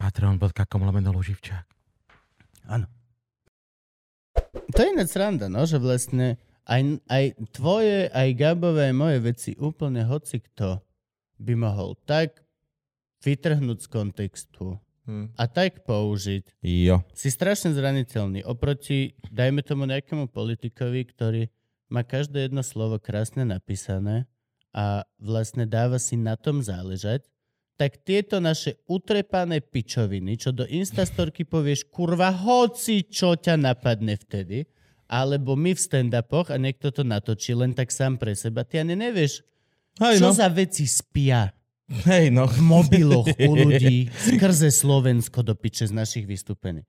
Patreon.com lomeno Luživčák. Áno. To je ináč sranda, no, že vlastne aj, aj tvoje, aj Gabové, aj moje veci úplne hoci kto by mohol tak vytrhnúť z kontextu Hm. a tak použiť. Jo. Si strašne zraniteľný oproti, dajme tomu nejakému politikovi, ktorý má každé jedno slovo krásne napísané a vlastne dáva si na tom záležať, tak tieto naše utrepané pičoviny, čo do Instastorky povieš, kurva, hoci čo ťa napadne vtedy, alebo my v stand-upoch a niekto to natočí len tak sám pre seba, ty ani nevieš, Hej, čo no. za veci spia Hej, no. v mobiloch u ľudí skrze Slovensko do piče z našich vystúpení.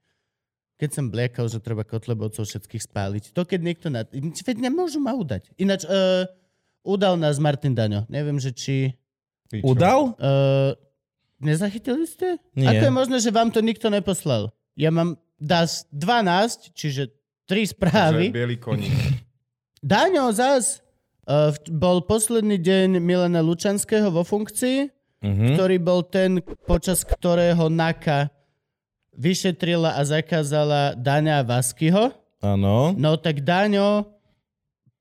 Keď som bliekal, že treba kotlebovcov všetkých spáliť, to keď niekto... Na... Veď nemôžu ma udať. Ináč, uh, udal nás Martin Daňo. Neviem, že či... Udal? Uh, nezachytili ste? Nie. Ako je možné, že vám to nikto neposlal? Ja mám DAS 12, čiže tri Že správy. Bielý koník. Daňo zas uh, bol posledný deň Milana Lučanského vo funkcii Mhm. ktorý bol ten, počas ktorého NAKA vyšetrila a zakázala Daňa Vaskyho. Áno. No tak Daňo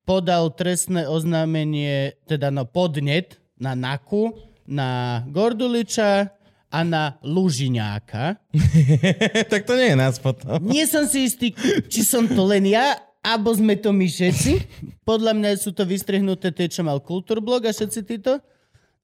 podal trestné oznámenie, teda no podnet na NAKU, na Gorduliča a na Lužiňáka. tak to nie je nás potom. Nie som si istý, či som to len ja, alebo sme to my všetci. Podľa mňa sú to vystrihnuté tie, čo mal Kultúrblog a všetci títo.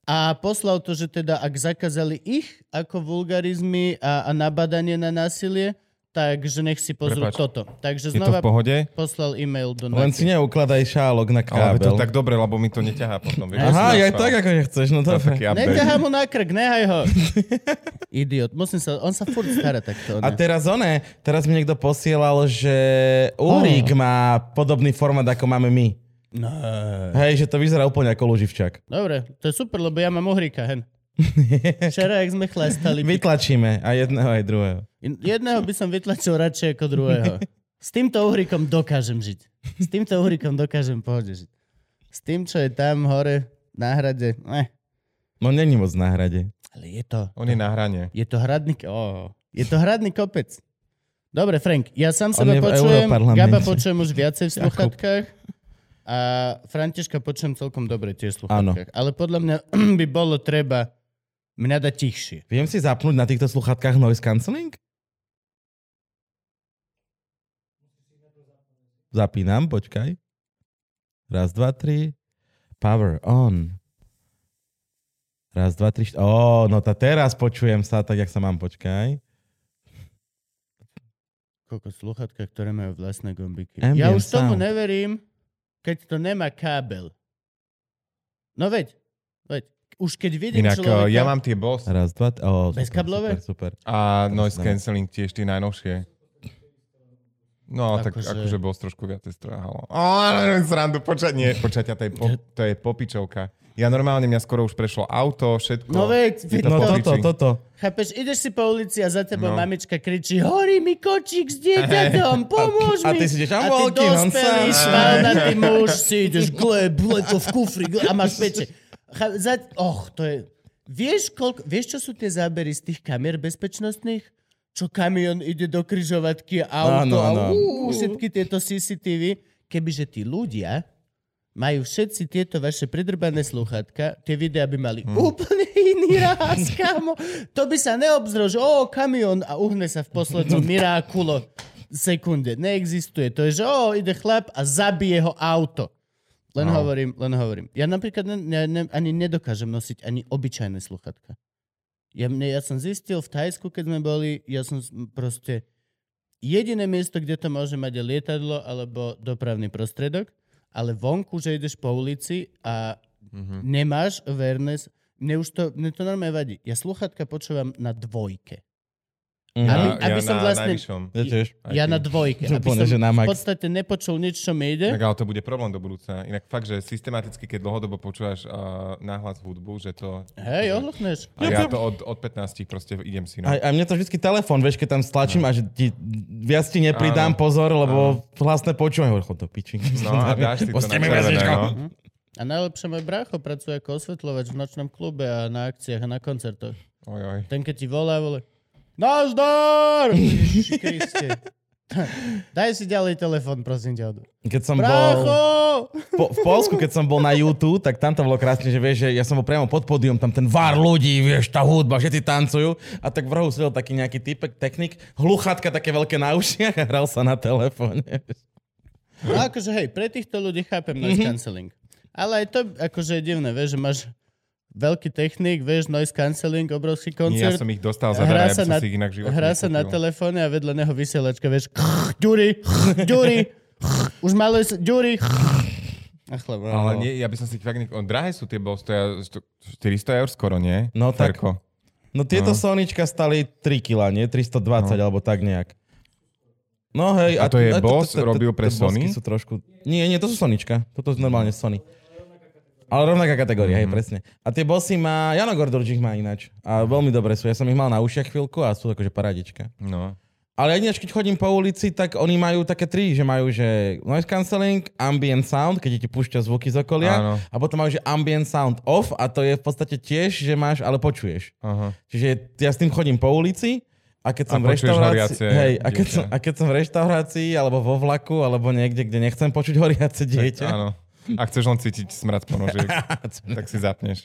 A poslal to, že teda ak zakázali ich ako vulgarizmy a, a nabadanie na násilie, takže nech si pozrú Prepáč. toto. Takže Je to znova v pohode? poslal e-mail do Len si Naky. neukladaj šálok na Ale to kábel. tak dobre, lebo mi to neťahá potom. Vieš, Aha, aj tak, ako chceš, no To je dobre. taký update. Neťahá mu na krk, nehaj ho. Idiot. Musím sa, on sa furt stará takto. A ne? teraz one, teraz mi niekto posielal, že Ulrík má podobný formát, ako máme my. No. Hej, že to vyzerá úplne ako Luživčák. Dobre, to je super, lebo ja mám uhrika, hen. Včera, jak sme chlastali, Vytlačíme aj jedného, aj druhého. Jedného by som vytlačil radšej ako druhého. S týmto uhrikom dokážem žiť. S týmto uhrikom dokážem pohode žiť. S tým, čo je tam hore na hrade, eh. No není moc na hrade. Ale je to, On je na hrane. je to hradný, oh, je to hradný kopec. Dobre, Frank, ja sám On seba počujem. Gaba počujem už viacej v sluchatkách a Františka počujem celkom dobre tiež v sluchatkách. Ale podľa mňa by bolo treba mňa dať tichšie. Viem si zapnúť na týchto sluchatkách noise cancelling? Zapínam, počkaj. Raz, dva, tri. Power on. Raz, dva, tri, št- Ó, no tá teraz počujem sa tak, jak sa mám, počkaj. Koľko sluchatka, ktoré majú vlastné gombiky. Ambient ja už tomu sound. neverím, keď to nemá kábel. No veď, veď. Už keď vidím Inak človeka... eh, ja mám tie boss Raz, dva, t- ó, super, Bezkablové? Super, super. a noise cancelling tiež tie najnovšie. No, tak Akože- akože boss trošku viacej strahalo. Ó, srandu, počať, nie, počať, to je, po, to je popičovka. Ja normálne, mňa skoro už prešlo auto, všetko. No veď, To No to, toto, toto. chápeš, ideš si po ulici a za tebou No. mamička kričí horí mi kočík s dieťatom, pomôž A mi. ty si ideš, a I'm ty walking on dospelý, sun. švalnatý muž si ideš, gle, ble to v kufri gle, a máš peče. Za, och, to je... Vieš, koľko, vieš, čo sú tie zábery z tých kamier bezpečnostných? Čo kamión ide do kryžovatky a auto Áno, a áno. ú, všetky tieto CCTV. Kebyže tí ľudia majú všetci tieto vaše pridrbané slúchatka, tie videá by mali Hm. úplne iný ráz, kámo. To by sa neobzrel, že o, kamión a uhne sa v poslednom mirákulo sekunde. Neexistuje. To je, že o, ide chlap a zabije ho auto. Len No. hovorím, len hovorím. Ja napríklad ne, ne, ani nedokážem nosiť ani obyčajné sluchatka. Ja, mne, ja som zistil v Thajsku, keď sme boli, ja som proste... Jediné miesto, kde to môže mať je lietadlo alebo dopravný prostredok, ale vonku, že ideš po ulici a Mhm. nemáš awareness, mne už to, mne to normálne vadí. Ja sluchatka počúvam na dvojke. Mhm. Aby, Ja, aby ja som na vlastne... najvyššom. Ja tiež. Ja na dvojke. Aby Úplne, som že na v podstate nepočul nič, čo mi ide. Tak ale to bude problém do budúca. Inak fakt, že systematicky, keď dlhodobo počúvaš uh, nahlas hudbu, že to... Hej, odluchneš. A ja to od, od 15 proste idem si. No. Aj, aj mne to vždycky telefón, vieš, keď tam stlačím a že ti, viac ti nepridám Áno. pozor, lebo hlasné počúvam. Hovorím, chod do piči. No a dáš si to na červené, no. A najlepšie môj brácho pracuje ako osvetľovač v nočnom klube a na akciách a na koncertoch. Oj, oj. Ten, keď ti volá, volá Nazdar! Kriste. Daj si ďalej telefon, prosím ťa. Keď som bol Brácho! po, v Polsku, keď som bol na YouTube, tak tam to bolo krásne, že vieš, že ja som bol priamo pod pódium, tam ten vár ľudí, vieš, tá hudba, všetci tancujú a tak v rohu sedel taký nejaký typek, technik, hluchátka také veľké na ušiach a hral sa na telefóne. No akože hej, pre týchto ľudí chápem noise cancelling. Ale aj to akože je divné, vieš, že máš veľký technik, vieš, noise cancelling, obrovský Nie, ja koncert. som ich dostal hrá zadará, ja sa na, si ich inak v živote hrá sa na telefóne a vedľa neho vysielačka, vieš, Ďuri, Ďuri, už malo sa, Ďuri. A chleba. Ale nie, ja by som si fakt... on, Drahé sú tie, bol stoja, sto, 400 eur skoro, nie? No tak- Ferko. No tieto No. Sonička stali 3 kg, nie? 320 alebo tak nejak. No hej. A to je Boss robil pre Sony? sú trošku... Nie, nie, to sú Sonička. Toto sú normálne Sony. Ale rovnaká kategória, Mhm. hej, presne. A tie bossy má, Jano Gordorč ich má ináč. A veľmi dobre sú. Ja som ich mal na ušiach chvíľku a sú akože parádička. No. Ale ináč, keď chodím po ulici, tak oni majú také tri, že majú, že noise cancelling, ambient sound, keď ti púšťa zvuky z okolia, Áno. a potom majú, že ambient sound off a to je v podstate tiež, že máš, ale počuješ. Aha. Čiže ja s tým chodím po ulici a keď A som v počuješ reštaurácii, hej, a keď, som, a keď som v reštaurácii alebo vo vlaku alebo niekde, kde nechcem počuť horiace dieťa. Áno. A chceš len cítiť smrad ponožiek, tak si zapneš.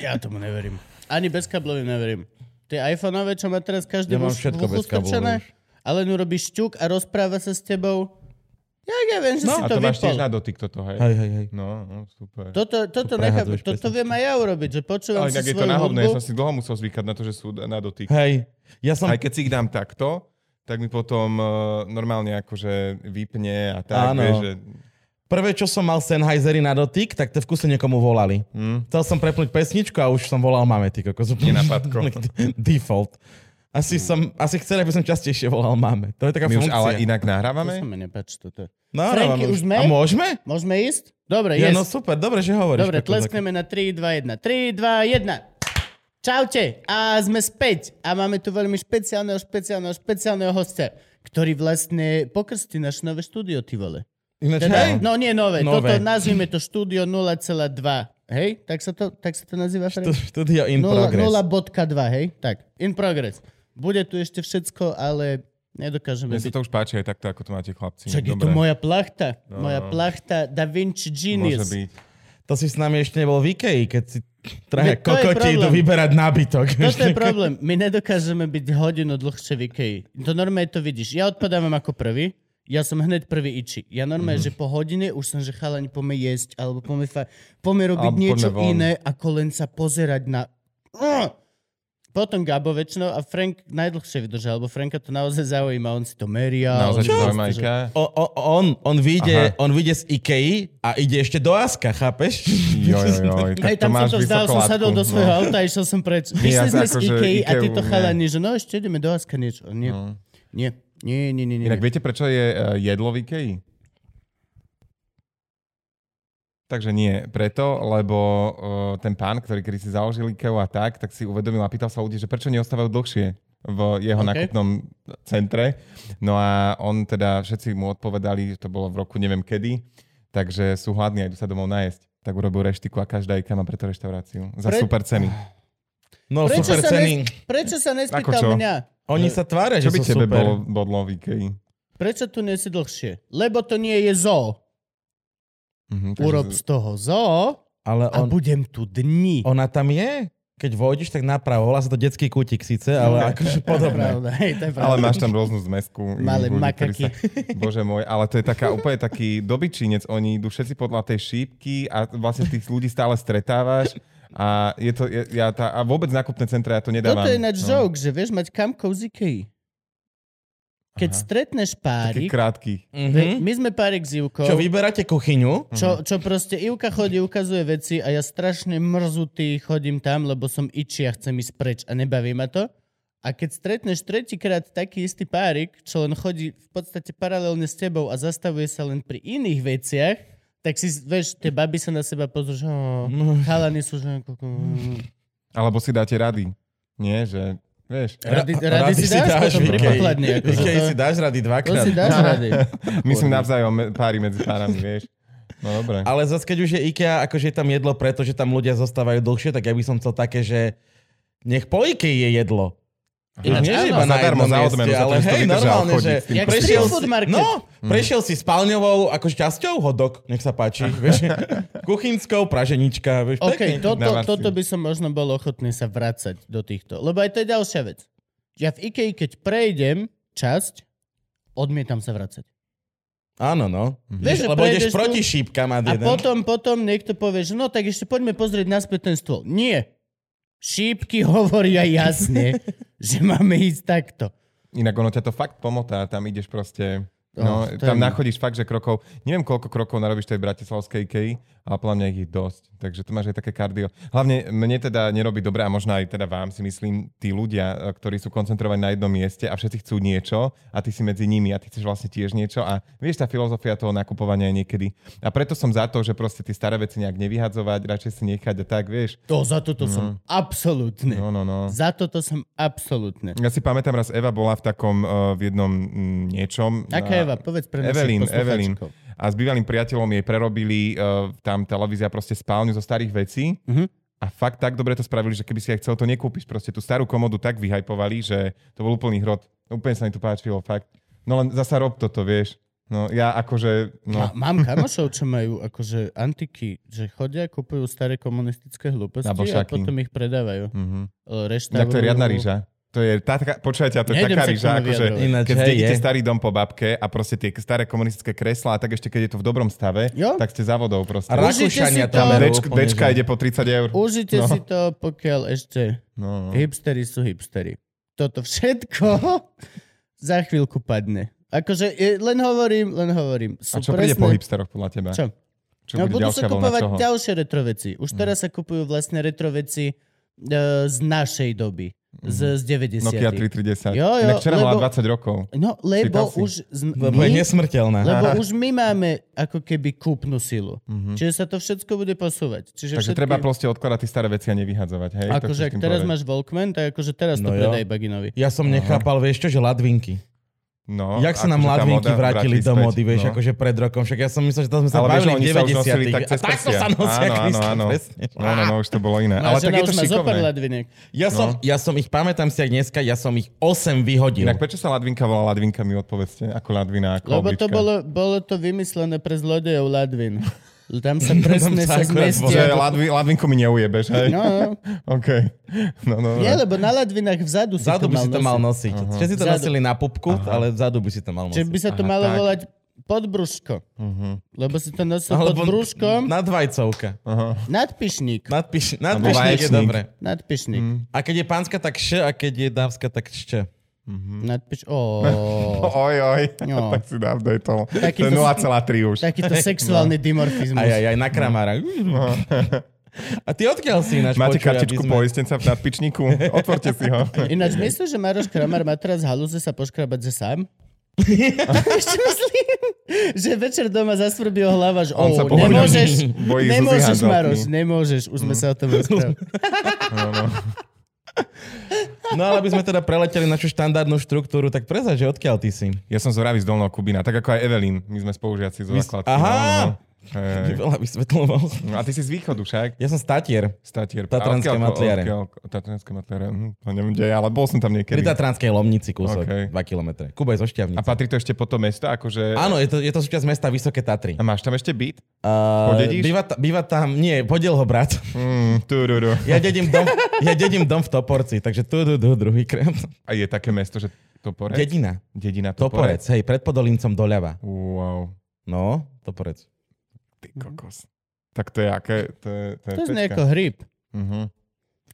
Ja tomu neverím. Ani bez kablovým neverím. Tie iPhoneové, čo má teraz každý Ja mám všetko bez vieš. ale nu robíš šťuk a rozpráva sa s tebou. Ja, ja viem, že No. si A to, to máš vypol. tiež na dotyk toto, hej? Hej, hej, hej. No, no, super. Toto, toto, To prehadzuješ toto viem aj ja urobiť, že počúvam Ale si je to náhodné, ja som si dlho musel zvykať na to, že sú na dotyk. Hej, ja som... Aj keď si ich dám takto, tak mi potom uh, normálne akože vypne a tak, Áno. vieš, že... Prvé, čo som mal Sennheisery na dotyk, tak to v kuse niekomu volali. Hm? Chcel som prepnúť pesničku a už som volal mame, ty kokos. Nenapadko. Default. Asi, som, asi chceli, aby som častejšie volal mame. To je taká My už funkcia. ale inak To nahrávame? sa mi nepáči toto. No, Franky, už sme? A môžeme? Môžeme ísť? Dobre, Ja, yes. no super, dobre, že hovoríš. Dobre, tleskneme na 3, 2, 1. 3, 2, 1. Čaute. A sme späť. A máme tu veľmi špeciálneho, špeciálneho, špeciálneho hostia, ktorý vlastne pokrstí naše nové štúdio, ty vole. Ináč, Teda, hej? no nie nové, Nové. toto nazvime to štúdio 0,2. Hej? Tak sa to, tak sa to nazýva? Štú- Štúdio in Nula- progress. 0.2, hej? Tak, in progress. Bude tu ešte všetko, ale nedokážeme Mne sa to už páči aj takto, ako to máte chlapci. Však je to moja plachta. No. Moja plachta Da Vinci Môže Genius. byť. To si s nami ešte nebol v Ikei, keď si traja Veď to je kokoti idú problém. vyberať nábytok. Toto je problém. My nedokážeme byť hodinu dlhšie v Ikei. To normálne to vidíš. Ja odpadávam ako prvý. Ja som hneď prvý iči. Ja normálne, mm. že po hodine už som, že chalani, poďme jesť, alebo poďme, fa- poďme robiť Alebo niečo poďme iné, ako len sa pozerať na... Uh! Potom Gabo väčšinou a Frank najdlhšie vydržal, lebo Franka to naozaj zaujíma, on si to meria. Naozaj proste, zaujíma Ika? O, o, on, on, vyjde, on vyjde z Ikei a ide ešte do Aska, chápeš? Jo, jo, jo. Tak Hej, to tam som to vzdal, som sadol do svojho no. auta a išiel som preč. Vyšli ja sme z akože Ikei a títo chalani, že no ešte ideme do Aska niečo. Nie, No. nie, nie, nie, nie. nie. Inak viete, prečo je uh, jedlo v Ikei? Takže nie, preto, lebo uh, ten pán, ktorý kedy si založil Ikeu a tak, tak si uvedomil a pýtal sa ľudí, že prečo neostávajú dlhšie v jeho OK. okay. nákupnom centre. No a on teda, všetci mu odpovedali, že to bolo v roku neviem kedy, takže sú hladní a idú sa domov najesť. Tak urobil reštiku a každá Ikea má preto reštauráciu. Za Pre- super ceny. No Prečo super sa, ceny. nes- prečo sa nespýtal mňa? Oni sa tvária, Čo že by sú tebe super. bolo, bodlo v Ikei? Prečo tu nie si dlhšie? Lebo to nie je zoo. Mhm, takže- Urob z toho zoo Ale a on, budem tu dni. ona tam je. Keď vôjdeš, tak napravo. Volá sa to detský kútik síce, ale akože To je podobné. pravda, hej, to je pravda. Ale máš tam rôznu zmesku. Malé ľudí, ktorí makaky. Sa, bože môj, ale to je taká úplne taký dobyčinec. Oni idú všetci podľa tej šípky a vlastne tých ľudí stále stretávaš. A, je to, je, ja tá, a vôbec nákupné centra ja to nedávam. Toto je ináč no. joke, že vieš mať kamkov z Ikei. Keď Aha. stretneš Taký párik, krátky. ve- Mhm. my sme párik s Ivkou, Čo, vyberáte kuchyňu? čo, čo proste Ivka chodí, ukazuje veci a ja strašne mrzutý chodím tam, lebo som iči a chcem ísť preč a nebaví ma to. A keď stretneš tretíkrát taký istý párik, čo len chodí v podstate paralelne s tebou a zastavuje sa len pri iných veciach, tak si, vieš, tie baby sa na seba pozrú, že oh, chalani sú, že... Alebo si dáte rady. Nie, že vieš. Rady, rady, si dáš, potom v pri pokladni. Akože to, si dáš rady to dvakrát. si dáš rady. Myslím navzájom páry medzi párami, vieš. No dobre. Ale zase, keď už je IKEA, akože je tam jedlo, pretože tam ľudia zostávajú dlhšie, tak ja by som chcel také, že nech po IKEA je jedlo. Ináč nie, áno, iba na zadarmo, mieste, odmenu, za to, ale že si to hej, vydržal normálne, že tým Jak prešiel si, no, prešiel si spálňovou akože časťou hodok, nech sa páči, vieš, kuchynskou, praženička, vieš, OK, pekne. toto, toto by som možno bol ochotný sa vracať do týchto. Lebo aj to je ďalšia vec. Ja v IKEA, keď prejdem časť, odmietam sa vracať. Áno, no. Vieš, že Lebo ideš tu proti šípkam a A jeden. potom, potom niekto povie, že no tak ešte poďme pozrieť naspäť ten stôl. Nie. Šípky hovoria jasne, že máme ísť takto. Inak ono ťa to fakt pomotá, tam ideš proste... Oh, No, to tam nachodíš fakt, že krokov, neviem koľko krokov narobíš tej bratislavskej IKEA, ale podľa mňa ich je dosť. Takže to máš aj také kardio. Hlavne mne teda nerobí dobre a možno aj teda vám si myslím, tí ľudia, e, ktorí sú koncentrovaní na jednom mieste a všetci chcú niečo a ty si medzi nimi a ty chceš vlastne tiež niečo a vieš tá filozofia toho nakupovania je niekedy. A preto som za to, že proste tie staré veci nejak nevyhadzovať, radšej si nechať a tak, vieš. To za toto som absolútne. No, no, no. Za toto som absolútne. Ja si pamätám, raz Eva bola v takom, uh, v jednom mm, niečom. Aká a- Eva? Povedz pre Evelyn, Evelyn. A s bývalým priateľom jej prerobili uh, tam televízia proste spálňu zo starých vecí. Mhm. A fakt tak dobre to spravili, že keby si aj chcel, to nekúpiš. Proste tú starú komodu tak vyhajpovali, že to bol úplný hrot. Úplne sa mi to páčilo, fakt. No len zasa rob toto, vieš. No ja akože, No. no, Mám kamošov, čo majú akože antiky, že chodia, kupujú staré komunistické hlúposti a potom ich predávajú. Reštaurujú. Tak to je riadna ríža. To je tá, taká, počujete, to je Nejdem taká tomu akože. Ináč, keď zdedíte starý dom po babke a proste tie staré komunistické kreslá, tak ešte keď je to v dobrom stave, Jo. tak ste závodou proste. A Rakúšania tam Dečka, ide po 30 eur. Užite No. si to, pokiaľ ešte No, no. hipstery sú hipstery. Toto všetko za chvíľku padne. Akože len hovorím, len hovorím. A Sú čo príde presne... po hipsteroch podľa teba? Čo? Čo No, budú sa kupovať ďalšie retro veci. Už teraz sa kupujú vlastne retro veci e, z našej doby. Z, z 90 Nokia 3310. Jo, jo, Inak včera mala lebo- 20 rokov. No, lebo Čítal už z, Lebo je my, nesmrteľná. lebo už my máme ako keby kúpnu silu. Mhm. Čiže sa to všetko bude posúvať. Čiže Takže všetky... treba proste odkladať tie staré veci a nevyhadzovať. Hej? To Akože ak teraz povedať. máš Walkman, tak akože teraz to No jo. predaj Baginovi. Ja som nechápal, vieš čo, že ladvinky. No, Jak sa nám tá ladvinky moda vrátili do mody, vieš, no. akože pred rokom. Však ja som myslel, že to sme sa Ale bavili v oni sa už nosili 90 tak cez A takto sa nosia, Áno, áno, áno. No, no, no, už to bolo iné. Ale tak je to šikovné. Ja som, ja som ich, pamätám si aj dneska, ja som ich 8 vyhodil. Inak prečo sa Ladvinka volá Ladvinka, mi odpovedzte. Ako Ladvina, ako Lebo to oblička. bolo, bolo to vymyslené pre zlodejov Ladvin. Tam sa presne sa sa akurát Že zmestia. Ladvi, Ladvinku mi neujebeš, hej? No, no. OK. No, no, Nie, no. lebo na Ladvinách vzadu si Vzadu to by mal si to mal nosiť. nosiť. Všetci to Vzadu. nosili na pupku, ale vzadu by si to mal Čiže nosiť. by sa to Aha, malo tak. volať podbrúško. Lebo si to nosil pod Alebo brúškom. nadvajcovka. Aha. Nadpišník. Nadpiš, nadpišník je dobre. Nadpišník. A keď je pánska, tak š, a keď je dávska, tak šče. Nadpiš... Ó, Oj, oj. No. tak si dám, daj to. Taký To je to- 0,3 už. takýto sexuálny dimorfizmus. Aj, aj, aj na kramára. A ty odkiaľ si ináč Máte počuj, kartičku sme- poistenca v nadpičníku? Otvorte si ho. Ináč myslíš, že Maroš Kramar má teraz halúze sa poškrabať že sám? Ešte myslím, že večer doma zasvrbí ho hlava, že On oh, sa nemôžeš, nemôžeš. Maroš, nemôžeš, už sme sa o tom rozprávali. No, no. No ale aby sme teda preleteli našu štandardnú štruktúru, tak prezať, že odkiaľ ty si? Ja som z Oravy z Dolného Kubína, tak ako aj Evelyn. My sme spolužiaci zo základky. Aha! No, no. Hej. Veľa vysvetľoval. No, a ty si z východu však? Ja som statier. Statier. Tatranské matliare. Tatranské matliare. Hm, to neviem, kde je, ale bol som tam Pri niekedy. Tatranskej Lomnici kúsok, OK. 2 km. Kuba je zo Šťavnice. A patrí to ešte po to mesto? Akože... Áno, je to, je to súčasť mesta Vysoké Tatry. A máš tam ešte byt? Uh, Podedíš? býva, ta, býva tam, nie, podiel ho brat. Mm, tururu. Ja dedím dom, ja dedím dom v Toporci, takže tu, tu, tu, druhý krát. A je také mesto, že Toporec? Dedina. Dedina Toporec, Toporec. hej, pred Podolíncom doľava. Wow. No, Toporec. Ty kokos. Tak to je aké? To je, to je To je pecka. ako hryb. Mhm.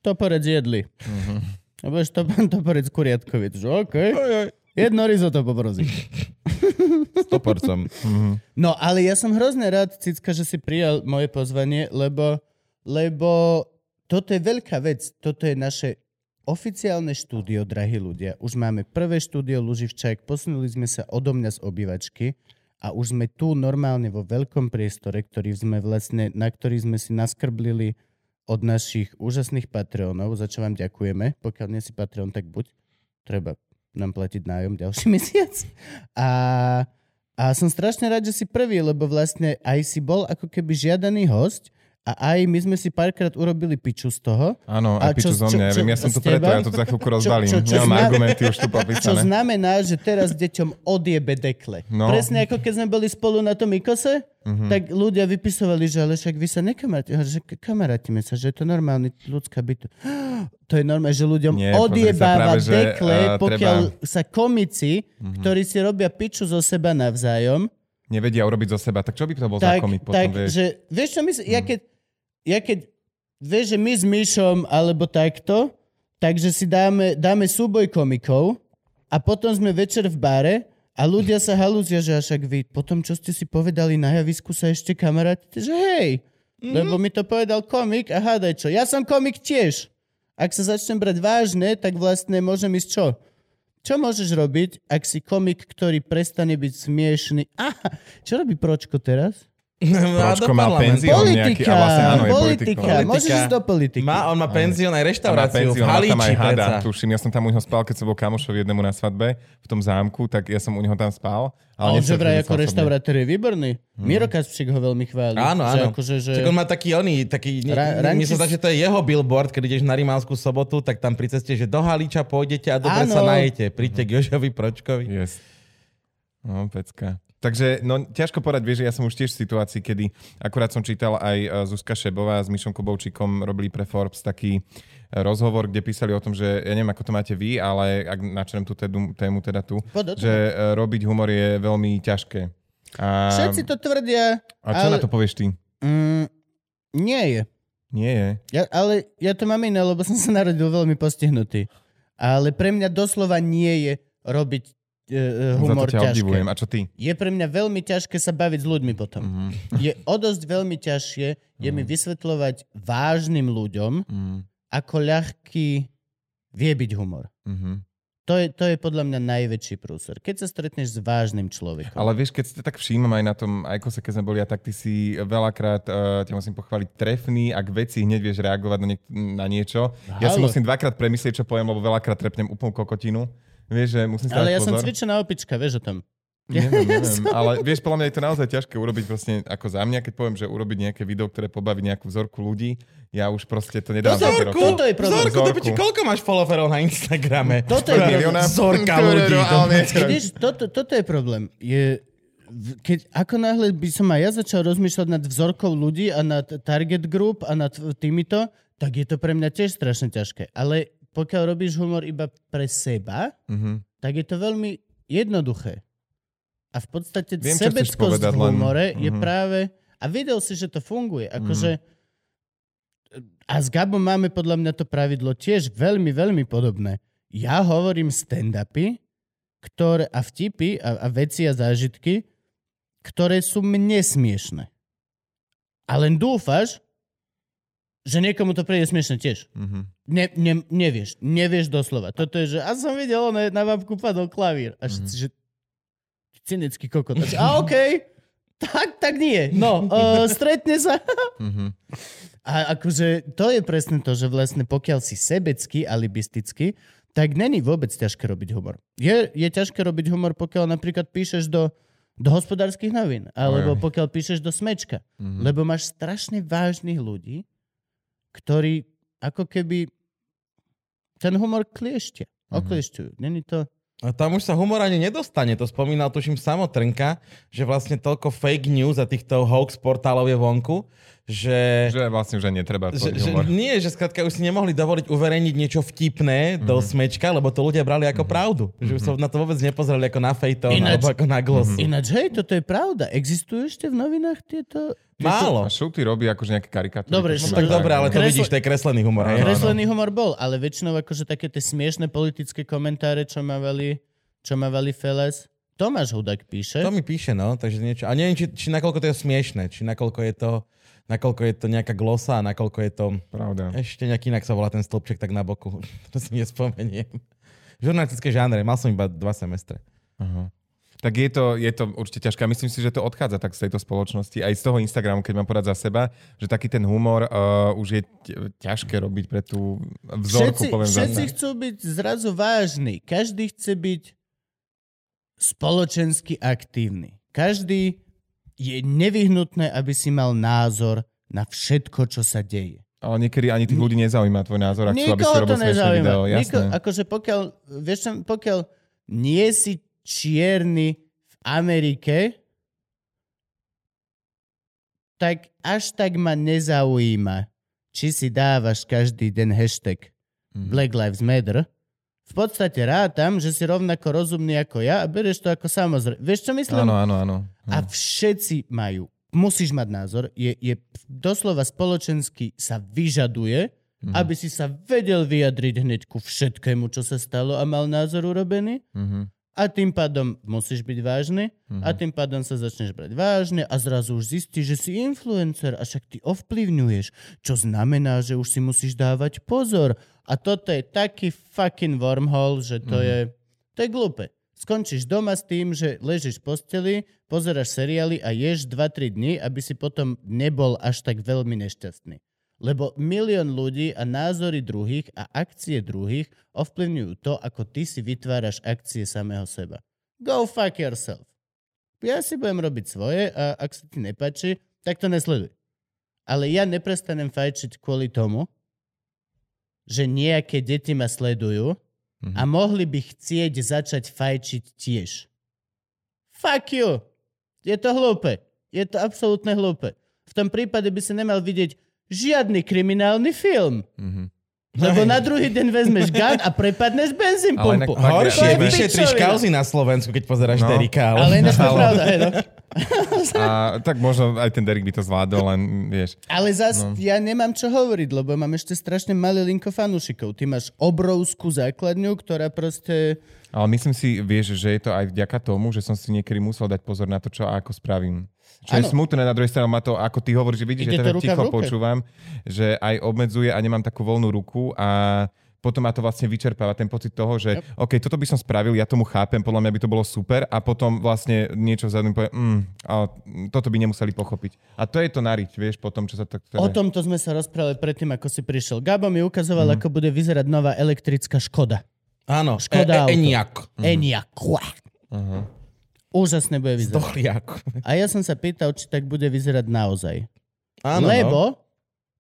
Toporec jedli. Mhm. A budeš to, toporec kuriatkovic. Že OK. Jedno risotto poprosím. S Toporcom. Mhm. No, ale ja som hrozne rád, Cicka, že si prijal moje pozvanie, lebo, lebo toto je veľká vec. Toto je naše oficiálne štúdio, drahí ľudia. Už máme prvé štúdio Luživčák, posunuli sme sa odo mňa z obývačky a už sme tu normálne vo veľkom priestore, ktorý sme vlastne, na ktorý sme si naskrblili od našich úžasných Patreonov, za čo vám ďakujeme. Pokiaľ nie si Patreon, tak buď. Treba nám platiť nájom ďalší mesiac. A, a som strašne rád, že si prvý, lebo vlastne aj si bol ako keby žiadaný host a aj my sme si párkrát urobili piču z toho. Áno, A aj piču čo- zo čo- mňa. Ja čo- viem, ja som teba? preto, ja to za chvíľku rozbalím. čo- čo Nemám zna- argumenty už tu Čo popísané. znamená, že teraz deťom odjebe dekle. No. Presne ako keď sme boli spolu na tom Ikose, Mhm. tak ľudia vypisovali, že ale však vy sa hovorím, že kamarátime sa, že je to normálne ľudská byto. To je normálne, že ľuďom Nie, odjebáva práve, že, dekle, eh, pokiaľ treba- Mhm. sa komici, ktorí si robia piču zo seba navzájom, Nevedia urobiť zo seba. Tak čo by to bol za tak, komik potom, tak vieš? že, vieš čo myslím, ja keď, ja keď, vieš, že my s Myšom alebo takto, takže si dáme, dáme súboj komikov a potom sme večer v bare a ľudia sa halúzia, že však vy potom, čo ste si povedali na javisku, sa ešte kamarátite, že hej, lebo mi to povedal komik a hádaj čo, ja som komik tiež. Ak sa začnem brať vážne, tak vlastne môžem ísť čo? Čo môžeš robiť, ak si komik, ktorý prestane byť smiešný? Aha, čo robí Pročko teraz? Pročko má penzión nejaký, Politika, a vlastne áno, je politika. Môžeš ísť do politiky. Má, on má penzión aj Tam má reštauráciu v penzión, tam Halíči, aj hada, tuším. Ja som tam u neho spal, keď som bol kamošovi jednému na svadbe v tom zámku, tak ja som u neho tam spal. A on že vraj že ako reštaurátor je výborný. Miro Kaspčík ho veľmi chváli. Áno, Že áno. Akože, že... Čak on má taký oný, taký, Ra- Ra, ranči myslím tak, že to je jeho billboard, keď ideš na Rimavskú sobotu, tak tam pri ceste, že do Halíča pôjdete a dobre Áno. sa najete. Príďte k Jožovi Pročkovi. Yes. No, pecka. Takže, no, ťažko povedať, vieš, ja som už tiež v situácii, kedy akurát som čítal aj eh, Zuzka Šebová s Myšom Kubovčíkom robili pre Forbes taký eh, rozhovor, kde písali o tom, že ja neviem, ako to máte vy, ale ak načnem tú tému, teda tu, Poď do toho. že eh, robiť humor je veľmi ťažké. A, Všetci to tvrdia, a čo ale... na to povieš ty? Mm, nie je. Nie je. Ja, ale ja to mám iné, lebo som sa narodil veľmi postihnutý. Ale pre mňa doslova nie je robiť uh, humor Za to ťa ťažké. obdivujem. A čo ty? Je pre mňa veľmi ťažké sa baviť s ľuďmi potom. Mhm. Je o dosť veľmi ťažšie je mi vysvetľovať vážnym ľuďom, Mhm. ako ľahký vie byť humor. Mhm. To je, to je podľa mňa najväčší prúser. Keď sa stretneš s vážnym človekom. Ale vieš, keď si to tak všímam aj na tom Ajkose, keď sme boli, a tak ty si veľakrát, uh, ťa musím pochváliť, trefný, ak veci hneď vieš reagovať na, niek- na niečo. Ja si Halo. musím dvakrát premyslieť, čo poviem, lebo veľakrát trepnem úplnú kokotinu. Vieš, že musím si Ale ja som pozor. cvičená opička, vieš o tom. Neviem, neviem. Ale vieš, podľa mňa je to naozaj ťažké urobiť vlastne ako za mňa, keď poviem, že urobiť nejaké video, ktoré pobaví nejakú vzorku ľudí. Ja už proste to nedám za tie Vzorku? Toto je problém. Zorku, to Zorku. piči, koľko máš followerov na Instagrame? Toto je problém. milióna? Zorka Ktoré ľudí. to- Vidíš, toto, toto je problém. Je, keď, ako náhle by som aj ja začal rozmýšľať nad vzorkou ľudí a nad target group a nad týmito, tak je to pre mňa tiež strašne ťažké. Ale pokiaľ robíš humor iba pre seba, Mhm. tak je to veľmi jednoduché. A v podstate Viem, sebeckosť povedať, v len- humore je Mhm. práve... A videl si, že to funguje. Akože... A s Gabom máme podľa mňa to pravidlo tiež veľmi, veľmi podobné. Ja hovorím stand-upy ktoré, a vtipy a, a veci a zážitky, ktoré sú mne smiešne. A len dúfaš, že niekomu to príde smiešne tiež. Mhm. Ne, ne, nevieš, nevieš doslova. Toto je, že a som videl, ono, na babku padol klavír. A všetci, že cynický kokot. A okej, tak, tak nie. No, uh, stretne sa. Mhm. A akože to je presne to, že vlastne pokiaľ si sebecký, alibistický, tak není vôbec ťažké robiť humor. Je, je ťažké robiť humor, pokiaľ napríklad píšeš do, do hospodárskych novín, alebo Ojoj. pokiaľ píšeš do smečka. Mhm. Lebo máš strašne vážnych ľudí, ktorí ako keby ten humor klieštia. Okliešťujú. Není to... A tam už sa humor ani nedostane. To spomínal tuším samotrnka, že vlastne toľko fake news a týchto hoax portálov je vonku, že... Že vlastne aj netreba Že, že nie, že skrátka už si nemohli dovoliť uverejniť niečo vtipné Mhm. do smečka, lebo to ľudia brali ako pravdu. Že už sa na to vôbec nepozerali ako na fejton Ináč- alebo ako na gloss. Ináč, hej, toto je pravda. Existujú ešte v novinách tieto... Málo. A Šuty robí akože nejaké karikatúry. Dobre, no Tak dobre, ale to Kresle- vidíš, to je kreslený humor. Hej? Kreslený humor bol, ale väčšinou akože také tie smiešne politické komentáre, čo mávali, čo mávali Feles, Tomáš Hudák píše. To mi píše, no, takže niečo. A neviem, či, či nakoľko to je smiešne, či nakoľko je to, nakoľko je to nejaká glosa, a nakoľko je to... Pravda. Ešte nejaký inak sa volá ten stĺpček tak na boku. To si nespomeniem. Žurnalistické žánre, mal som iba dva semestre. Aha. Tak je to, je to určite ťažké. Myslím si, že to odchádza tak z tejto spoločnosti. Aj z toho Instagramu, keď mám povedať za seba, že taký ten humor uh, už je ťažké robiť pre tú vzorku, všetci, poviem všetci chcú byť zrazu vážni. Každý chce byť spoločensky aktívny. Každý je nevyhnutné, aby si mal názor na všetko, čo sa deje. Ale niekedy ani tých ľudí nezaujíma tvoj názor a chcú, aby si robil smiešné video. Jasné. Niko, akože pokiaľ, vieš, pokiaľ nie si čierny v Amerike, tak až tak ma nezaujíma, či si dávaš každý den hashtag Mhm. Black Lives Matter. V podstate rátam, že si rovnako rozumný ako ja a bereš to ako samozrejme. Vieš, čo myslím? Áno, áno, áno. A všetci majú. Musíš mať názor. Je, je doslova spoločensky sa vyžaduje, Mhm. aby si sa vedel vyjadriť hneď ku všetkému, čo sa stalo a mal názor urobený. Mhm. A tým pádom musíš byť vážny Mhm. a tým pádom sa začneš brať vážne a zrazu už zistíš, že si influencer a však ty ovplyvňuješ, čo znamená, že už si musíš dávať pozor. A toto je taký fucking wormhole, že to Mhm. je, to je glúpe. Skončíš doma s tým, že ležíš v posteli, pozeráš seriály a ješ 2-3 dní, aby si potom nebol až tak veľmi nešťastný. Lebo milión ľudí a názory druhých a akcie druhých ovplyvňujú to, ako ty si vytváraš akcie samého seba. Go fuck yourself. Ja si budem robiť svoje a ak sa ti nepáči, tak to nesleduj. Ale ja neprestanem fajčiť kvôli tomu, že nejaké deti ma sledujú a mohli by chcieť začať fajčiť tiež. Fuck you! Je to hlúpe. Je to absolútne hlúpe. V tom prípade by si nemal vidieť žiadny kriminálny film. Mhm. Lebo na druhý deň vezmeš gun a prepadneš benzín Ale pumpu. Horšie, pičovina. kauzy na Slovensku, keď pozeráš No. Derika. Ale ináč to pravda, hej, no. A tak možno aj ten Derek by to zvládol, len vieš. Ale zas no. ja nemám čo hovoriť, lebo mám ešte strašne malé linko fanúšikov. Ty máš obrovskú základňu, ktorá proste... Ale myslím si, vieš, že je to aj vďaka tomu, že som si niekedy musel dať pozor na to, čo a ako spravím. Čo je Áno. smutné, na druhej strane má to, ako ty hovoríš, že vidíš, Ide že to teda ticho počúvam, že aj obmedzuje a nemám takú voľnú ruku a potom ma to vlastne vyčerpáva ten pocit toho, že yep. OK, toto by som spravil, ja tomu chápem, podľa mňa by to bolo super a potom vlastne niečo vzadu povie, mm, a toto by nemuseli pochopiť. A to je to nariť, vieš, potom, čo sa tak... O tomto sme sa rozprávali predtým, ako si prišiel. Gabo mi ukazoval, ako bude vyzerať nová elektrická Škoda. Áno, Škoda e, e, Eniak. Enyaq. Uh-huh. Úžasne bude vyzerať. Dochliak. A ja som sa pýtal, či tak bude vyzerať naozaj. Áno, Lebo no.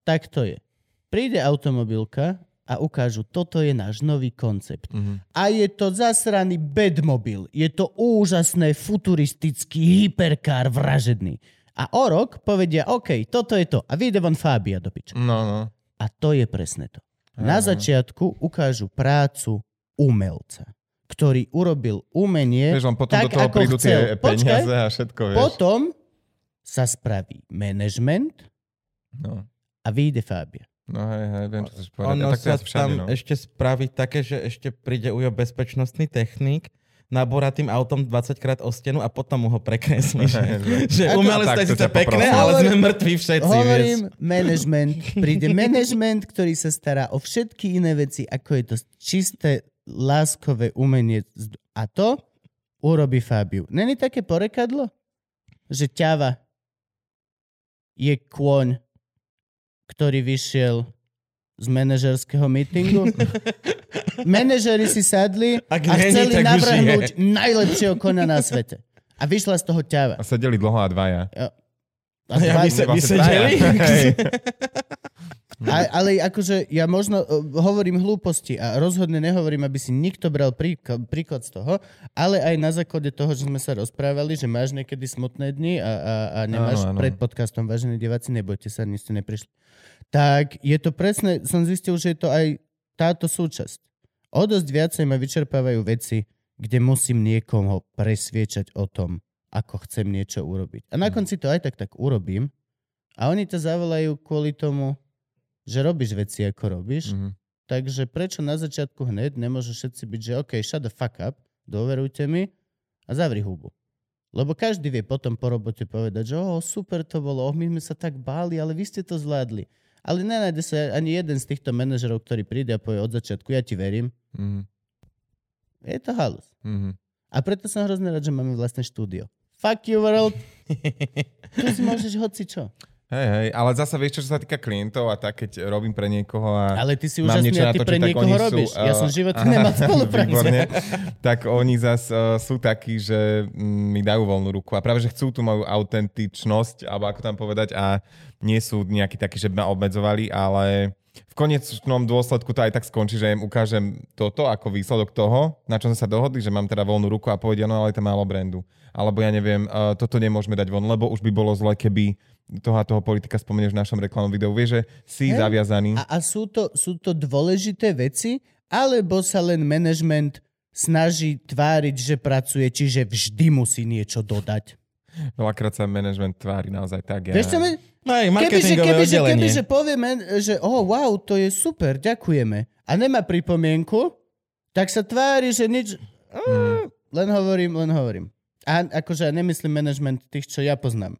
tak to je. Príde automobilka a ukážu, toto je náš nový koncept. Mhm. A je to zasraný bedmobil. Je to úžasné, futuristický hyperkár vražedný. A o rok povedia, OK, toto je to. A vyjde von Fabia do piča. No, no. A to je presne to. Na začiatku ukážu prácu umelca, ktorý urobil umenie Vieš, len potom tak, do toho ako prídu chcel. tie Počkaj, peniaze a všetko, vieš. potom sa spraví management No. a vyjde Fabia. No hej, hej, viem, čo chceš povedať. Ono a tak sa všade, tam no. ešte spraví také, že ešte príde ujo bezpečnostný technik, nabúra tým autom 20 krát o stenu a potom mu ho prekreslí. že, že Ako- umelec to je síce pekné, ale sme mŕtvi všetci. Hovorím vieš. management. Príde management, ktorý sa stará o všetky iné veci, ako je to čisté láskové umenie. A to urobí Fabiu. Není také porekadlo? Že ťava je kôň, ktorý vyšiel z manažerského meetingu. Manažeri si sadli Ak a není, chceli navrhnúť najlepšieho konia na svete. A vyšla z toho ťava. A sedeli dlho a dvaja. A Ja dva- by sa- vy Vlastne sedeli? Hej. A, ale akože ja možno uh, hovorím hlúposti a rozhodne nehovorím, aby si nikto bral príklad, príklad z toho, ale aj na základe toho, že sme sa rozprávali, že máš niekedy smutné dni a, a, a nemáš Áno, áno. pred podcastom, vážení diváci, nebojte sa, nie ste neprišli. Tak je to presne, som zistil, že je to aj táto súčasť. O dosť viacej ma vyčerpávajú veci, kde musím niekoho presviečať o tom, ako chcem niečo urobiť. A na konci to aj tak tak urobím a oni to zavolajú kvôli tomu, že robíš veci, ako robíš. Mhm. Takže prečo na začiatku hneď nemôžu všetci byť, že OK, shut the fuck up, dôverujte mi A zavri hubu. Lebo každý vie potom po robote povedať, že oh, super to bolo, oh, my sme sa tak báli, ale vy ste to zvládli. Ale nenájde sa ani jeden z týchto manažerov, ktorý príde a povie od začiatku, ja ti verím. Mhm. Je to halus. Mhm. A preto som hrozne rád, že máme vlastné štúdio. Fuck you world. tu si môžeš hoci čo. Hej, hej, ale zasa vieš, čo sa týka klientov a tak, keď robím pre niekoho a Ale ty si mám úžasný niečo a ty natočiť, pre niekoho sú, robíš. ja som eh, v živote nemal spolupráce. Tak oni zas uh, sú takí, že mm, mi dajú voľnú ruku a práve, že chcú tú moju autentičnosť, alebo ako tam povedať, a nie sú nejakí takí, že by ma obmedzovali, ale v konečnom dôsledku to aj tak skončí, že im ukážem toto ako výsledok toho, na čo sme sa dohodli, že mám teda voľnú ruku a povedia, no ale to málo brandu. Alebo ja neviem, uh, toto nemôžeme dať von, lebo už by bolo zle, keby toho a toho politika spomenieš v našom reklamnom videu. Vieš, že si Hej. zaviazaný. A, a sú, to, sú to dôležité veci, alebo sa len management snaží tváriť, že pracuje, čiže vždy musí niečo dodať. Veľakrát sa management tvári naozaj tak. Ja... Vieš čo, my- Aj kebyže, marketingové kebyže, oddelenie. kebyže povieme, že oh, wow, to je super, ďakujeme. A nemá pripomienku, tak sa tvári, že nič... Mm. Len hovorím, len hovorím. A akože ja nemyslím management tých, čo ja poznám.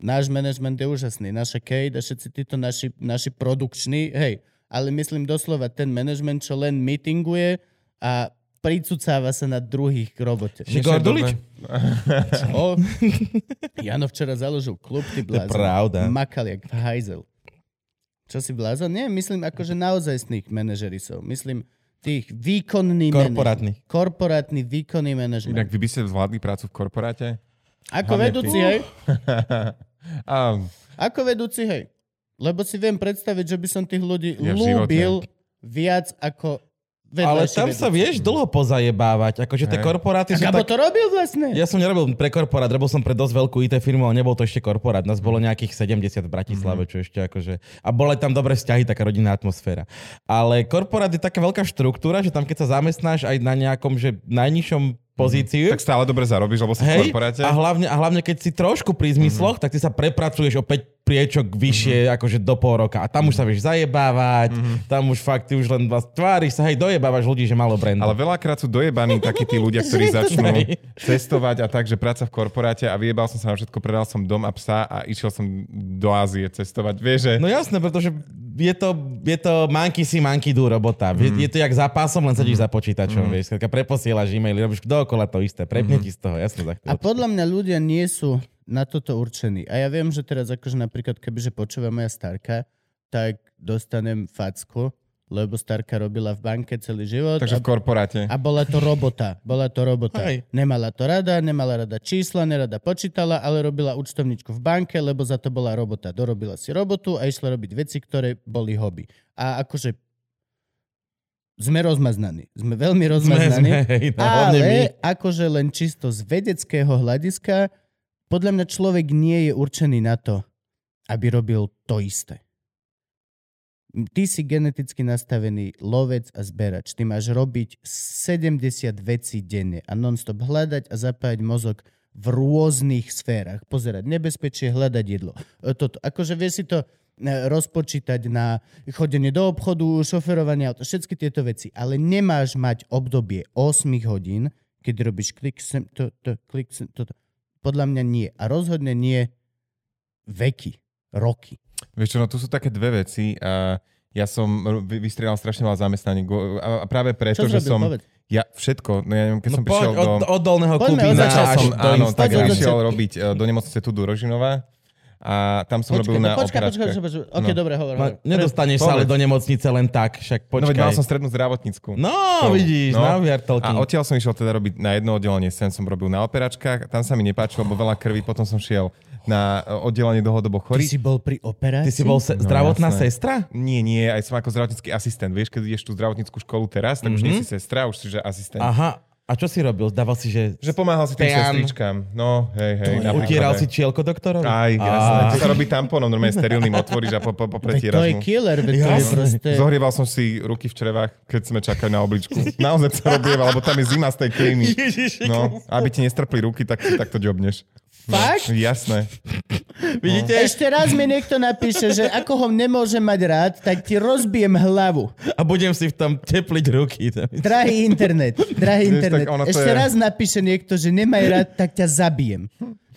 Náš management je úžasný, naša Kate a všetci títo naši, naši produkční, hej, ale myslím doslova ten management, čo len meetinguje a pricucáva sa na druhých k robote. Že Gordulič? O, Jano včera založil klub, ty To je blázon. pravda. Makal jak hajzel. Čo si blázon? Nie, myslím akože naozajstných manažerisov. Myslím tých výkonný Korporátny. manažer. Korporátny výkonný manažment. Inak vy by ste zvládli prácu v korporáte? Ako hlavne vedúci, hej? A, Ako vedúci, hej? Lebo si viem predstaviť, že by som tých ľudí Ja lúbil viac ako Ale tam vedúci. sa vieš dlho pozajebávať. Akože tie korporáty sú Gabo tak... to robil vlastne. Ja som nerobil pre korporát, robil som pre dosť veľkú IT firmu, ale nebol to ešte korporát. Nás bolo nejakých 70 v Bratislave, čo ešte akože... A boli tam dobré vzťahy, taká rodinná atmosféra. Ale korporát je taká veľká štruktúra, že tam keď sa zamestnáš aj na nejakom, že najnižšom pozíciu, tak stále dobre zarobíš, lebo si v Hej, korporáte. a hlavne, a hlavne keď si trošku pri zmysloch, mm-hmm. tak ty sa prepracuješ o 5 priečok vyššie, mm-hmm. akože do pol roka. A tam už sa vieš zajebávať, mm-hmm. tam už fakt ty už len vás tváriš sa, hej, dojebávaš ľudí, že malo brandu. Ale veľakrát sú dojebaní takí tí ľudia, ktorí začnú cestovať a tak, že práca v korporáte a vyjebal som sa na všetko, predal som dom a psa a išiel som do Ázie cestovať. Vieš, že... No jasné, pretože je to, je to monkey si, monkey do robota. Mm. Je, je to jak za pásom, len sedíš mm. za počítačom, mm. vieš. Preposielaš e-maily, robíš dookola to isté, prepne mm. ti z toho, jasne za A podľa mňa ľudia nie sú na toto určení. A ja viem, že teraz akože napríklad, kebyže počúva moja starka, tak dostanem facku, lebo starka robila v banke celý život Takže a, v korporáte. a bola to robota. Bola to robota. Hej. Nemala to rada, nemala rada čísla, nerada počítala, ale robila účtovničku v banke, lebo za to bola robota. Dorobila si robotu a išla robiť veci, ktoré boli hobby. A akože sme rozmaznaní. Sme veľmi Sme, rozmaznaní. sme, hej, no, hlavne my. Ale akože len čisto z vedeckého hľadiska, podľa mňa človek nie je určený na to, aby robil to isté. Ty si geneticky nastavený lovec a zberač. Ty máš robiť 70 vecí denne a non-stop hľadať a zapájať mozog v rôznych sférach. Pozerať nebezpečie, hľadať jedlo. E, Toto. Akože vieš si to e, rozpočítať na chodenie do obchodu, šoferovanie auta, všetky tieto veci. Ale nemáš mať obdobie 8 hodín, keď robíš klik sem, to, to, klik sem, toto. Podľa mňa nie. A rozhodne nie veky, roky. Vieš čo, no tu sú také dve veci. A ja som ro- vy- vystriedal strašne veľa zamestnaní. A práve preto, Čo že som... Povedz. Ja všetko, no ja neviem, keď No som poď prišiel od, do... od dolného Poďme začiatku. až som, áno, tak Poď od išiel začiatku. robiť e, do nemocnice tu do Rožinova a tam som robil Počkaj, na no, počkaj, počkaj, operačkách. počkaj, počkaj. OK, No. dobre, hovor. Ma, hovor. nedostaneš sa ale do nemocnice len tak, však No veď počkaj. mal som strednú zdravotnícku. No, školu. vidíš, No. no. are A odtiaľ som išiel teda robiť na jedno oddelenie, sem som robil na operačkách, tam sa mi nepáčilo, lebo veľa krvi, potom som šiel na oddelenie dlhodobo Ty chorých. si bol pri operácii? Ty si bol se- No, zdravotná jasné. sestra? Nie, nie, aj som ako zdravotnícky asistent. Vieš, keď ideš tú zdravotníckú školu teraz, tak už nie si sestra, už si že asistent. Aha. A čo si robil? Dával si, že... Že pomáhal si tým Teán. sestričkám. No, hej, hej. napríklad Utieral si čielko doktorovi? Aj, jasné. To sa robí tampónom, normálne sterilným otvoríš a po, po, Veď to popretieraš je killer, to je Jasné. proste... Zohrieval som si ruky v črevách, keď sme čakali na obličku. Naozaj sa robieval, lebo tam je zima z tej klímy. No, aby ti nestrpli ruky, tak, tak to ďobneš. Fakt? Jasné. Vidíte? Ešte raz mi niekto napíše, že ako ho nemôže mať rád, tak ti rozbijem hlavu. A budem si v tom tepliť ruky. Drahý internet, drahý internet. Ešte je- raz napíše niekto, že nemaj rád, tak ťa zabijem.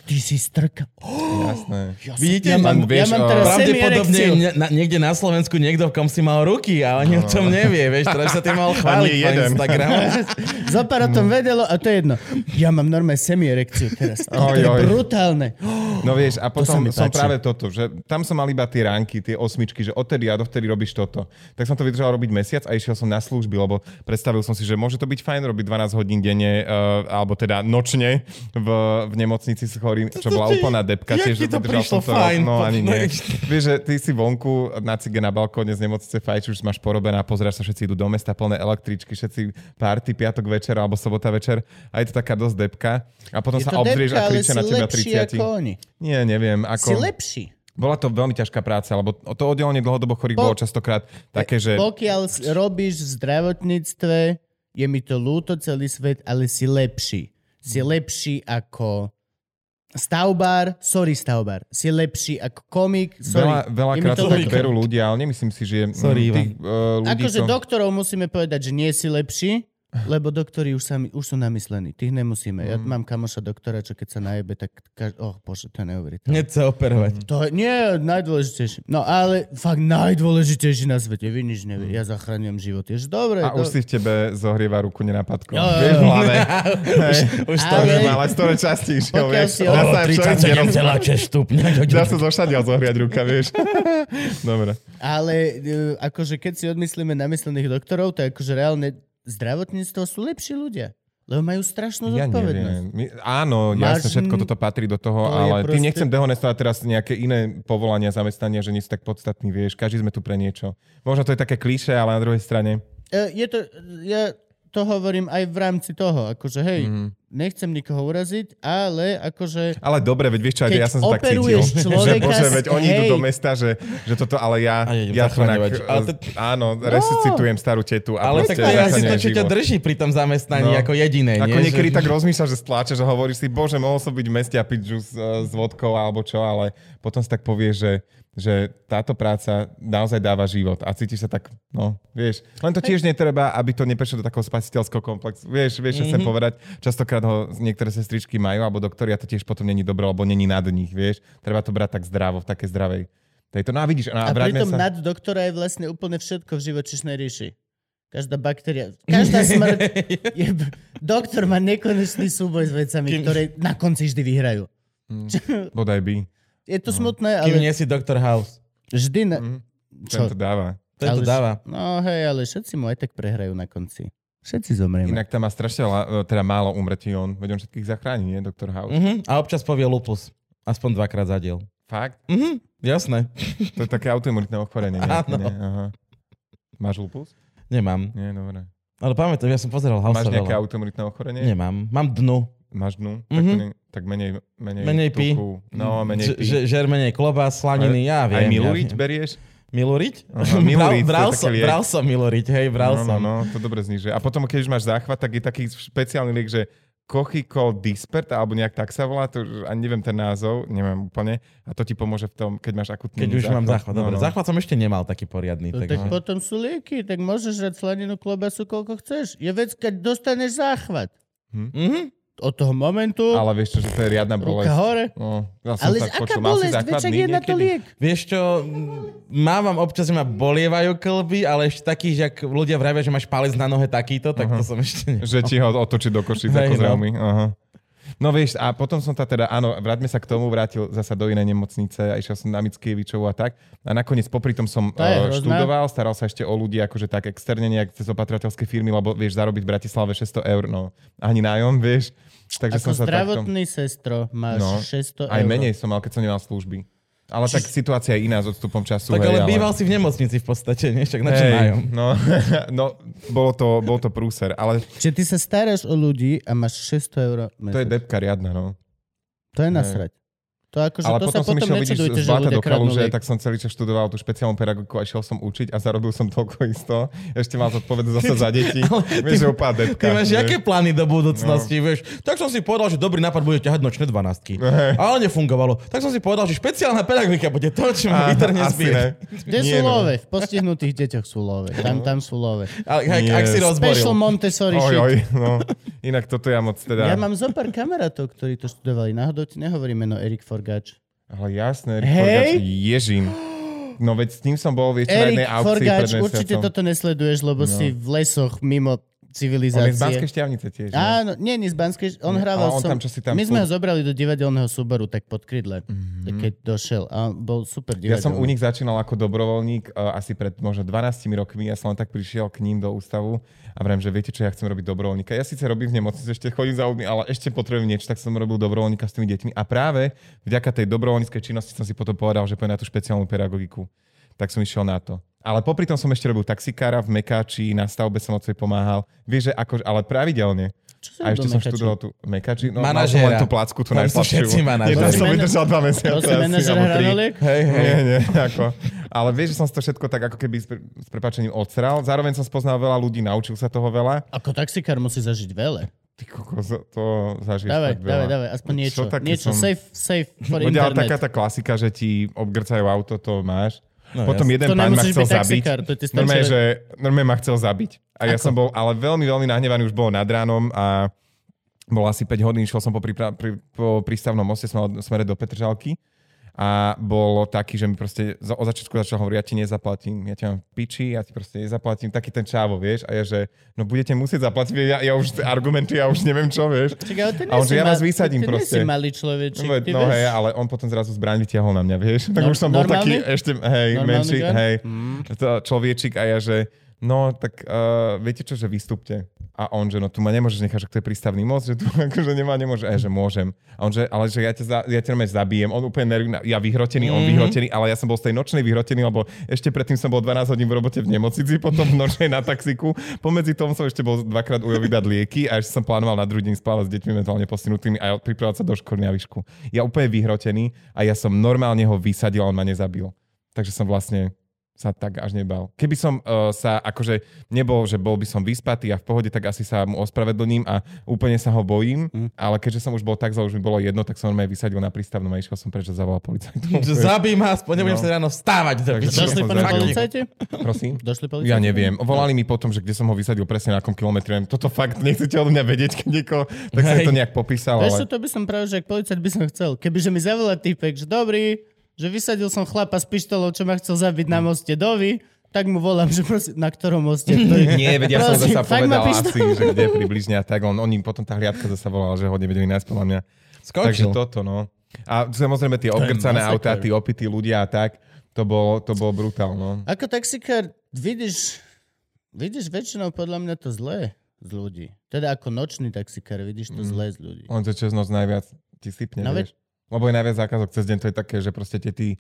Ty si strka. Jasné. Ja, Vidíte? ja mám, vieš, ja mám teraz Pravdepodobne ne, na, niekde na Slovensku niekto, v kom si mal ruky a ani o tom nevie, vieš, teraz sa tým mal chváliť jeden. Instagramu. Zopár o tom vedelo a to je jedno. Ja mám normálne semierekciu teraz. To Oj, je oj. brutálne. No vieš, a potom som páči. práve toto, že tam som mal iba tie ránky, tie osmičky, že odtedy a dovtedy robíš toto. Tak som to vydržal robiť mesiac a išiel som na služby, lebo predstavil som si, že môže to byť fajn robiť 12 hodín denne, uh, alebo teda nočne v, v nemocnici chorým, čo bola úplná depka. jak Tiež ti to prišlo to fajn? No ani nie. Vieš, že ty si vonku na cige na balkóne z nemocnice fajčíš, už máš porobená, pozeráš sa, všetci idú do mesta, plné električky, všetci party, piatok večer alebo sobota večer a je to taká dosť depka. A potom Je sa obzrieš depka, a kričia na teba lepší 30. ako oni. Nie, neviem. Ako... Si lepší. Bola to veľmi ťažká práca, lebo to oddelenie dlhodobo chorých Po- bolo častokrát také, že... Pokiaľ robíš v zdravotníctve, je mi to ľúto celý svet, ale si lepší. Si lepší ako stavbár, sorry stavbár. Si lepší ako komik, sorry. Veľa, veľakrát to tak berú ľudia, ale nemyslím si, že mm, Sorry, tých uh, ľudí Akože to... doktorov musíme povedať, že nie si lepší, lebo doktori už, sami, už sú namyslení. Tých nemusíme. Ja mám kamoša doktora, čo keď sa najebe, tak... Kaž... Oh, bože, to je neuveriteľné. Hneď sa operovať. To je, nie, najdôležitejší. No ale fakt najdôležitejší na svete. Vy nič nevie. Ja zachraňujem život. Jež dobre. A do... už si v tebe zohrieva ruku nenapadko. Jo, jo, Vieš, jo. hlave. Hej. Už to Ale- Ale... ale skoro častíš, jo, Pokiaľ vieš. si- roz- 37,6 stupňa. Dá sa zo všadiaľ zohriať ruka, vieš. Dobre. Ale e, akože keď si odmyslíme namyslených doktorov, tak akože reálne zdravotníctvo sú lepší ľudia. Lebo majú strašnú Ja zodpovednosť. My, áno, Máš- jasne, všetko toto patrí do toho, to ale tým proste- nechcem dehonestovať teraz nejaké iné povolania, zamestnania, že nie sú tak podstatní, vieš. Každý sme tu pre niečo. Možno to je také klíše, ale na druhej strane... E, Je to, ja to hovorím aj v rámci toho, akože hej, mm. nechcem nikoho uraziť, ale akože Ale dobre, veď vieš čo, ja som sa tak cítil. operuješ že človeka bože, veď oni idú do mesta, že, že toto, ale ja, A ja to inak, Ale to- áno, resuscitujem starú tetu a Ale tak to je asi to, čo ťa drží pri tom zamestnaní No. ako jediné. Ako nie? niekedy Že- tak rozmýšľaš, že stláčeš a hovoríš si, bože, mohol som byť v meste a piť džus uh, s vodkou alebo čo, ale potom si tak povieš, že, že táto práca naozaj dáva život a cítiš sa tak, no, vieš. Len to tiež netreba, aby to neprešlo do takého spasiteľského komplexu. Vieš, vieš, čo chcem Mhm. povedať. Častokrát ho niektoré sestričky majú, alebo doktori a to tiež potom není dobré, lebo není nad nich, vieš. Treba to brať tak zdravo, v takej zdravej. Tejto, no a vidíš, no a a, pritom sa... nad doktora je vlastne úplne všetko v živočišnej ríši. Každá baktéria, každá smrť. Je, doktor má nekonečný súboj s vecami, Kým- ktoré na konci vždy vyhrajú. Bodaj by. Je to smutné, Kým ale nie si Dr. House. vždy... Na... Mhm. Čo? Ten to dáva. To je to dáva. No hej, ale všetci mu aj tak prehrajú na konci. Všetci zomrieme. Inak tam má strašne veľa, teda málo umretí on. Veď on všetkých zachráni, nie, doktor House? Mhm. A občas povie lupus. Aspoň dvakrát za diel. Fakt? Mhm. Jasné. To je také autoimunitné ochorenie. Nie? Áno. Nie? Aha. Máš lupus? Nemám. Nie, dobre. Ale pamätám, ja som pozeral House Máš nejaké autoimunitné ochorenie? Nemám. Mám dnu. Máš dnu? Tak, to tak menej, menej, Menej pí. tuku. No, menej Ž- pí. že, žer menej klobás, slaniny, ja viem. Aj miluriť ja viem. berieš? Miluriť? Aha, miluriť, to bral, som, liek. bral som miluriť, hej, bral no, som. no, no, to dobre znižuje. A potom, keď už máš záchvat, tak je taký špeciálny liek, že Kochikol Dispert, alebo nejak tak sa volá, to ani neviem ten názov, neviem úplne. A to ti pomôže v tom, keď máš akutný Keď už mám záchvat. Dobre, No, no. záchvat som ešte nemal taký poriadny. No, takže... tak potom sú lieky, tak môžeš žrať slaninu, klobasu, koľko chceš. Je vec, keď dostaneš záchvat. Mhm. Od toho momentu, Ale vieš čo, že to je riadna bolesť. ruka hore. No, ja som Ale tak aká počul. Bolesť, veď záchvat čak je na to liek. Vieš čo, mávam občas, že ma bolievajú klby, ale ešte taký, že ak ľudia vravia, že máš palec na nohe takýto, tak to som ešte nemal. Že ti ho otočí do košíc Hej, ako no. zrejmy. Aha. No vieš, a potom som sa teda, áno, vráťme sa k tomu, vrátil zasa do inej nemocnice a išiel som na Mickievičovu a tak. A nakoniec popri tom som To uh, študoval, staral sa ešte o ľudí akože tak externe nejak cez opatrovateľské firmy, lebo vieš zarobiť v Bratislave 600 eur, no ani nájom, vieš. Takže Ako som sa takto... zdravotný sestro máš No, 600 eur. Aj menej som mal, keď som nemal služby. Ale tak situácia je iná s odstupom času. Tak hej, ale býval si v nemocnici v podstate, nie? Však na čo Hej, nájom? no, no bolo, to, bolo to prúser, ale Čiže ty sa staráš o ľudí a máš 600 eur to je depka riadna, no. To je nasrať. To akože Ale to potom sa som potom išiel, nečudujte, z ľudia do kaluže, tak som celý čas študoval tú špeciálnu pedagogiku a išiel som učiť a zarobil som toľko isto. Ešte mal zodpovednosť zase za deti. Vieš, že úplná depka. Ty máš aké plány do budúcnosti, no. vieš? Tak som si povedal, že dobrý nápad bude ťahať nočné dvanáctky. Ale nefungovalo. Tak som si povedal, že špeciálna pedagogika bude to, čo ma Á, vytrhne z asi bier. ne. Kde sú no. love? V postihnutých deťoch sú love. Tam, tam sú love. Ale ak, ak si rozboril. Special Montessori Oj, oj, no. Inak toto ja moc teda... Ja mám zo pár kamarátov, ktorí to študovali. Náhodou ti nehovorí meno Erik Forgač. Ale jasné, Hej. Hej? Ježin. No veď s ním som bol, vieš, na jednej aukcii Forgač, pred určite toto nesleduješ, lebo si v lesoch mimo On je z civilizácie. Banskej šťavnice tiež. ne? Áno, nie, nie z Banskej, on Nie, hrával on som, tam čosi tam my sme ho zobrali do divadelného súboru, tak pod krydle, mm-hmm. keď došiel. A on bol super Ja som u divadelný. nich začínal ako dobrovoľník uh, asi pred možno 12 rokmi. Ja som len tak prišiel k ním do ústavu a vrem, že viete čo, ja chcem robiť dobrovoľníka. Ja síce robím v nemocnici, ešte chodím za ľuďmi, ale ešte potrebujem niečo, tak som robil dobrovoľníka s tými deťmi. A práve vďaka tej dobrovoľníckej činnosti som si potom povedal, že poďme na tú špeciálnu pedagogiku. Tak som išiel na to. Ale popri tom som ešte robil taxikára v Mekáči, na stavbe som otcovi pomáhal. Vieš, že ako, ale pravidelne. Čo A ešte som Mekači? študoval tu Mekači. No, mal som tú placku, tú najslabšiu. všetci som vydržal dva mesiace. Bol si manažer hranoliek? Hej, hej. Nie, nie, ako. Ale vieš, že som si to všetko tak ako keby s, pre- s prepačením odsral. Zároveň som spoznal veľa ľudí, naučil sa toho veľa. Ako taxikár musí zažiť veľa. Ty kokos, to zažiješ Dávaj, fakt veľa. dávaj, dávaj, aspoň niečo. Čo Niečo, som- safe, safe for ale internet. taká tá klasika, že ti obgrcajú auto, to máš. No, Potom jasne. jeden To pán ma chcel zabiť. taxikár, to Normálne, že normálne ma chcel zabiť. A ja Ako? som bol ale veľmi, veľmi nahnevaný, už bolo nad ránom a bolo asi 5 hodín, išiel som po, prípra- pri, po prístavnom moste smer, smere do Petržalky a bolo taký, že mi proste od začiatku začal hovoriť, ja ti nezaplatím, ja ti mám v piči, ja ti proste nezaplatím, taký ten čávo, vieš, a ja, že no budete musieť zaplatiť, ja, ja už argumenty, ja už neviem čo, vieš. Čak, ale ty A on, že ja vás vysadím ty proste. Ty malý človečik, No, ty no hej, ale on potom zrazu zbraň vytiahol na mňa, vieš. Tak Nor- už som bol taký ešte, hej, Normálny menší, hej, Mm. to človečik a ja, že no, tak uh, viete čo, že vystúpte. A on, že no tu ma nemôžeš nechať, že to je prístavný most, že tu akože nemá, nemôže, ja, že môžem. A on, že ale že ja ťa, za, ja ťa zabijem, on úplne nervý, ja vyhrotený, Mhm. on vyhrotený, ale ja som bol z tej nočnej vyhrotený, lebo ešte predtým som bol 12 hodín v robote v nemocnici, potom v nočnej na taxiku. Pomedzi tom som ešte bol dvakrát ujo vydať lieky a ešte som plánoval na druhý deň spávať s deťmi mentálne postihnutými a pripravovať sa do školy na výšku. Ja úplne vyhrotený a ja som normálne ho vysadil a on ma nezabil. Takže som vlastne sa tak až nebal. Keby som uh, sa akože nebol, že bol by som vyspatý a v pohode, tak asi sa mu ospravedlním a úplne sa ho bojím, Mm. ale keďže som už bol tak zle, už mi bolo jedno, tak som normálne vysadil na prístavnom a išiel som preč a zavolal policajtu. Že zabij ma, aspoň nebudem No. sa ráno vstávať. Takže Došli som po na zabil. policajte? Prosím? Došli policajti? Ja neviem. Volali mi potom, že kde som ho vysadil presne na akom kilometri. Toto fakt nechcete od mňa vedieť, keď niekoho, tak som Hej. to nejak popísal, Vieš ale... to by som práve, že policajt by som chcel. Kebyže mi zavolá typek, že dobrý, že vysadil som chlapa s pištolou, čo ma chcel zabiť na moste Dovi, tak mu volám, že prosím, na ktorom moste to je. Nie, veď ja som zasa povedal asi, že kde približne a tak. On, oni potom tá hliadka zasa volala, že ho nevedeli nájsť podľa mňa. Takže Skočil. toto, no. A samozrejme tie masaker. autá, tí opití ľudia a tak, to bolo, to bolo brutál, no. Ako taxikár vidíš, vidíš väčšinou podľa mňa to zlé z ľudí. Teda ako nočný taxikár vidíš to Mm. zlé z ľudí. On to čas noc najviac ti sypne, No vieš. Lebo je najviac zákazok cez deň, to je také, že proste tety,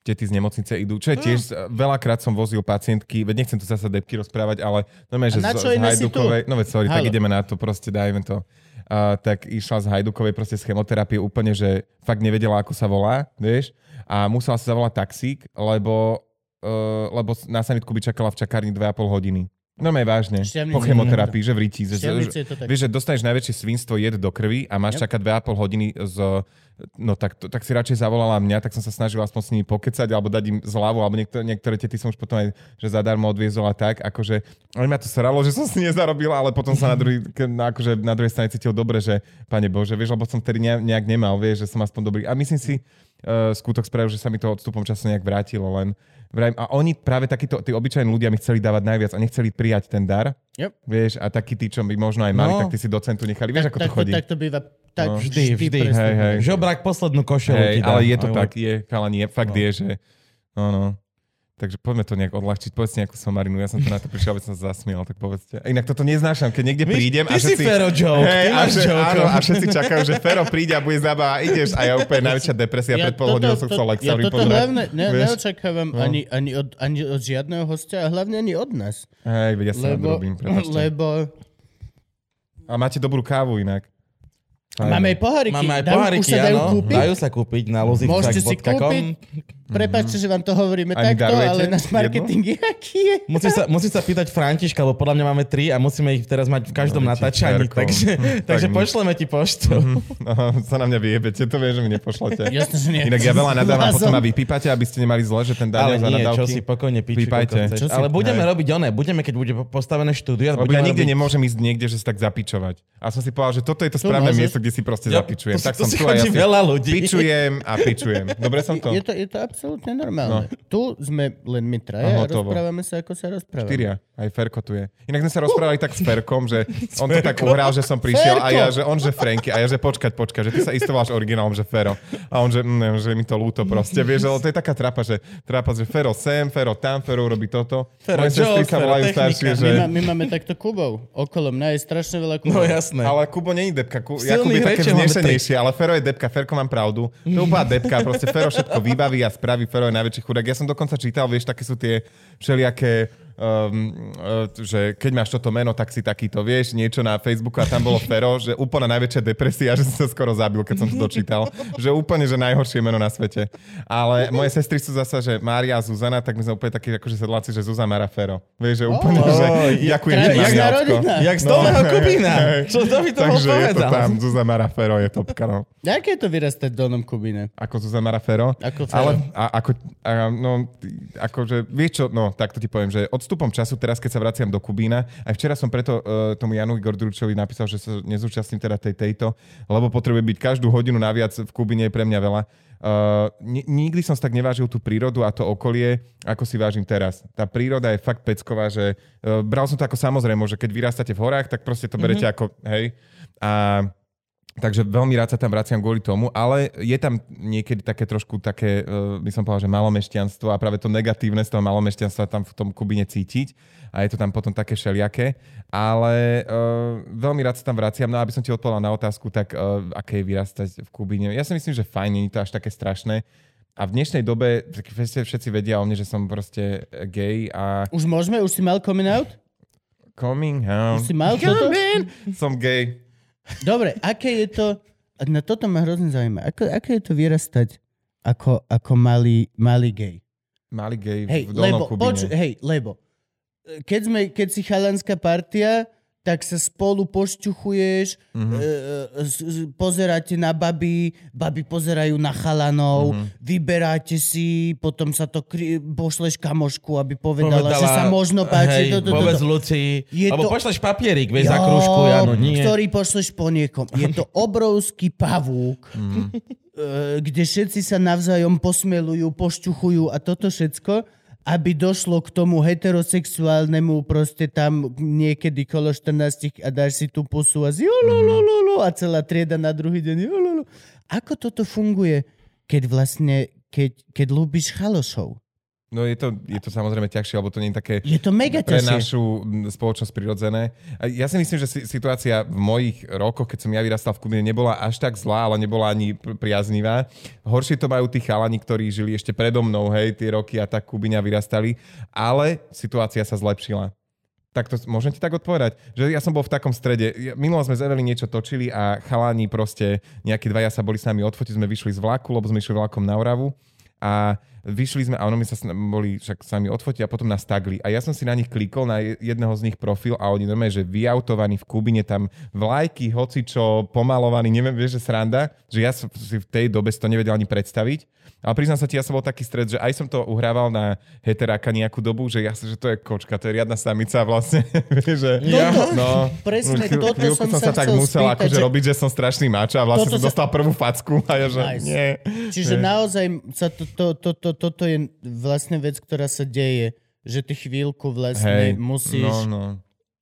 tety z nemocnice idú. Čo je tiež, veľakrát som vozil pacientky, veď nechcem tu zase depky rozprávať, ale normálne, že na z, čo z? Hajdukovej, no veď sorry, tak Halo. ideme na to, proste dajme to. Uh, tak išla z Hajdukovej proste z chemoterapie úplne, že fakt nevedela, ako sa volá, vieš, a musela si zavolať taxík, lebo, uh, lebo na sanitku by čakala v čakárni 2,5 hodiny. No je vážne. Šťavnici. Po chemoterapii, že v tak. Vieš, že dostaneš najväčšie svinstvo jed do krvi a máš Yep. čakať 2,5 hodiny z... No tak, to, tak si radšej zavolala mňa, tak som sa snažil aspoň s nimi pokecať alebo dať im zľavu, alebo niektoré, niektoré tety som už potom aj že zadarmo odviezol a tak, akože ale ma to sralo, že som si nezarobil, ale potom sa na, druhý, na, akože na druhej strane cítil dobre, že pane Bože, vieš, lebo som vtedy ne, nejak nemal, vieš, že som aspoň dobrý. A myslím si, uh, skutok spravil, že sa mi to odstupom času nejak vrátilo, len vrajím, a oni práve takíto, tí obyčajní ľudia mi chceli dávať najviac a nechceli prijať ten dar, Yep. Vieš, a takí tí, čo by možno aj mali, No. tak ty si docentu nechali. Vieš, ako to tak, chodí? tak to býva. Tak No. Vždy, vždy. presne. Hej, hej. Žobrák poslednú košelu Hej, ti dá. ale je to Aj tak, je, chalani, je, fakt No. je, že... No, no. Takže poďme to nejak odľahčiť. Povedzte nejakú somarinu. Ja som to na to prišiel, aby som sa zasmial, tak povedzte. A Inak toto neznášam, keď niekde Víš, prídem ty a si všetci... Fero joke, Hej, ty a, že, joke. áno, a všetci čakajú, že Fero príde a bude zábava a ideš a ja úplne najväčšia depresia pred pol hodinou som chcel ja Lexory toto pozrieť. hlavne ne, Vieš? neočakávam No. ani, ani, od, ani od žiadneho hostia a hlavne ani od nás. Hej, veď ja sa Lebo, robím, prepáčte. lebo A máte dobrú kávu inak. Máme aj poháriky. Máme aj Dajú- poháriky, dajú áno. kúpiť? Dajú sa kúpiť na Môžete si kúpiť. Prepačte, že vám to hovoríme A mi takto, darujete ale náš marketing je aký je. Musí sa, musí sa pýtať Františka, lebo podľa mňa máme tri a musíme ich teraz mať v každom No, natáčaní. Takže, takže Tak- pošleme ti poštu. No, sa na mňa vyjebete, to vie, že mi nepošlete. Jasne, že nie. Inak ja veľa nadávam, Blázon. potom ma vypípate, aby ste nemali zle, že ten Daniel za nie, čo nadávky. si pokojne píči, Pípajte. Čo si- Ale budeme hej. robiť oné, budeme, keď bude postavené štúdio. Lebo ja nikde robiť... nemôžem ísť niekde, že sa tak zapičovať. A som si povedal, že toto je to správne miesto, kde si proste zapičujem. tak som si tu a ja chodí si veľa ľudí. pičujem a pičujem. Dobre som to, je to absolútne normálne. Tu sme len my A traja a rozprávame sa, ako sa rozprávame. Štyria. Aj Ferko tu je. Inak sme sa rozprávali tak s Ferkom, že on to tak uhral, že som prišiel a ja, že on, že Franky a ja, že počkať, počkať, že ty sa isto voláš originálom, že Fero. A on, že, mm, že mi to ľúto proste. Vieš, ale to je taká trapa, že trapa, že Fero sem, Fero tam, Fero robí toto. Fero Moje sestry sa volajú technika. staršie, že... My, má, my máme takto Kubov. Okolo mňa je strašne veľa No Kubov. jasné. Ale Kubo není depka. Ku, Jakub je také vznešenejšie, ale Fero je depka. Ferko mám pravdu. To je úplná depka. Proste Fero všetko vybaví a spraví. Fero je najväčší chudák. Ja som dokonca čítal, vieš, také sú tie všelijaké um, že keď máš toto meno, tak si takýto, vieš, niečo na Facebooku a tam bolo Fero, že úplne najväčšia depresia, že som sa skoro zabil, keď som to dočítal. Že úplne, že najhoršie meno na svete. Ale moje sestry sú zasa, že Mária a Zuzana, tak my sme úplne takí, akože sedláci, že Zuzana Mara Fero. Vieš, že úplne, Oh, že ďakujem ti, rodina. Jak z dolného Kubína. hej. Čo to by to Takže je to tam, Zuzana Mara Fero je topka, no. Aké je to vyrastať v Dolnom Kubine? Ako Zuzana Mara Fero. Ako Fero. Ale a, ako, a, no, akože, vieš čo, no, tak to ti poviem, že odstupom času, teraz keď sa vraciam do Kubína, aj včera som preto uh, tomu Janovi Gorduličovi napísal, že sa nezúčastním teda tej tejto, lebo potrebuje byť každú hodinu naviac v Kubíne je pre mňa veľa. Uh, ni- nikdy som si tak nevážil tú prírodu a to okolie, ako si vážim teraz. Tá príroda je fakt pecková, že uh, bral som to ako samozrejme, že keď vyrastáte v horách, tak proste to berete Mhm. ako, hej. A Takže veľmi rád sa tam vraciam kvôli tomu, ale je tam niekedy také trošku také, uh, by som povedal, že malomešťanstvo a práve to negatívne z toho malomešťanstva tam v tom Kubine cítiť a je to tam potom také všelijaké, ale uh, veľmi rád sa tam vraciam. No aby som ti odpovedal na otázku, tak uh, aké je vyrastať v Kubine. Ja si myslím, že fajn, nie je to až také strašné. A v dnešnej dobe všetci, vedia o mne, že som proste gay a Už môžeme? Už si mal coming out? coming out. Už si mal toto? Som gay. Dobre, aké je to... Na toto ma hrozne zaujíma. Ako, aké je to vyrastať ako, ako malý, malý gay? Malý gay Hej, v lebo, Kubine. poču, hej, lebo keď, sme, keď si chalanská partia, tak sa spolu pošťuchuješ, Mhm. mm-hmm. e, e, pozeráte na baby, baby pozerajú na chalanov, Mhm. mm-hmm. vyberáte si, potom sa to kri- pošleš kamošku, aby povedala, Povedala, že sa možno páči. hej, to, to, to, povedz to. Lucii. Je Alebo to- pošleš papierik, vieš, za kružku, Jano, nie. ktorý pošleš po niekom. Je to obrovský pavúk, Mhm. e, kde všetci sa navzájom posmelujú, pošťuchujú a toto všetko, aby došlo k tomu heterosexuálnemu proste tam niekedy kolo 14 a dáš si tú pusu a zi, ololololo, a celá trieda na druhý deň. ololo. Ako toto funguje, keď vlastne, keď, keď ľúbiš chalošov? No je to, je to samozrejme ťažšie, lebo to nie je také Je to mega pre ťažšie. našu spoločnosť prirodzené. A Ja si myslím, že si- situácia v mojich rokoch, keď som ja vyrastal v Kubine, nebola až tak zlá, ale nebola ani pr- priaznivá. Horšie to majú tí chalani, ktorí žili ešte predo mnou, hej, tie roky a tak Kubíňa vyrastali. Ale situácia sa zlepšila. Tak to môžem ti tak odpovedať? Že ja som bol v takom strede. Minulo sme z Evelyn niečo točili a chalani proste, nejakí dvaja sa boli s nami odfotiť, sme vyšli z vlaku, lebo sme išli vlakom na Oravu a vyšli sme a ono mi sa boli však s nami odfotiť a potom nás tagli. A ja som si na nich klikol, na je- jedného z nich profil a oni normálne, že vyautovaní v Kubine tam vlajky, hocičo, pomalovaný, neviem, vieš, že sranda, že ja som si v tej dobe si to nevedel ani predstaviť. Ale priznám sa ti, ja som bol taký stred, že aj som to uhrával na heteráka nejakú dobu, že ja že to je kočka, to je riadna samica vlastne. Že, Toto- no, presne chvíľ- toto chvíľku som som sa sa tak musel spýtať, akože že- robiť, že som strašný mačo a vlastne som sa- dostal prvú facku a ja že Nice. nie. Čiže naozaj sa to, to, to, to, toto je vlastne vec, ktorá sa deje, že ty chvíľku vlastne Hej, musíš... no, no.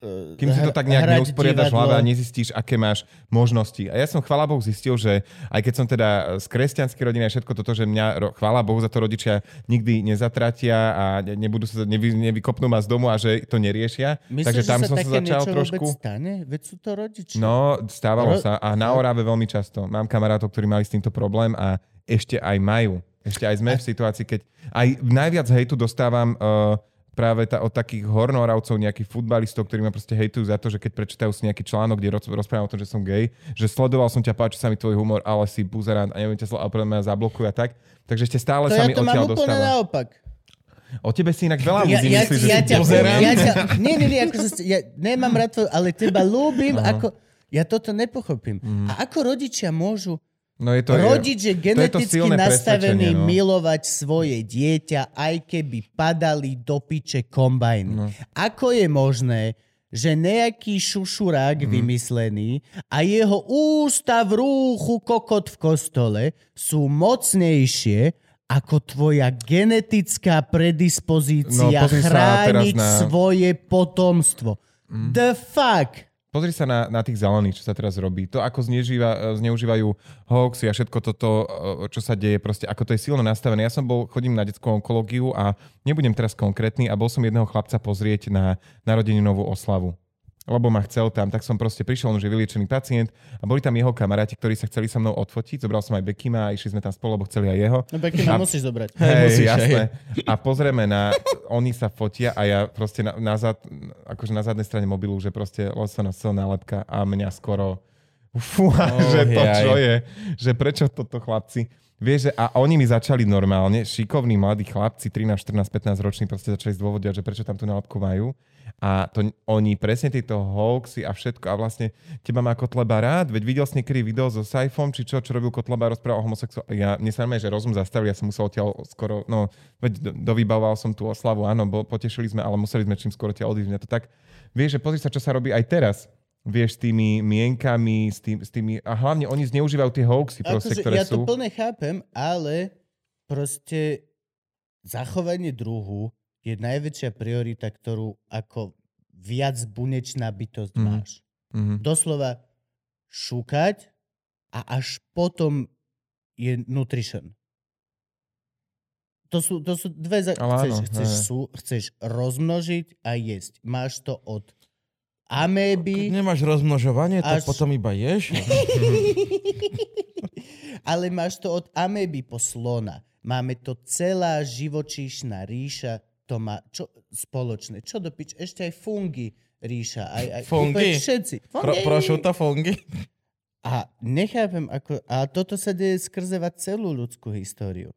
eh, Kým si to tak nejak neusporiadaš hlave a nezistíš, aké máš možnosti. A ja som, chvála Bohu, zistil, že aj keď som teda z kresťanskej rodiny a všetko toto, že mňa, chvála Bohu, za to rodičia nikdy nezatratia a ne- nebudú sa, nevy, nevykopnú ma z domu a že to neriešia. Myslíš, Takže tam že sa som sa začal trošku... vôbec stane? Veď sú to rodičia. No, stávalo Ro- sa. A na Orave veľmi často. Mám kamarátov, ktorí mali s týmto problém a ešte aj majú. Ešte aj sme v situácii, keď aj najviac hejtu dostávam uh, práve tá, od takých hornoravcov, nejakých futbalistov, ktorí ma proste hejtujú za to, že keď prečítajú si nejaký článok, kde roz, rozprávam o tom, že som gay, že sledoval som ťa, páči sa mi tvoj humor, ale si buzerant a neviem ťa slovo, a ma zablokujú a tak. Takže ešte stále To sa ja mi to mám odtiaľ úplne dostáva. naopak. O tebe si inak veľa ľudí Ja, ja, myslí, že ja, si ťa, buzerant. ja ťa, nie, nie, nie, ako sa, ja nemám rád ale teba ľúbim, ako, ja toto nepochopím. A ako rodičia môžu No je to, Rodič je to geneticky silné nastavený presvedčenie, no. milovať svoje dieťa, aj keby padali do piče kombajny. No. Ako je možné, že nejaký šušurák Mhm. vymyslený a jeho ústa v rúchu kokot v kostole sú mocnejšie ako tvoja genetická predispozícia No, chrániť na- svoje potomstvo. The fuck? Pozri sa na, na tých zelených, čo sa teraz robí. To, ako zneužíva, zneužívajú hoaxy a všetko toto, e, čo sa deje, proste ako to je silno nastavené. Ja som bol, chodím na detskú onkológiu a nebudem teraz konkrétny a bol som jedného chlapca pozrieť na narodeninovú oslavu lebo ma chcel tam, tak som proste prišiel, on už je vyliečený pacient a boli tam jeho kamaráti, ktorí sa chceli so mnou odfotiť. Zobral som aj Bekima a išli sme tam spolu, lebo chceli aj jeho. No Becky ma A- musíš zobrať. Hej, musíš, jasné. A pozrieme na, oni sa fotia a ja proste na, na, zad, akože na zadnej strane mobilu, že proste Losona S nálepka a mňa skoro fúha, Oh, že to jaj. čo je, že prečo toto chlapci. Vieš, a oni mi začali normálne, šikovní mladí chlapci, 13, 14, 15 roční, proste začali zdôvodňovať, že prečo tam tú nálepku majú. A to, oni presne tieto hoaxy a všetko a vlastne teba má Kotleba rád, veď videl si niekedy video so Saifom, či čo, čo robil Kotleba, rozprával o homosexuál. Ja, mne sa že rozum zastavil, ja som musel odtiaľ skoro, no, veď do- dovybavoval som tú oslavu, áno, bo, potešili sme, ale museli sme čím skoro ťa odísť. To tak, vieš, že pozri sa, čo sa robí aj teraz. Vieš, s tými mienkami, s, tým, s tými, a hlavne oni zneužívajú tie hoaxy, proste, Akože, ktoré ja to sú. plne chápem, ale proste zachovanie druhu je najväčšia priorita, ktorú ako viac bunečná bytosť Mhm. máš. Mhm. Doslova šúkať a až potom je nutrition. To sú, to sú dve... Za... Ale Chceš, áno, chceš, sú, chceš rozmnožiť a jesť. Máš to od améby, Keď nemáš rozmnožovanie, tak Až- potom iba ješ. ale máš to od améby po slona. Máme to celá živočíšna ríša, to má čo spoločné. Čo do pič? Ešte aj fungy ríša. Aj, aj, Fungy? Všetci. Pro, prosciutto fungy. A nechápem, ako... A toto sa deje skrzevať celú ľudskú históriu.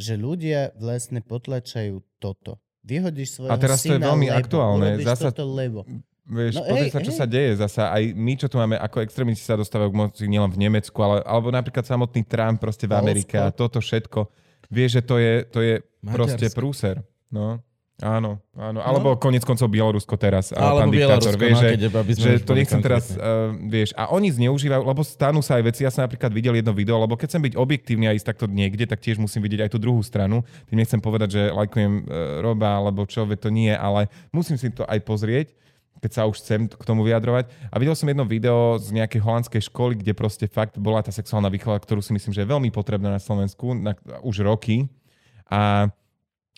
Že ľudia vlastne potlačajú toto. Vyhodíš svojho A teraz to je syna, veľmi lebo, aktuálne. Zasa- toto, lebo. Vieš, No no, pozri hej, sa, čo hej. sa deje zasa. Aj my, čo tu máme, ako extrémisti sa dostávajú k moci nielen v Nemecku, ale, alebo napríklad samotný Trump proste v. Amerike a toto všetko. Vieš, že to je, to je proste prúser. No. Áno, áno. Alebo konec koncov Bielorusko teraz. Alebo pán diktátor. Vieš, no, že, aby že to nechcem teraz, uh, vieš, a oni zneužívajú, lebo stanú sa aj veci, ja som napríklad videl jedno video, lebo keď chcem byť objektívny a ísť takto niekde, tak tiež musím vidieť aj tú druhú stranu. Tým nechcem povedať, že lajkujem uh, Roba, alebo čo, to nie, ale musím si to aj pozrieť keď sa už chcem k tomu vyjadrovať. A videl som jedno video z nejakej holandskej školy, kde proste fakt bola tá sexuálna výchova, ktorú si myslím, že je veľmi potrebná na Slovensku na, už roky. A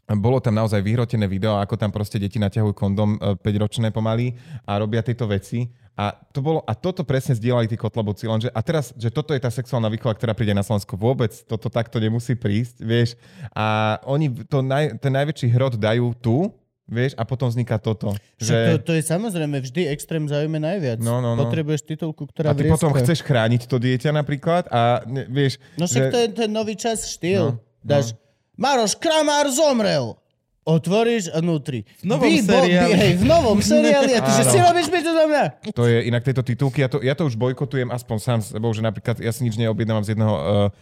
bolo tam naozaj vyhrotené video, ako tam proste deti naťahujú kondom 5-ročné pomaly a robia tieto veci. A, to bolo, a toto presne zdieľali tí kotlobovci, lenže a teraz, že toto je tá sexuálna výchova, ktorá príde na Slovensko vôbec, toto takto nemusí prísť, vieš. A oni to naj, ten najväčší hrot dajú tu, vieš, a potom vzniká toto. Že... To, to je samozrejme vždy extrém zaujme najviac. No, no, no. Potrebuješ titulku, ktorá a ty potom vrieska. chceš chrániť to dieťa napríklad a ne, vieš, No však že, to je ten nový čas štýl. No, Dáš, Maroš Kramár zomrel. Otvoríš a nutri. V novom seriáli. Hej, v novom seriáli. A ty, že si robíš mi to do mňa. To je inak tieto titulky, ja to, ja to už bojkotujem aspoň sám s sebou, že napríklad ja si nič neobjednávam z jedného uh,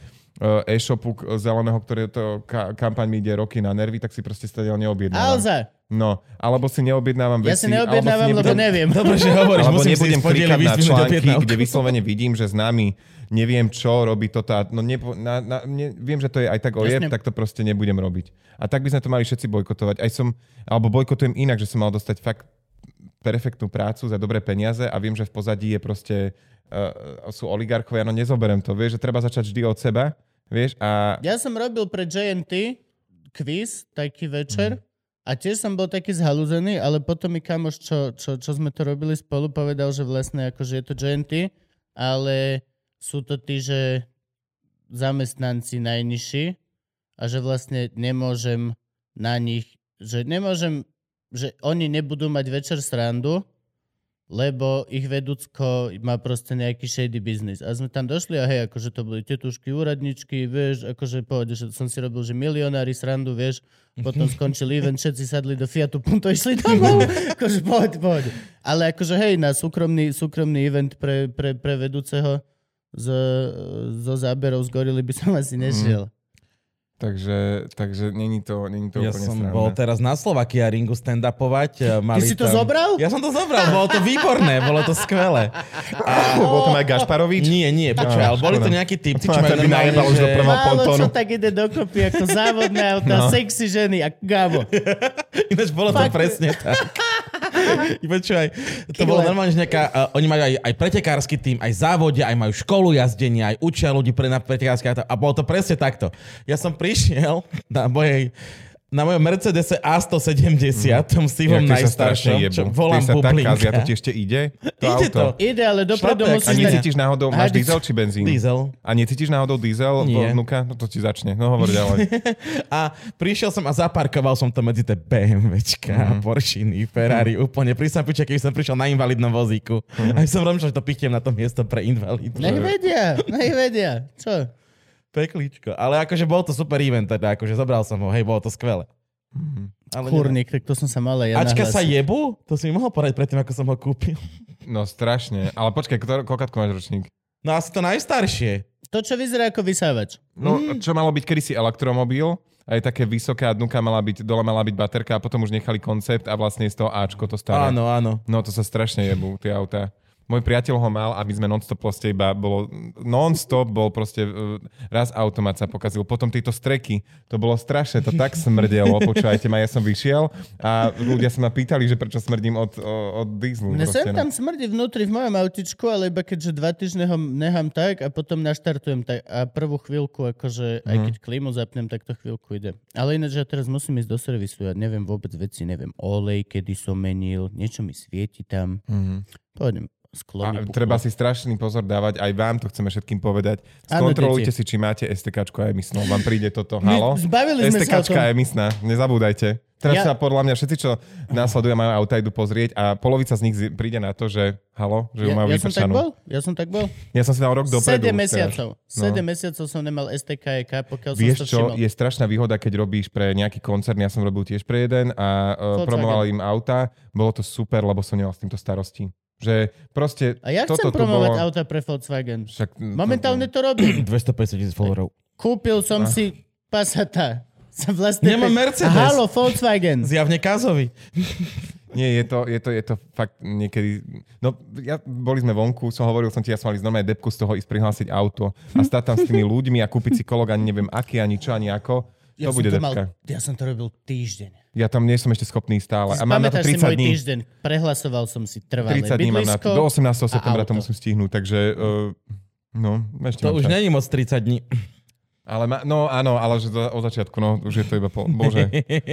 e-shopu k- zeleného, ktoré to ka- kampaň mi ide roky na nervy, tak si proste stadiaľ neobjednávam. Alza. No, alebo si neobjednávam Ja veci. si neobjednávam, si lebo nebudem- neviem. Dobre, že hovoríš, Alebo musím nebudem si klikať na články, kde vyslovene vidím, že s nami neviem čo, robí toto. a- No nepo, na, na, ne, viem, že to je aj tak ojeb, Jasne. tak to proste nebudem robiť. A tak by sme to mali všetci bojkotovať. Aj som, alebo bojkotujem inak, že som mal dostať fakt perfektnú prácu za dobré peniaze a viem, že v pozadí je proste, uh, sú oligarchovia, no nezoberem to. Vieš, že treba začať vždy od seba, vieš, a Ja som robil pre JNT quiz, taký večer. Mhm. A tiež som bol taký zhalúzený, ale potom mi kamoš, čo, čo, čo sme to robili spolu, povedal, že vlastne akože je to JNT, ale sú to tí, že zamestnanci najnižší a že vlastne nemôžem na nich, že nemôžem že oni nebudú mať večer srandu, lebo ich vedúcko má proste nejaký shady business. A sme tam došli a hej, akože to boli tetušky, úradničky, vieš, akože pohode, že som si robil, že milionári srandu, vieš, potom skončil event, všetci sadli do Fiatu Punto, išli domov, akože pohode, pohode. Ale akože hej, na súkromný, súkromný event pre, pre, pre vedúceho z, zo záberov z gorily by som asi nešiel. Takže, takže není to, není to Ja úplne som sranda. bol teraz na Slovakia ringu stand-upovať. e, Ty Mali si to tam... zobral? Ja som to zobral, bolo to výborné, bolo to skvelé. A... Bol tam aj Gašparovič? Nie, nie, počuj, Á, ale boli to nejakí typci, čo majú normálne, najebal už do že... prvého- Málo pontónu. čo tak ide dokopy, ako závodné auta, No. sexy ženy a Gabo. Ináč bolo to Fakt. presne tak. Počúvaj, to bolo normálne, že nejaká, uh, oni majú aj, aj pretekársky tým, aj závodia, aj majú školu jazdenia, aj učia ľudí pre na pretekársky auta a bolo to presne takto. Ja som prišiel na mojej na mojom Mercedese A170, tom sivom Jak tie sa strašne najstaršom, čo volám sa tak bublinka. kazia, to ti ešte ide? To Ide auto. to. Ide, ale dopredu musíš A necítiš náhodou, máš diesel či benzín? Diesel. A necítiš náhodou diesel Nie. vnúka? No to ti začne. No hovor ďalej. A prišiel som a zaparkoval som to medzi tie BMWčka, mm. Porschiny, Ferrari, úplne pri sampiče, keby som prišiel na invalidnom vozíku. Mm. A som rozmýšľal, že to pichnem na to miesto pre invalidov. Nech vedia, nech vedia. Čo? Pekličko. Ale akože bol to super event, teda akože zobral som ho, hej, bolo to skvelé. Ale Kurník, tak to som sa mal ja Ačka sa nahlásiť. jebu? To si mi mohol poradiť predtým, ako som ho kúpil. No strašne. Ale počkaj, kto- koľkátko máš ročník? No asi to najstaršie. To, čo vyzerá ako vysávač. No, čo malo byť kedysi elektromobil, aj také vysoké a dnuka mala byť, dole mala byť baterka a potom už nechali koncept a vlastne z toho Ačko to staré. Áno, áno. No to sa strašne jebú, tie autá. Môj priateľ ho mal a my sme non-stop proste iba bolo, non-stop bol proste, uh, raz automat sa pokazil, potom tieto streky, to bolo strašné, to tak smrdelo, počúvajte ma, ja som vyšiel a ľudia sa ma pýtali, že prečo smrdím od, od, dízlu. Mne sem proste, no. tam smrdí vnútri v mojom autičku, ale iba keďže dva týždne ho nechám tak a potom naštartujem tak a prvú chvíľku, akože aj Mhm. keď klímu zapnem, tak to chvíľku ide. Ale ináč ja teraz musím ísť do servisu, ja neviem vôbec veci, neviem olej, kedy som menil, niečo mi svieti tam. Mhm. Pôjdem, sklo A treba si strašný pozor dávať, aj vám to chceme všetkým povedať. Skontrolujte si, či máte STKčko a emisnú. Vám príde toto, My halo? zbavili sme sa emisná, nezabúdajte. Teraz Ja- sa podľa mňa všetci, čo nás sledujú, majú auta, idú pozrieť a polovica z nich príde na to, že halo, že ju Ja, majú ja som tak vypršanú. bol? Ja som tak bol? Ja som si dal rok dopredu. 7 už mesiacov. teraz. 7 mesiacov som nemal STKEK, pokiaľ som Vieš to čo, všimol. je strašná výhoda, keď robíš pre nejaký koncern, ja som robil tiež pre jeden a uh, promoval im auta, bolo to super, lebo som nemal s týmto starosti. Že proste A ja chcem toto tu promovať bolo... auta pre Volkswagen. Však, Momentálne to robím. 250 tisíc followerov. Kúpil som si Passata. Sa vlastne Nemám pe- Mercedes. A Halo, Volkswagen. Zjavne Kazovi. Nie, je to, je to, je to fakt niekedy... No, ja, boli sme vonku, som hovoril som ti, ja som mali znamená depku z toho ísť prihlásiť auto a stať tam s tými ľuďmi a kúpiť si kolok ani neviem aký, ani čo, ani ako. To Ja som bude to depka. mal, ja som to robil týždeň. Ja tam nie som ešte schopný stále. A mám na to Pamätáš si 30 môj dní. týždeň? Prehlasoval som si trvalé 30 dní mám na to. Do 18. septembra to musím stihnúť, takže... Uh, no, ešte To už čas. není moc 30 dní. Ale ma, no áno, ale že to, od začiatku, no, už je to iba po... Bože.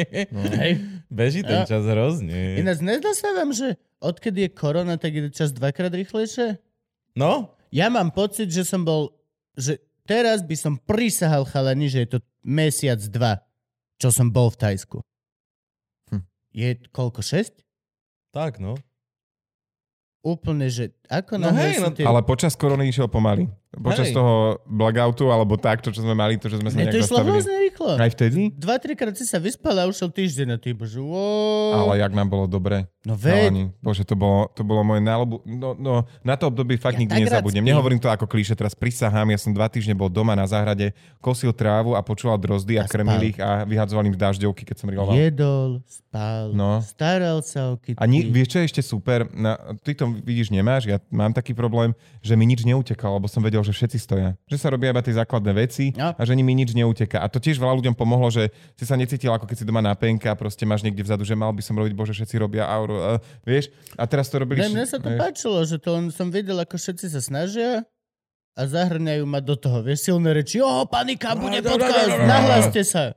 Hej. Beží ten čas hrozne. Ináč nezdá sa vám, že odkedy je korona, tak ide čas dvakrát rýchlejšie? No, Ja mám pocit, že som bol, že teraz by som prisahal chalani, že je to mesiac, dva, čo som bol v Tajsku. Je koľko, šesť? tak no. Úplne, že ako No hej, no. Ale počas korony išiel pomaly. Počas Hej. toho blackoutu, alebo tak, to, čo sme mali, to, že sme sa to nejak išlo nastavili. hrozne rýchlo. Aj vtedy? Dva, trikrát si sa vyspal a ušiel týždeň a ty bože, wow. Ale jak nám bolo dobre. No veď, Chalani. Bože, to bolo, to bolo moje nálobu... No, no, na to obdobie fakt Ja nikdy nezabudnem. Nehovorím to ako klíše, teraz prisahám. Ja som dva týždne bol doma na záhrade, kosil trávu a počúval drozdy a, A krmil ich a vyhadzoval im dažďovky, keď som riloval. jedol, spal, No. staral sa o kytky. A nie, vieš, čo je ešte super? Na, ty to vidíš, nemáš, ja mám taký problém, že mi nič neutekalo, lebo som vedel, že všetci stoja. Že sa robia iba tie základné veci No. a že mi nič neuteká. A to tiež veľa ľuďom pomohlo, že si sa necítil ako keď si doma na penka, proste máš niekde vzadu, že mal by som robiť, bože, všetci robia auro. A, vieš? A teraz to robili... Ne, mne sa to vieš? páčilo, že to len som videl, ako všetci sa snažia a zahrňajú ma do toho. Vieš, silné reči, o, panika, bude podcast, nahláste sa.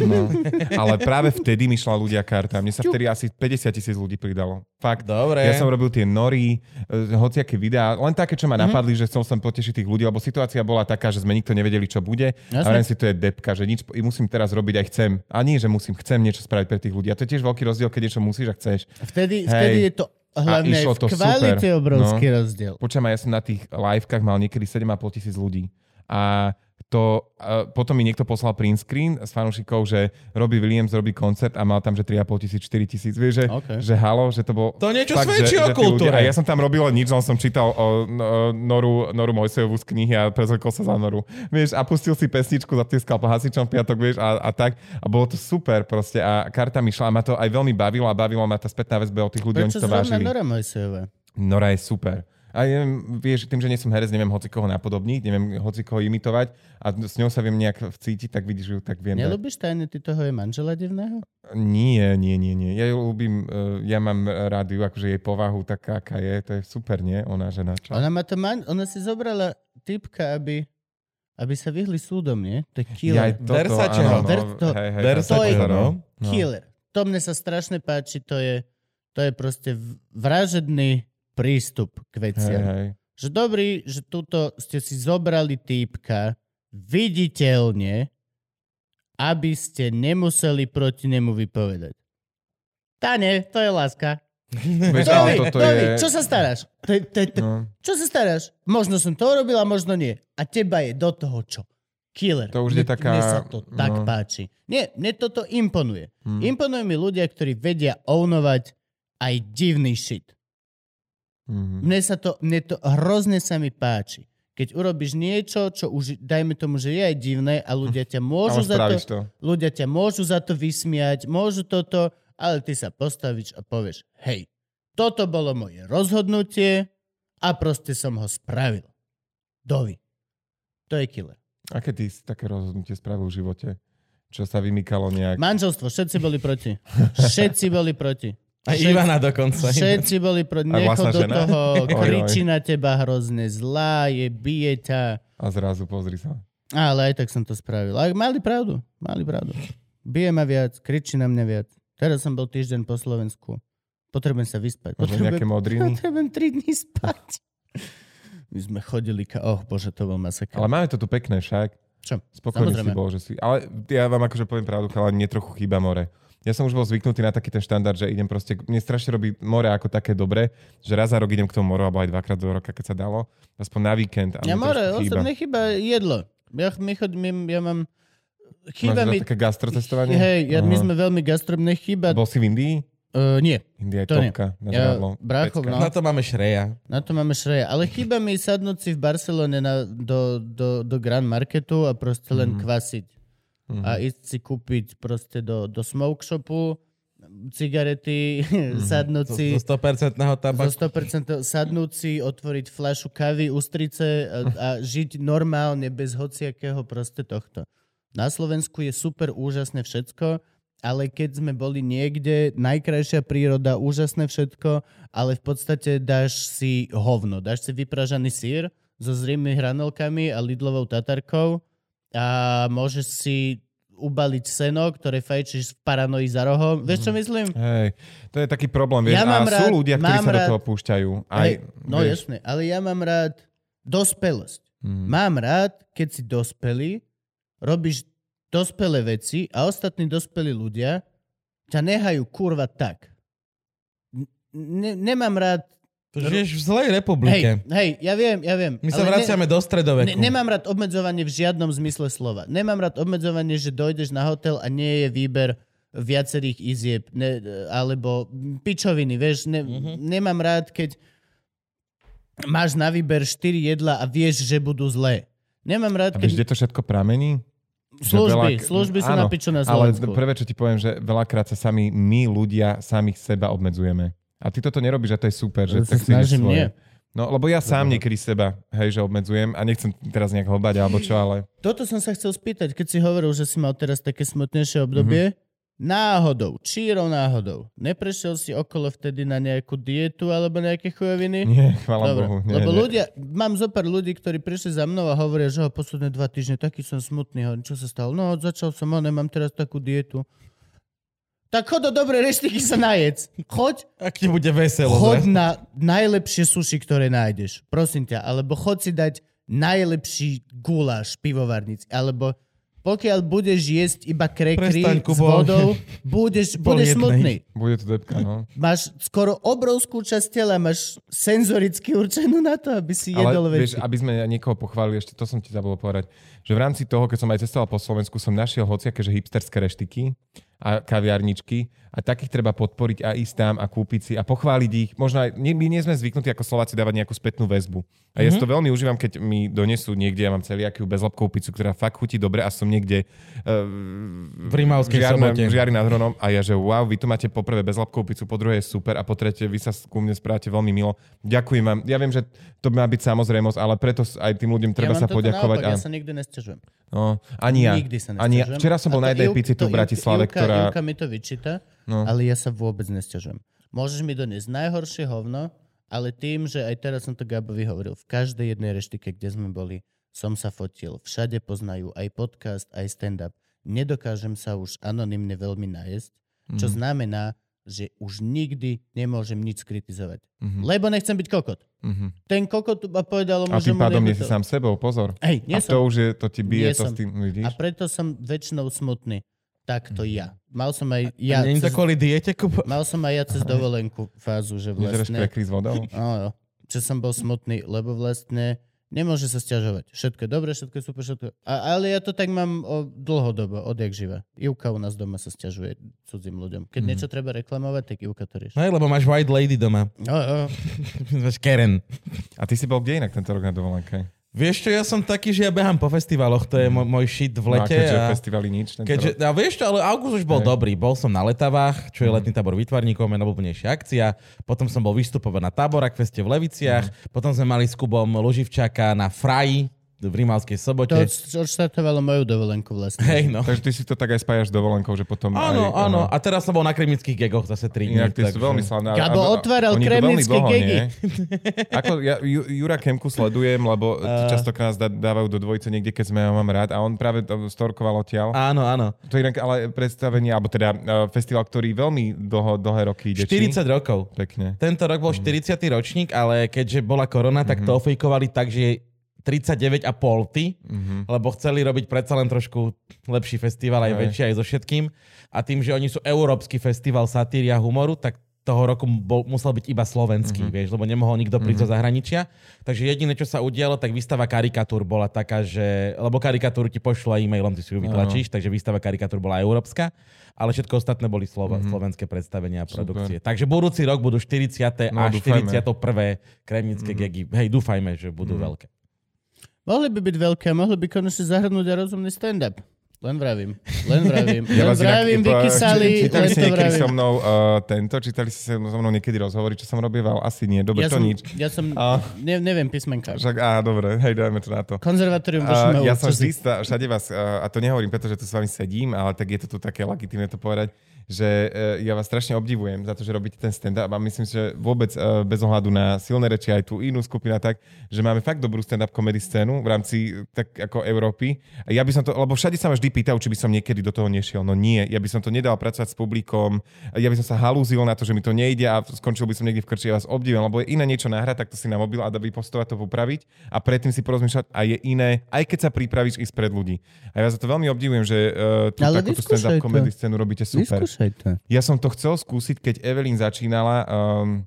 No. Ale práve vtedy mi šla ľudia karta. Mne sa vtedy asi 50 tisíc ľudí pridalo. Fakt. Dobre. Ja som robil tie nory, e, hociaké videá, len také, čo ma Mhm. napadli, že som potešiť tých ľudí, lebo situácia bola taká, že sme nikto nevedeli, čo bude. Jasné. A si, to je depka, že nič musím teraz robiť aj chcem. A nie, že musím, chcem niečo spraviť pre tých ľudí. A to je tiež veľký rozdiel, keď niečo musíš a chceš. Vtedy, Hej. vtedy je to hlavne aj išlo v to kvalite super. obrovský No. rozdiel. Počujem, ja som na tých livekách mal niekedy 7,5 tisíc ľudí. A to, a potom mi niekto poslal print screen s fanúšikov, že Robbie Williams robí koncert a mal tam, že 3,5 tisíc, 4 tisíc, vieš, že, OK. že halo, že to bol... To niečo fakt, svedčí o tí kultúre. A ja som tam robil nič, len som čítal o, no, Noru, Noru Mojsejovú z knihy a prezlekol sa za Noru. Vieš, a pustil si pesničku, zatieskal po hasičom v piatok, vieš, a, a tak. A bolo to super proste. A karta mi šla a ma to aj veľmi bavilo a bavilo ma tá spätná väzba od tých ľudí, oni Prečo to zrovna vážili. Nora Mojsejová? Nora je super. A neviem, vieš, tým, že nie som herec, neviem hoci koho napodobniť, neviem hoci koho imitovať a s ňou sa viem nejak vcítiť, tak vidíš ju, tak viem. Nelúbiš tajne ty toho je manžela divného? Nie, nie, nie, nie. Ja ju ľúbim, uh, ja mám rád ju, akože jej povahu taká, aká je, to je super, nie? Ona žena. Čo? Ona, má to man... Ona si zobrala typka, aby, aby sa vyhli súdom, nie? To je killer. Ja aj toto, Versaceho. áno, no, Ver- to- hej, hej, Versace, to je- no. no. Killer. To mne sa strašne páči, to je, to je proste vražedný prístup k Hej, veciam. hej. Že dobrý, že tuto ste si zobrali týpka viditeľne, aby ste nemuseli proti nemu vypovedať. Tane, to je láska. Ale Dovi, toto Dovi, je... čo sa staráš? To, je- to, je- to, No, čo sa staráš? Možno som to urobil a možno nie. A teba je do toho čo? Killer. To už je Mne- taká- Mne sa to tak no. páči. Nie, mne toto imponuje. hm. Imponuje mi ľudia, ktorí vedia ownovať aj divný shit. Mhm. Mne sa to, mne to hrozne sa mi páči. Keď urobíš niečo, čo už, dajme tomu, že je aj divné a ľudia ťa môžu Ale za to, to. ľudia ťa môžu za to vysmiať, môžu toto, ale ty sa postavíš a povieš, hej, toto bolo moje rozhodnutie a proste som ho spravil. Dovi. To je killer. Aké ty si také rozhodnutie spravil v živote? Čo sa vymykalo nejak? Manželstvo, všetci boli proti. Všetci boli proti. A Všetci- Ivana dokonca. Všetci boli Nechod vlastná do žena? toho, kričí na teba hrozne zlá, je, bije ťa. A zrazu pozri sa. Ale aj tak som to spravil. Ale mali pravdu, mali pravdu. Bije ma viac, kričí na mňa viac. Teraz som bol týždeň po Slovensku. Potrebujem sa vyspať. Potrebujem, modriny? potrebujem 3 dní spať. My sme chodili, ka... oh bože, to bol masaker. Ale máme to tu pekné však. Čo? Spokojný Samozrejme. si bol, že si... Ale ja vám akože poviem pravdu, ale mne trochu chýba more. Ja som už bol zvyknutý na taký ten štandard, že idem proste... Mne strašne robí more ako také dobre, že raz za rok idem k tomu moru, alebo aj dvakrát do roka, keď sa dalo. Aspoň na víkend. A Ja mne more, osobne chýba jedlo. Ja, my chodím, ja mám... Chýba Máš mi... také gastrocestovanie? Hej, ja, my sme veľmi gastrobné chýba... Bol si v Indii? Uh, nie, India je To nie. topka na Ja- bráchov, no. Na to máme šreja. Na to máme šreje. Ale chýba mi sadnúť si v Barcelone na, do, do, do Grand Marketu a proste len Mhm. kvasiť. Mhm. A ísť si kúpiť proste do, do smoke shopu cigarety, sadnúť si Zo 100% zo tabaku. 100% sadnúť si, otvoriť fľašu kavy, ústrice a, a žiť normálne bez hociakého proste tohto. Na Slovensku je super úžasné všetko, ale keď sme boli niekde, najkrajšia príroda, úžasné všetko, ale v podstate dáš si hovno, dáš si vypražaný sír so zrými hranolkami a lidlovou tatarkou a môžeš si ubaliť seno, ktoré fajčíš v paranoji za rohom. Vieš, čo myslím? Hej, to je taký problém, vieš, Ja a mám sú rád- ľudia, ktorí sa do rád- toho púšťajú. Aj, Hej, no vieš, jasné, ale ja mám rád dospelosť. mm, Mám rád, keď si dospelý, robíš dospelé veci a ostatní dospelí ľudia ťa nehajú kurva tak. Ne, nemám rád... To žiješ v zlej Hej, republike. hej, ja viem, ja viem. My sa ale vraciame do stredoveku. Ne, nemám rád obmedzovanie v žiadnom zmysle slova. Nemám rád obmedzovanie, že dojdeš na hotel a nie je výber viacerých izieb, ne, alebo pičoviny, vieš. Ne, Mhm. Nemám rád, keď máš na výber 4 jedla a vieš, že budú zlé. Nemám rád, a vieš, keď... kde to všetko pramení? Služby, veľa- služby sú Áno, na piču na Ale Slovensku. prvé, čo ti poviem, že veľakrát sa sami my ľudia samých seba obmedzujeme. A ty toto nerobíš a to je super, že tak si snažím, nie. No, lebo ja sám niekedy seba, hej, že obmedzujem a nechcem teraz nejak hobať alebo čo, ale Toto som sa chcel spýtať, keď si hovoril, že si mal teraz také smutnejšie obdobie. Mhm. náhodou, čírou náhodou, neprešiel si okolo vtedy na nejakú dietu alebo nejaké chujoviny? Nie, chvála Dobre, Bohu. Nie, lebo nie. ľudia, mám zo pár ľudí, ktorí prišli za mnou a hovoria, že ho posledné dva týždne taký som smutný, hovorím, čo sa stalo? No, začal som, ono, mám teraz takú dietu. Tak chod do dobrej reštiky sa najec. Choď, Ak ti bude veselo. chod zrazu. na najlepšie suši, ktoré nájdeš. Prosím ťa. Alebo chod si dať najlepší guláš pivovarnic. Alebo pokiaľ budeš jesť iba krekry Prestaň, s vodou, budeš, budeš smutný. Bude to depka, no. Máš skoro obrovskú časť tela, máš senzoricky určenú na to, aby si Ale jedol vieš, veci. aby sme niekoho pochválili, ešte to som ti zabudol povedať, že v rámci toho, keď som aj cestoval po Slovensku, som našiel hociaké, že hipsterské reštiky a kaviarničky a takých treba podporiť a ísť tam a kúpiť si a pochváliť ich. Možno aj, my nie sme zvyknutí ako Slováci dávať nejakú spätnú väzbu. A ja si to veľmi užívam, keď mi donesú niekde, ja mám celiakiu bezlepkovú pizzu, ktorá fakt chutí dobre a som niekde uh, V Rimavskej sobote. žiari nad Hronom a ja, že wow, vy tu máte po prvé bezlepkovú pizzu, po druhé je super a po tretie vy sa ku mne správate veľmi milo. Ďakujem vám. Ja viem, že to má byť samozrejmosť, ale preto aj tým ľuďom treba ja sa poďakovať. Naopak, a... ja sa nikdy nesťažujem. No, ani ja. Nikdy sa ani ja. Včera som bol na jednej pici tu v Bratislave, Ivka, ktorá... Ivka mi to vyčíta, No. ale ja sa vôbec nesťažujem. Môžeš mi doniesť najhoršie hovno, ale tým, že aj teraz som to Gabovi hovoril, v každej jednej reštike, kde sme boli, som sa fotil. Všade poznajú aj podcast, aj stand-up. Nedokážem sa už anonymne veľmi najesť, čo Mhm. znamená, že už nikdy nemôžem nič kritizovať. Mhm. Lebo nechcem byť kokot. Mhm. Ten kokot ma povedal mu, A tým pádom nie si sám sebou, pozor. Hej, nie a som. to už je, to ti bije, Nie to som. s tým, vidíš? A preto som väčšinou smutný. Takto Mhm. ja. Mal som aj Ja, Není to cez, kvôli diete, Kubo? mal som aj ja cez dovolenku fázu, že vlastne... krekry s vodou? Áno, že som bol smutný, lebo vlastne nemôže sa stiažovať. Všetko je dobré, všetko je super, všetko... A, ale ja to tak mám o, dlhodobo, odjak živa. Ivka u nás doma sa stiažuje cudzím ľuďom. Keď Mhm. niečo treba reklamovať, tak Ivka to rieši. No, lebo máš white lady doma. No, no. máš Karen. A ty si bol kde inak tento rok na dovolenke? Vieš čo, ja som taký, že ja behám po festivaloch, to je môj, môj shit v No a lete. keďže a... festivaly nič Keďže, a vieš čo, ale august už bol Hej. dobrý. Bol som na letavách, čo je letný tábor výtvarníkov, najobľúbenejšia akcia. Potom som bol vystupovať na táborak feste v Leviciach. Potom sme mali s Kubom Luživčaka na Fraji v Rimavskej sobote. To od- odštartovalo moju dovolenku vlastne. Hej, no. Takže ty si to tak aj spájaš s dovolenkou, že potom Áno, aj, áno. A teraz som bol na krimických gegoch zase 3 dní. Inak ty sú takže- veľmi slavné. Gabo A- a- otváral dlho, gegy. Ako ja Ju, Jura Kemku sledujem, lebo Eh. častokrát nás dá- dávajú do dvojice niekde, keď sme ho mám rád a on práve to storkoval odtiaľ. Áno, áno. To je inak ale predstavenie, alebo teda uh, festival, ktorý veľmi dlho, dlhé roky ide. 40 rokov. Pekne. Tento rok bol 40. ročník, ale keďže bola korona, tak to ofejkovali tak, že 39,5 ty, Mhm. lebo chceli robiť predsa len trošku lepší festival, aj Hej. väčší, aj so všetkým. A tým, že oni sú európsky festival satíry a humoru, tak toho roku bol, musel byť iba slovenský, Mhm. mm-hmm. vieš, lebo nemohol nikto prísť zo zahraničia. Takže jediné, čo sa udialo, tak výstava karikatúr bola taká, že... Lebo karikatúru ti pošlu aj e-mailom, ty si ju vytlačíš, takže výstava karikatúr bola európska, ale všetko ostatné boli slova, mm-hmm. slovenské predstavenia a Mhm. Super. produkcie. Takže budúci rok budú 40. No, a dúfajme. 41. kremnické mm-hmm. gegy. Hej, dúfajme, že budú Mhm. veľké. Mohli by byť veľké, mohli by konečne zahrnúť aj rozumný stand-up. Len vravím. Len vravím. Ja len vás inak vravím, či- Čítali len ste niekedy vravím. so mnou uh, tento? Čítali ste so mnou niekedy rozhovory, čo som robieval? Asi nie. Dobre, Ja to som, nič. ja som A- ne, neviem písmenka. Však, á, dobre, hej, dajme to na to. Konzervatórium Uh, ja som vždy, všade vás, uh, a to nehovorím preto, že tu s vami sedím, ale tak je to tu také legitimné to povedať, že uh, ja vás strašne obdivujem za to, že robíte ten stand-up a myslím, že vôbec uh, bez ohľadu na silné reči aj tú inú skupinu a tak, že máme fakt dobrú stand-up komedy scénu v rámci uh, tak ako Európy. A ja by som to, lebo všade sa ma vždy pýtajú, či by som niekedy do toho nešiel. No nie, ja by som to nedal pracovať s publikom, ja by som sa halúzil na to, že mi to nejde a skončil by som niekde v krči. Ja vás obdivujem, lebo je iné niečo nahrať, tak to si na mobil a vypostovať to upraviť a predtým si porozmýšľať a je iné, aj keď sa pripravíš ísť pred ľudí. A ja za to veľmi obdivujem, že uh, tú Ale takúto stand-up comedy scénu robíte super. Vyskúšaj to. Ja som to chcel skúsiť, keď Evelyn začínala. Um,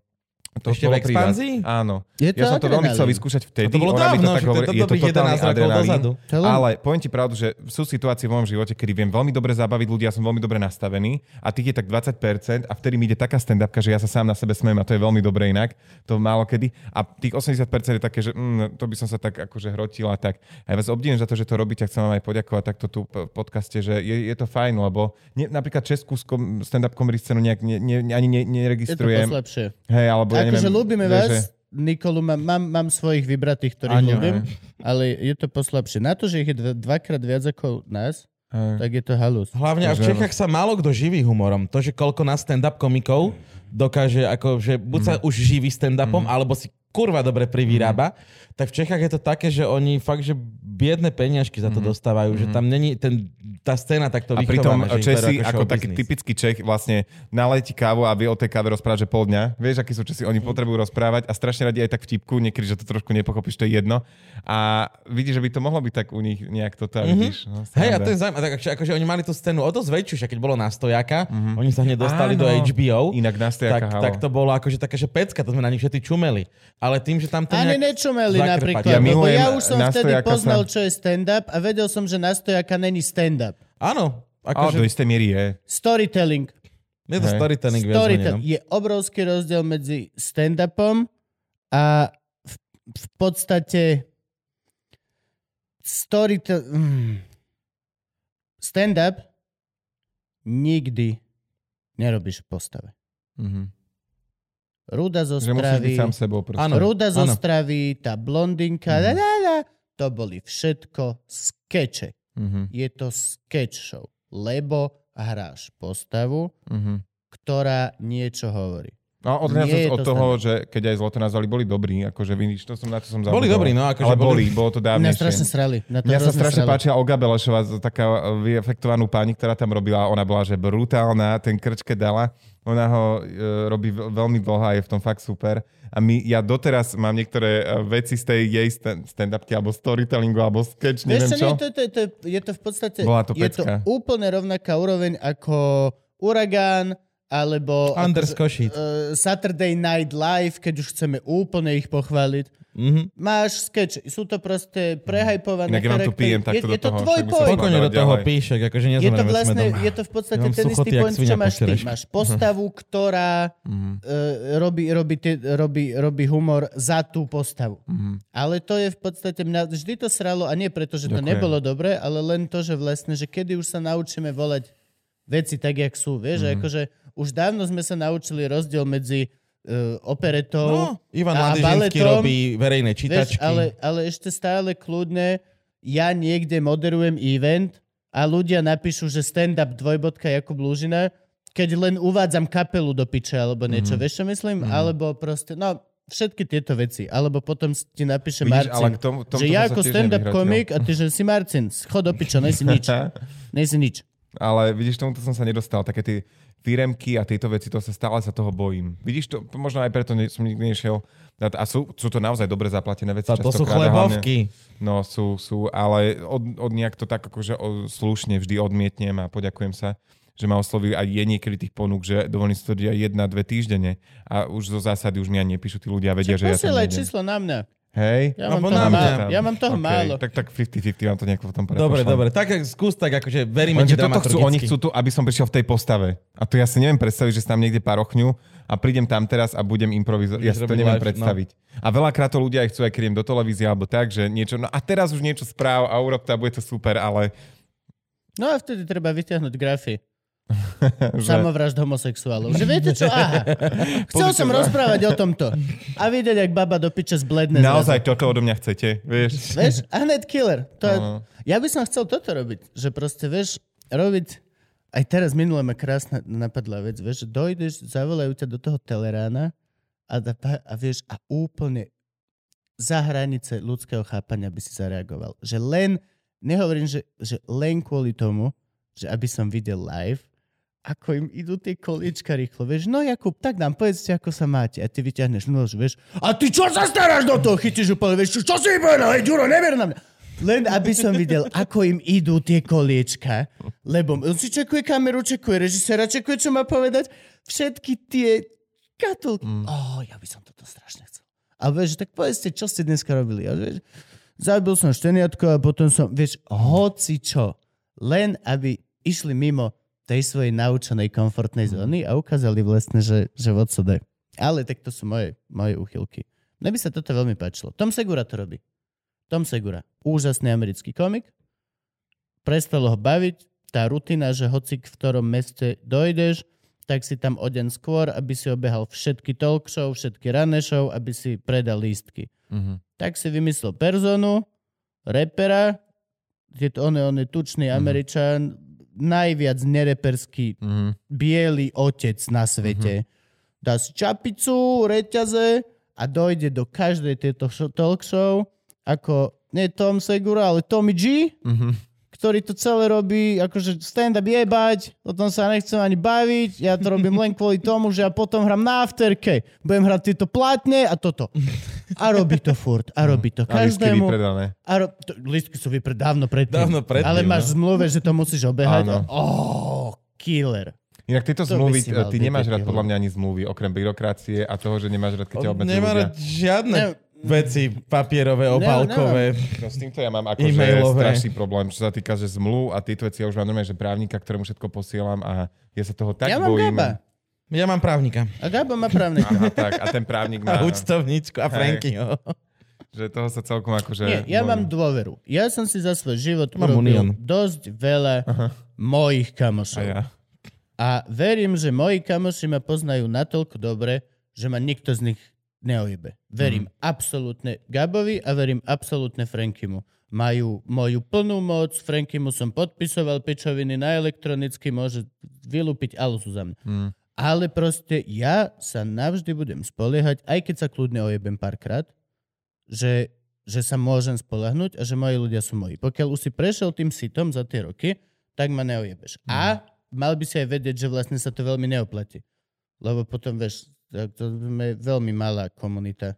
to Ešte v bolo pri vás. expanzii? Áno. Je to ja som to veľmi chcel vyskúšať vtedy. A to bolo dávno, to tak hovorí, to- je to to by 11 totálny adrenalín. Ale poviem ti pravdu, že sú situácie v mojom živote, kedy viem veľmi dobre zabaviť ľudí, ja som veľmi dobre nastavený a tých je tak 20% a vtedy mi ide taká stand-upka, že ja sa sám na sebe smejem a to je veľmi dobre inak. To málo kedy. A tých 80% je také, že mm, to by som sa tak akože hrotil a tak. A ja vás obdivujem za to, že to robíte a chcem vám aj poďakovať takto tu v podcaste, že je, je to fajn, lebo ne, napríklad českú stand-up comedy scénu nejak ne, ne, ani ne, Je to neregistrujem. poslepšie. Hej, alebo ja Akože ľúbime vás, že- Nikolu, mám, mám, mám svojich vybratých, ktorých Áno, ľúbim, ale je to poslabšie. Na to, že ich je dva, dvakrát viac ako nás, Hej. tak je to halus. Hlavne a v Čechách sa málo kto živí humorom. To, že koľko na stand-up komikov dokáže, ako, že buď sa už živí stand-upom, alebo si kurva dobre privyrába, tak v Čechách je to také, že oni fakt, že biedne peniažky za to dostávajú, že tam není ten, tá scéna takto A pritom že Česi, ako show taký business. typický Čech, vlastne naletí kávu a vie o tej káve rozprávať, že pol dňa. Vieš, akí sú Česi, oni potrebujú rozprávať a strašne radi aj tak vtipku, niekedy, že to trošku nepochopíš, to je jedno. A vidíš, že by to mohlo byť tak u nich nejak toto, a vidíš. No, Hej, a to je zaujímavé, tak akože, akože oni mali tú scénu o dosť väčšiu, však keď bolo na stojaka, oni sa hneď dostali Áno. do HBO. Inak na tak, stojaka, halo. tak to bolo akože také, že pecka, to sme na nich všetci čumeli. Ale tým, že tam to Ani nečumeli. Napríklad, Ja lebo milujem ja už som vtedy poznal, sa- čo je stand-up a vedel som, že na stojaka není stand-up. Áno, Ale do akože istej miery je. Storytelling. je to Hej. storytelling menej, Storytelling. no. Je obrovský rozdiel medzi stand-upom a v, v podstate storytelling... Mm. Stand-up nikdy nerobíš v postave. Mhm. Ruda zo Že musíš byť stravy, sám sebou. Proste. Áno. Ruda stravy, tá blondinka, Mhm. la, la, la, to boli všetko skeče. Mhm. Je to sketch show, lebo hráš postavu, Mhm. ktorá niečo hovorí. No, odhľadnúť od to toho, že keď aj zloto nazvali, boli dobrí, akože vidíš, to som na to som zabudol. Boli dobrí, no, akože Ale boli, boli- bolo to Mňa dávnejšie. strašne srali. Na to Mňa sa strašne srali. páčila Olga Belešová, z- taká vyefektovanú pani, ktorá tam robila. Ona bola, že brutálna, ten krčke dala. Ona ho e, robí veľ- veľmi dlho a je v tom fakt super. A my, ja doteraz mám niektoré e, veci z tej jej stand- stand-upky, alebo storytellingu, alebo sketch, neviem čo, čo. nie, to, to, to, je to v podstate Bola to je to úplne rovnaká úroveň ako Uragán alebo Anders Košic. uh, Saturday Night Live, keď už chceme úplne ich pochváliť. Mhm. Máš sketch, sú to proste prehajpované Inak ja vám tu charaktery. pijem takto je, do je to toho, tvoj point. Spokojne do Ďalej. toho píšek, akože Je to, vlastne, doma. je to v podstate Ja ten istý point, čo máš ty. Máš postavu, ktorá Mhm. uh, robí, robí, tie, robí, robí humor za tú postavu. Mhm. Ale to je v podstate, mňa vždy to sralo, a nie preto, že to Ďakujem. nebolo dobre, ale len to, že vlastne, že kedy už sa naučíme volať veci tak, jak sú, vieš, mm. akože už dávno sme sa naučili rozdiel medzi uh, operetou No, Ivan baletom, robí verejné Vieš, čítačky. ale, ale ešte stále kľudne ja niekde moderujem event a ľudia napíšu, že stand-up dvojbodka Jakub Lúžina, keď len uvádzam kapelu do piče alebo niečo. Mm-hmm. Vieš, čo myslím? Mm-hmm. Alebo proste, no, všetky tieto veci. Alebo potom ti napíše Vidíš, Marcin, ale k tomu, tomu že ja ako stand-up komik a ty, že si Marcin, chod do piča, nejsi nič. nejsi nič. Ale vidíš, tomuto som sa nedostal. Také tie firemky a tieto veci, to sa stále sa toho bojím. Vidíš, to možno aj preto ne, som nikdy nešiel. A sú, sú to naozaj dobre zaplatené veci. to, to sú a hlavne- chlebovky. No sú, sú, ale od, od nejak to tak akože slušne vždy odmietnem a poďakujem sa, že ma oslovili a je niekedy tých ponúk, že dovolím si to robiť aj jedna, dve týždenne a už zo zásady už mi ani nepíšu tí ľudia, vedia, že ja tam číslo na mňa. Hej? Ja mám Alebo toho málo. Ja mám toho okay. málo. Tak, tak 50-50 vám to nejako potom prepošlem. Dobre, dobre. Tak skús tak, akože veríme Lenže ti toto chcú, oni chcú tu, aby som prišiel v tej postave. A to ja si neviem predstaviť, že sa tam niekde parochňu a prídem tam teraz a budem improvizovať. Ja si to neviem live, no. predstaviť. A veľakrát to ľudia aj chcú, aj keď idem do televízie alebo tak, že niečo, no a teraz už niečo správ a urob to a bude to super, ale No a vtedy treba vyťahnuť grafy. Samovražd homosexuálov. Že viete čo? Aha. Chcel som rozprávať o tomto. A vidieť, jak baba do piče zbledne. naozaj toto odo mňa chcete, vieš? Vieš, a hneď killer. To je, No. ja by som chcel toto robiť. Že proste, vieš, robiť... Aj teraz minule ma krásna napadla vec, vieš, že dojdeš, zavolajú ťa do toho telerána a, da, a vieš, a úplne za hranice ľudského chápania by si zareagoval. Že len, nehovorím, že, že len kvôli tomu, že aby som videl live, ako im idú tie koliečka rýchlo. Vieš, no Jakub, tak nám povedzte, ako sa máte. A ty vyťahneš nož, vieš. A ty čo sa staráš do toho? Chytíš úplne, vieš, čo, čo si povedal? Hej, Ďuro, never na mňa. Len aby som videl, ako im idú tie koliečka. Lebo on si čekuje kameru, čekuje režisera, čekuje, čo má povedať. Všetky tie katulky. Mm. Oh, ja by som toto strašne chcel. A vieš, tak povedzte, čo ste dneska robili. A vieš, zabil som šteniatko a potom som, vieš, hoci čo. Len aby išli mimo tej svojej naučenej komfortnej zóny a ukázali vlastne, že, že what so day. Ale tak to sú moje, moje úchylky. Mne by sa toto veľmi páčilo. Tom Segura to robí. Tom Segura. Úžasný americký komik. Prestalo ho baviť tá rutina, že hoci v ktorom meste dojdeš, tak si tam o deň skôr, aby si obehal všetky talk show, všetky ranné show, aby si predal lístky. Mhm. Tak si vymyslel personu, repera, je to on, on je tučný Američan, najviac nereperský Mhm. biely otec na svete. Dá si čapicu, reťaze a dojde do každej tejto show, talk show ako nie Tom Segura, ale Tommy G, Mhm. Ktorý to celé robí, akože stand-up jebať, o tom sa nechcem ani baviť, ja to robím len kvôli tomu, že ja potom hrám na afterke, budem hrať tieto plátne a toto. A robí to furt, a robí to A každému. vypredané. A ro- to, listky sú vypred dávno predtým. Dávno predtým, Ale máš no. zmluve, že to musíš obehať. Áno. Oh, killer. Inak tieto To zmluvy, ty nemáš rád podľa mňa ani zmluvy, okrem byrokracie a toho, že nemáš rád, keď ťa obmedzujú nemá rád žiadne Ne- veci papierové, opálkové. No s týmto ja mám akože strašný problém, čo sa týka, že zmluv a tieto veci ja už mám normálne, že právnika, ktorému všetko posielam a ja sa toho tak ja mám bojím. Gaba. Ja mám právnika. A Gabo má právnika. Aha, tak, a ten právnik má, A účtovníčku a Frankyho. že toho sa celkom akože... Nie, ja bojím. mám dôveru. Ja som si za svoj život Mám urobil Unión. dosť veľa mojich A kamošov. ja. A verím, že moji kamoši ma poznajú natoľko dobre, že ma nikto z nich neojebe. Verím Mhm. absolútne Gabovi a verím absolútne Frankimu. Majú moju plnú moc, Frankimu som podpisoval pičoviny na elektronicky, môže vylúpiť alusu za mňa. Mm. Ale proste ja sa navždy budem spoliehať, aj keď sa kľudne ojebem párkrát, že, že sa môžem spolahnuť a že moji ľudia sú moji. Pokiaľ už si prešiel tým sitom za tie roky, tak ma neojebeš. A mal by si aj vedieť, že vlastne sa to veľmi neoplatí. Lebo potom, vieš, to je veľmi malá komunita.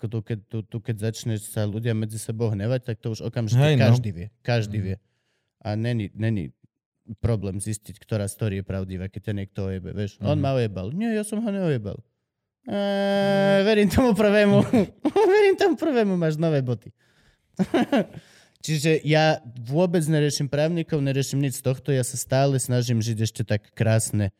Ko Tu keď, tu, tu, keď začneš sa ľudia medzi sebou hnevať, tak to už okamžite Hej, no. každý vie. Každý vie. A není, není problém zistiť, ktorá story je pravdivá, keď ťa niekto ojebe. Vieš, on ma ojebal. Nie, ja som ho neojebal. Eee, verím tomu prvému. verím tomu prvému, máš nové boty. Čiže ja vôbec neriešim právnikov, neriešim nič z tohto, ja sa stále snažím žiť ešte tak krásne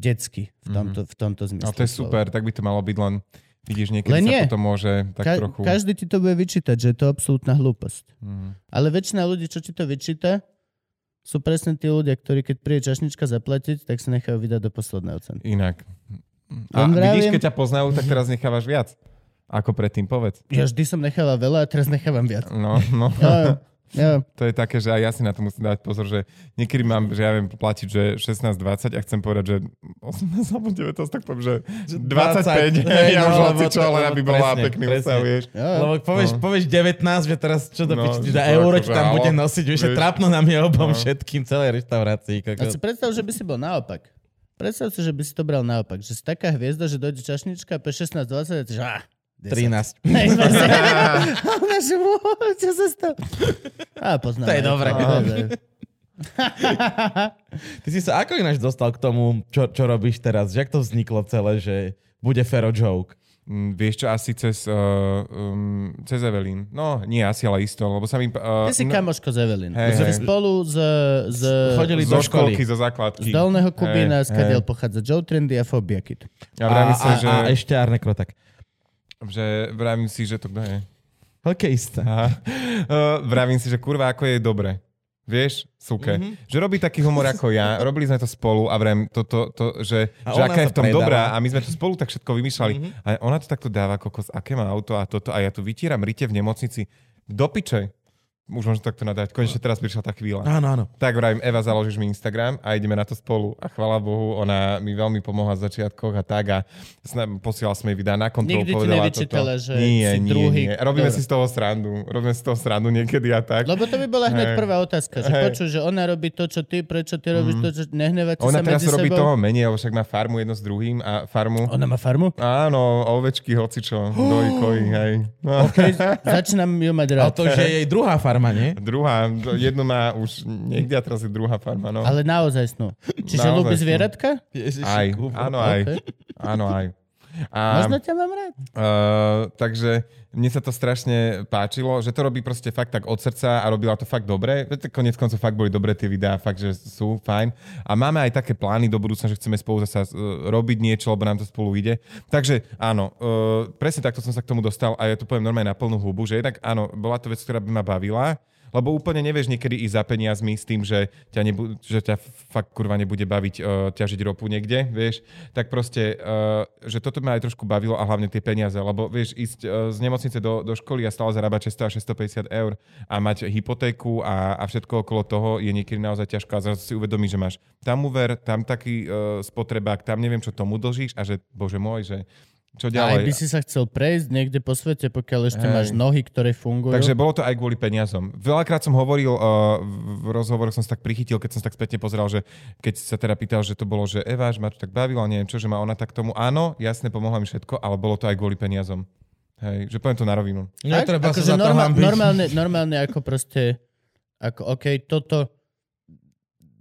detsky v tomto, v tomto zmysle. No to je super, tak by to malo byť len... Vidíš, niekedy Len sa nie. potom môže tak Ka- trochu... Každý ti to bude vyčítať, že je to absolútna hlúposť. Mm. Ale väčšina ľudí, čo ti to vyčíta, sú presne tí ľudia, ktorí keď príde čašnička zaplatiť, tak sa nechajú vydať do posledného cenu. Inak. A Len vidíš, vravím- keď ťa poznajú, tak teraz nechávaš viac. Ako predtým, povedz. Ja vždy som nechala veľa a teraz nechávam viac. No, no. Jo. To je také, že aj ja si na to musím dať pozor, že niekedy mám, že ja viem platiť, že 16-20 a chcem povedať, že 18 alebo 19, tak poviem, že 25. 20. Hej, ja no, už hoci čo, to- len aby bola presne, pekný presne. obsah, vieš. Jo. Lebo povieš, No. povieš 19, že teraz čo do No, piči, to za euro ti tam bude nosiť, vieš, trápno nám je obom No. všetkým celej reštaurácii. A Koko. si predstav, že by si bol naopak. Predstav si, že by si to bral naopak. Že si taká hviezda, že dojde čašnička a pe 16-20 a ty že ah, 10. 13. Hej, ona že, "Wow, čo sa stalo? A poznám. To je dobré. Ty si sa ako ináč dostal k tomu, čo, čo robíš teraz? Jak to vzniklo celé, že bude Fero joke? Mm, vieš čo, asi cez, uh, um, cez Evelyn. No, nie asi, ale isto, lebo sa mi... Uh, Ty si kamoško z Evelyn. Ste hej. spolu z, z, Chodili zo do školy. školky, zo základky. z Dolného Kubína, Hej, skadiaľ hej. pochádza Joe Trendy a Fobia Kid. Ja A, a, že, a ešte Arne Krotak. Že, vravím si, že to kto je? Hokejista. Aha. Uh, vravím si, že kurva, ako je dobre. Vieš. Mhm. Mm-hmm. Že robí taký humor ako ja, robili sme to spolu a vrem, to, to, to, že, A že aká je v tom predáva. dobrá a my sme to spolu tak všetko vymýšľali. Mhm. Mm-hmm. A ona to takto dáva, kokos, aké má auto a toto a ja tu vytieram rite v nemocnici. Do piče. Už môžem takto nadať. Konečne teraz prišla tá chvíľa. Áno, áno. Tak vravím, Eva, založíš mi Instagram a ideme na to spolu. A chvála Bohu, ona mi veľmi pomohla v začiatkoch a tak a posielala sme jej videá na kontrolu, Nikdy ti povedala toto. že nie, si nie, druhý- Nie. Robíme Dobre. si z toho srandu. Robíme si z toho srandu niekedy a tak. Lebo to by bola hneď Hej. prvá otázka. Že Hej. počuj, že ona robí to, čo ty, prečo ty robíš to, čo nehnevate Ona sa teraz medzi robí sebou. toho menej, lebo však má farmu jedno s druhým a farmu... Ona má farmu? Áno, ovečky, hocičo, dojí, kojí, hej. No. Okay. Začínam ju mať rád. A to, že je jej druhá farma, nie? Druhá, jednu má už niekde a teraz je druhá farma, no. Ale naozaj snú. Čiže Naozaj ľúbi zvieratka? Aj, áno, aj. Okay. Áno, aj. A, Možno ťa mám rád. Uh, takže mne sa to strašne páčilo, že to robí proste fakt tak od srdca a robila to fakt dobre. Konec koncov fakt boli dobré tie videá, fakt, že sú fajn. A máme aj také plány do budúcna, že chceme spolu zase uh, robiť niečo, lebo nám to spolu ide. Takže áno, uh, presne takto som sa k tomu dostal a ja to poviem normálne na plnú hubu, že jednak áno, bola to vec, ktorá by ma bavila, Lebo úplne nevieš niekedy ísť za peniazmi s tým, že ťa, nebu- že ťa fakt kurva nebude baviť uh, ťažiť ropu niekde, vieš. Tak proste, uh, že toto ma aj trošku bavilo a hlavne tie peniaze, lebo vieš, ísť uh, z nemocnice do, do školy a stále zarábať 600 a 650 eur a mať hypotéku a, a všetko okolo toho je niekedy naozaj ťažko a zrazu si uvedomíš, že máš tam úver, tam taký uh, spotrebák, tam neviem, čo tomu dlžíš a že, bože môj, že čo A aj ďalej. by si sa chcel prejsť niekde po svete, pokiaľ ešte Hej. máš nohy, ktoré fungujú. Takže bolo to aj kvôli peniazom. Veľakrát som hovoril, uh, v rozhovoroch som sa tak prichytil, keď som sa tak spätne pozeral, že keď sa teda pýtal, že to bolo, že Eva, že ma to tak bavilo, neviem čo, že ma ona tak tomu, áno, jasne, pomohla mi všetko, ale bolo to aj kvôli peniazom. Hej, že poviem to na rovinu. Netreba akože sa za to norma- hambiť. normálne, normálne ako proste, ako OK, toto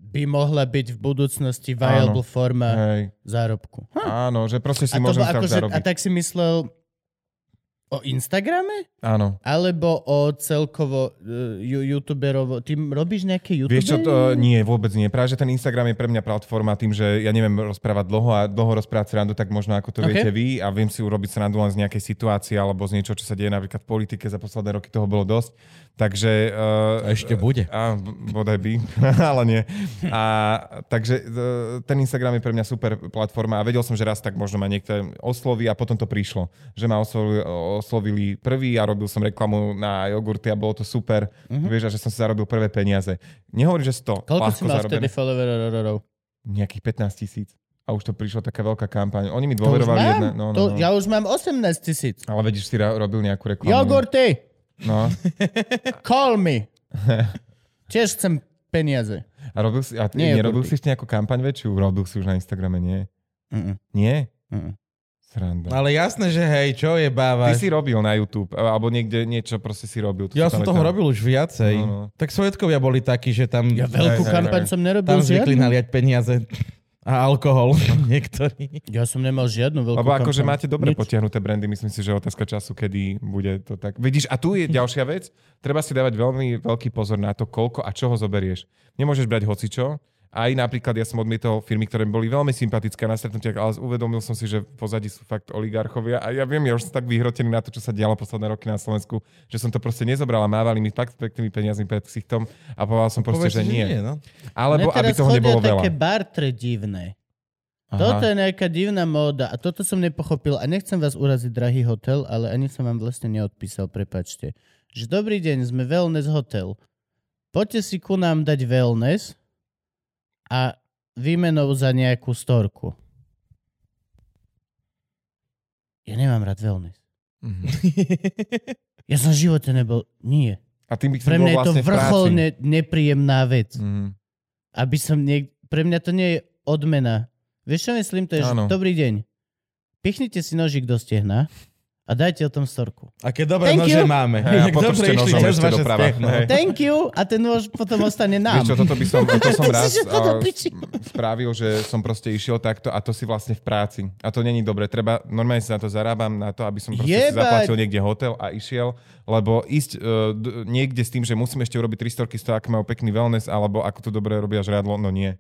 by mohla byť v budúcnosti viable forma Hej, zárobku. áno, že proste si A, môžem tam akože, zarobiť. a tak si myslel o Instagrame? Áno. Alebo o celkovo uh, youtuberovo? Ty robíš nejaké YouTube? Vieš čo, to, nie, vôbec nie. Práve, že ten Instagram je pre mňa platforma tým, že ja neviem rozprávať dlho a dlho rozprávať srandu, tak možno ako to Ok. viete vy a viem si urobiť srandu len z nejakej situácie alebo z niečo, čo sa deje napríklad v politike za posledné roky, toho bolo dosť. Takže... Uh, Ešte bude. A bodaj by, ale nie. A, takže uh, ten Instagram je pre mňa super platforma a vedel som, že raz tak možno ma niekto osloví a potom to prišlo. Že ma oslovili, oslovili prvý a robil som reklamu na jogurty a bolo to super. Uh-huh. Vieš, a že som si zarobil prvé peniaze. Nehovorím, že 100. Mhm. Koľko si mal zarobené. vtedy followerov? Nejakých 15 tisíc. A už to prišla taká veľká kampaň. Oni mi To už dôverovali mám? jedné. No, no, To, no. Ja už mám 18 tisíc. Ale vedíš, si ra- robil nejakú reklamu. Jogurty! No. Call me! Tiež chcem peniaze. A, robil si, a ty, Nie, nerobil si ešte nejakú kampaň väčšiu? Robil si už na Instagrame, nie? Mm-mm. Nie? Mm-mm. Sranda. Ale jasné, že hej, čo je Ty bávaš? si robil na YouTube, alebo niekde niečo proste si robil. To Ja si som toho pamätám. robil už viacej. No, no. Tak svetkovia boli takí, že tam, Ja veľkú Hej, kampaň hej. som nerobil tam zvykli naliať peniaze a alkohol niektorí. Ja som nemal žiadnu veľkú Lebo akože máte dobre Nič. potiahnuté brandy, myslím si, že otázka času, kedy bude to tak. Vidíš, a tu je ďalšia vec, treba si dávať veľmi veľký pozor na to, koľko a čoho zoberieš. Nemôžeš brať hocičo, aj napríklad ja som odmietol firmy, ktoré boli veľmi sympatické na stretnutiach, ale uvedomil som si, že v pozadí sú fakt oligarchovia a ja viem, ja už som tak vyhrotený na to, čo sa dialo posledné roky na Slovensku, že som to proste nezobral a mávali mi fakt peknými peniazmi pred ksichtom a povedal som proste, Povedz že si, nie. no. Alebo aby toho nebolo veľa. také bartre divné. Aha. Toto je nejaká divná móda a toto som nepochopil a nechcem vás uraziť, drahý hotel, ale ani som vám vlastne neodpísal, prepačte. Že dobrý deň, sme Wellness Hotel. Poďte si ku nám dať wellness a výmenou za nejakú storku. Ja nemám rád wellness. Mhm. Ja som v živote nebol... Nie. A tým by Pre mňa je to vlastne vrcholne nepríjemná vec. Mhm. Aby som niek... Pre mňa to nie je odmena. Vieš čo myslím? To je, že dobrý deň. Pichnite si nožík do stehna a dajte o tom storku. Aké dobré Thank nože you. máme. Hej, a dobre išli nožom cez ešte vaše doprava. Hej. Thank you a ten nôž potom ostane nám. Vieš čo, toto by som, to som raz uh, spravil, že som proste išiel takto a to si vlastne v práci. A to není dobre. Treba, normálne si na to zarábam, na to, aby som proste si Jebať. zaplatil niekde hotel a išiel, lebo ísť uh, d- niekde s tým, že musím ešte urobiť 3 storky z toho, ako majú pekný wellness, alebo ako to dobre robia žrádlo, no nie.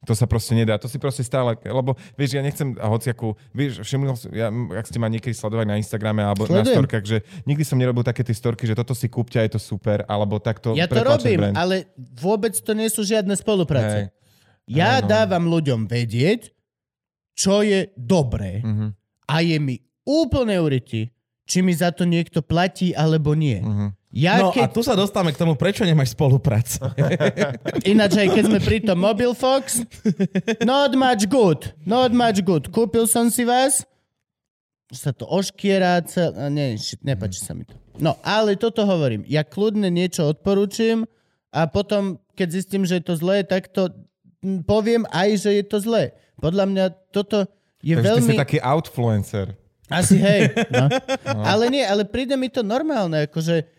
To sa proste nedá. To si proste stále, lebo vieš, ja nechcem hociakú, vieš, všimol som, ja, ak ste ma niekedy sledovali na Instagrame alebo na Sledujem. storkách, že nikdy som nerobil také tie storky, že toto si kúpte a je to super, alebo takto Ja to robím, brand. ale vôbec to nie sú žiadne spolupráce. Hej. Ja Áno. dávam ľuďom vedieť, čo je dobré Mhm, a je mi úplne uriti, či mi za to niekto platí alebo nie. mhm. Ja No a keď tu sa dostávame k tomu, prečo nemáš spoluprácu. Ináč aj keď sme pri tom Mobile Fox, not much good, not much good. Kúpil som si vás, sa to oškierá, cel... a shit, nepáči sa mi to. No, ale toto hovorím. Ja kľudne niečo odporúčim a potom, keď zistím, že je to zlé, tak to poviem aj, že je to zlé. Podľa mňa toto je Takže veľmi... si taký outfluencer. Asi hej. No. Ale nie, ale príde mi to normálne, akože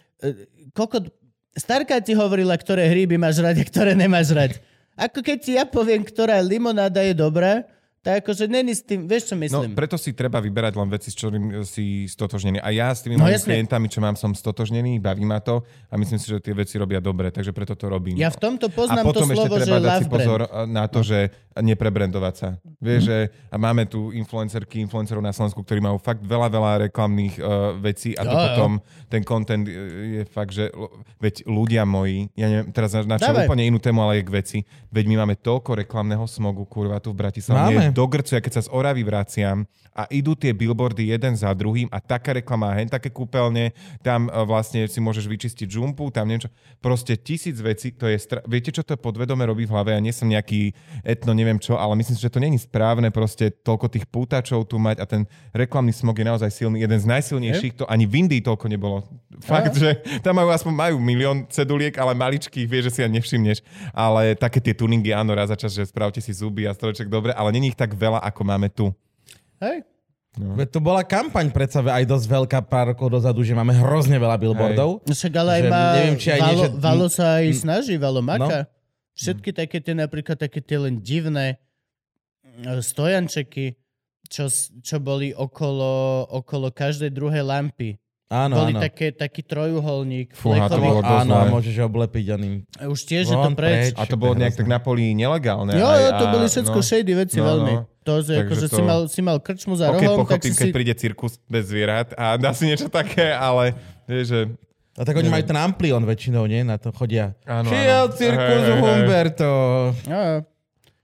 koľko... Starka ti hovorila, ktoré hry by máš rať a ktoré nemáš rať. Ako keď ti ja poviem, ktorá limonáda je dobrá, Tak akože není s tým, vieš čo No, myslím? preto si treba vyberať len veci, s ktorým si stotožnený. A ja s tými No, mojimi klientami, čo mám, som stotožnený, baví ma to a myslím si, že tie veci robia dobre, takže preto to robím. Ja v tomto a poznám potom to slovo, ešte že treba dať si pozor brand. na to, že neprebrandovať sa. Vieš, že a máme tu influencerky, influencerov na Slovensku, ktorí majú fakt veľa, veľa reklamných uh, vecí a to Jo, jo. potom, ten content uh, je fakt, že veď ľudia moji, ja neviem, teraz načal úplne inú tému, ale je k veci, veď my máme toľko reklamného smogu, kurva, tu v Bratislave. Máme. Je do grcu, ja keď sa z Oravy vraciam a idú tie billboardy jeden za druhým a taká reklama, hen také kúpeľne, tam uh, vlastne si môžeš vyčistiť žumpu, tam niečo, proste tisíc vecí, to je, stra- viete, čo to podvedome robí v hlave? Ja nie som nejaký etno, neviem čo, ale myslím si, že to není správne proste toľko tých pútačov tu mať a ten reklamný smog je naozaj silný, jeden z najsilnejších, to ani v Indii toľko nebolo. Fakt, že tam majú aspoň majú milión ceduliek, ale maličkých, vieš, že si ja nevšimneš. Ale také tie tuningy, áno, raz za čas, že spravte si zuby a strojček dobre, ale není ich tak veľa, ako máme tu. Hej? Veď to bola kampaň predsa aj dosť veľká pár rokov dozadu, že máme hrozne veľa billboardov. No Však ale aj má, neviem, či aj nie, Valo, že- Valo sa aj snaží, Valo No. maka. Všetky také tie, napríklad také tie len divné e, stojančeky, čo, čo boli okolo, okolo každej druhej lampy. Áno, boli áno. také, taký trojuholník. Fúha, to bolo dosť Áno, zlé. a môžeš oblepiť oným. Už tiež je to preč. preč. A to bolo nejak tak na poli nelegálne. Jo, aj, jo, to a- boli všetko no. shady veci No, veľmi. no. To, že akože to- si, mal, si mal krčmu za Ok, rohom, tak pochopím, si keď si... príde cirkus bez zvierat a dá si niečo také, ale vieš, že... A tak oni majú ten amplion väčšinou, nie? Na to chodia. Áno, Šiel áno. cirkus Hej, hej, hej.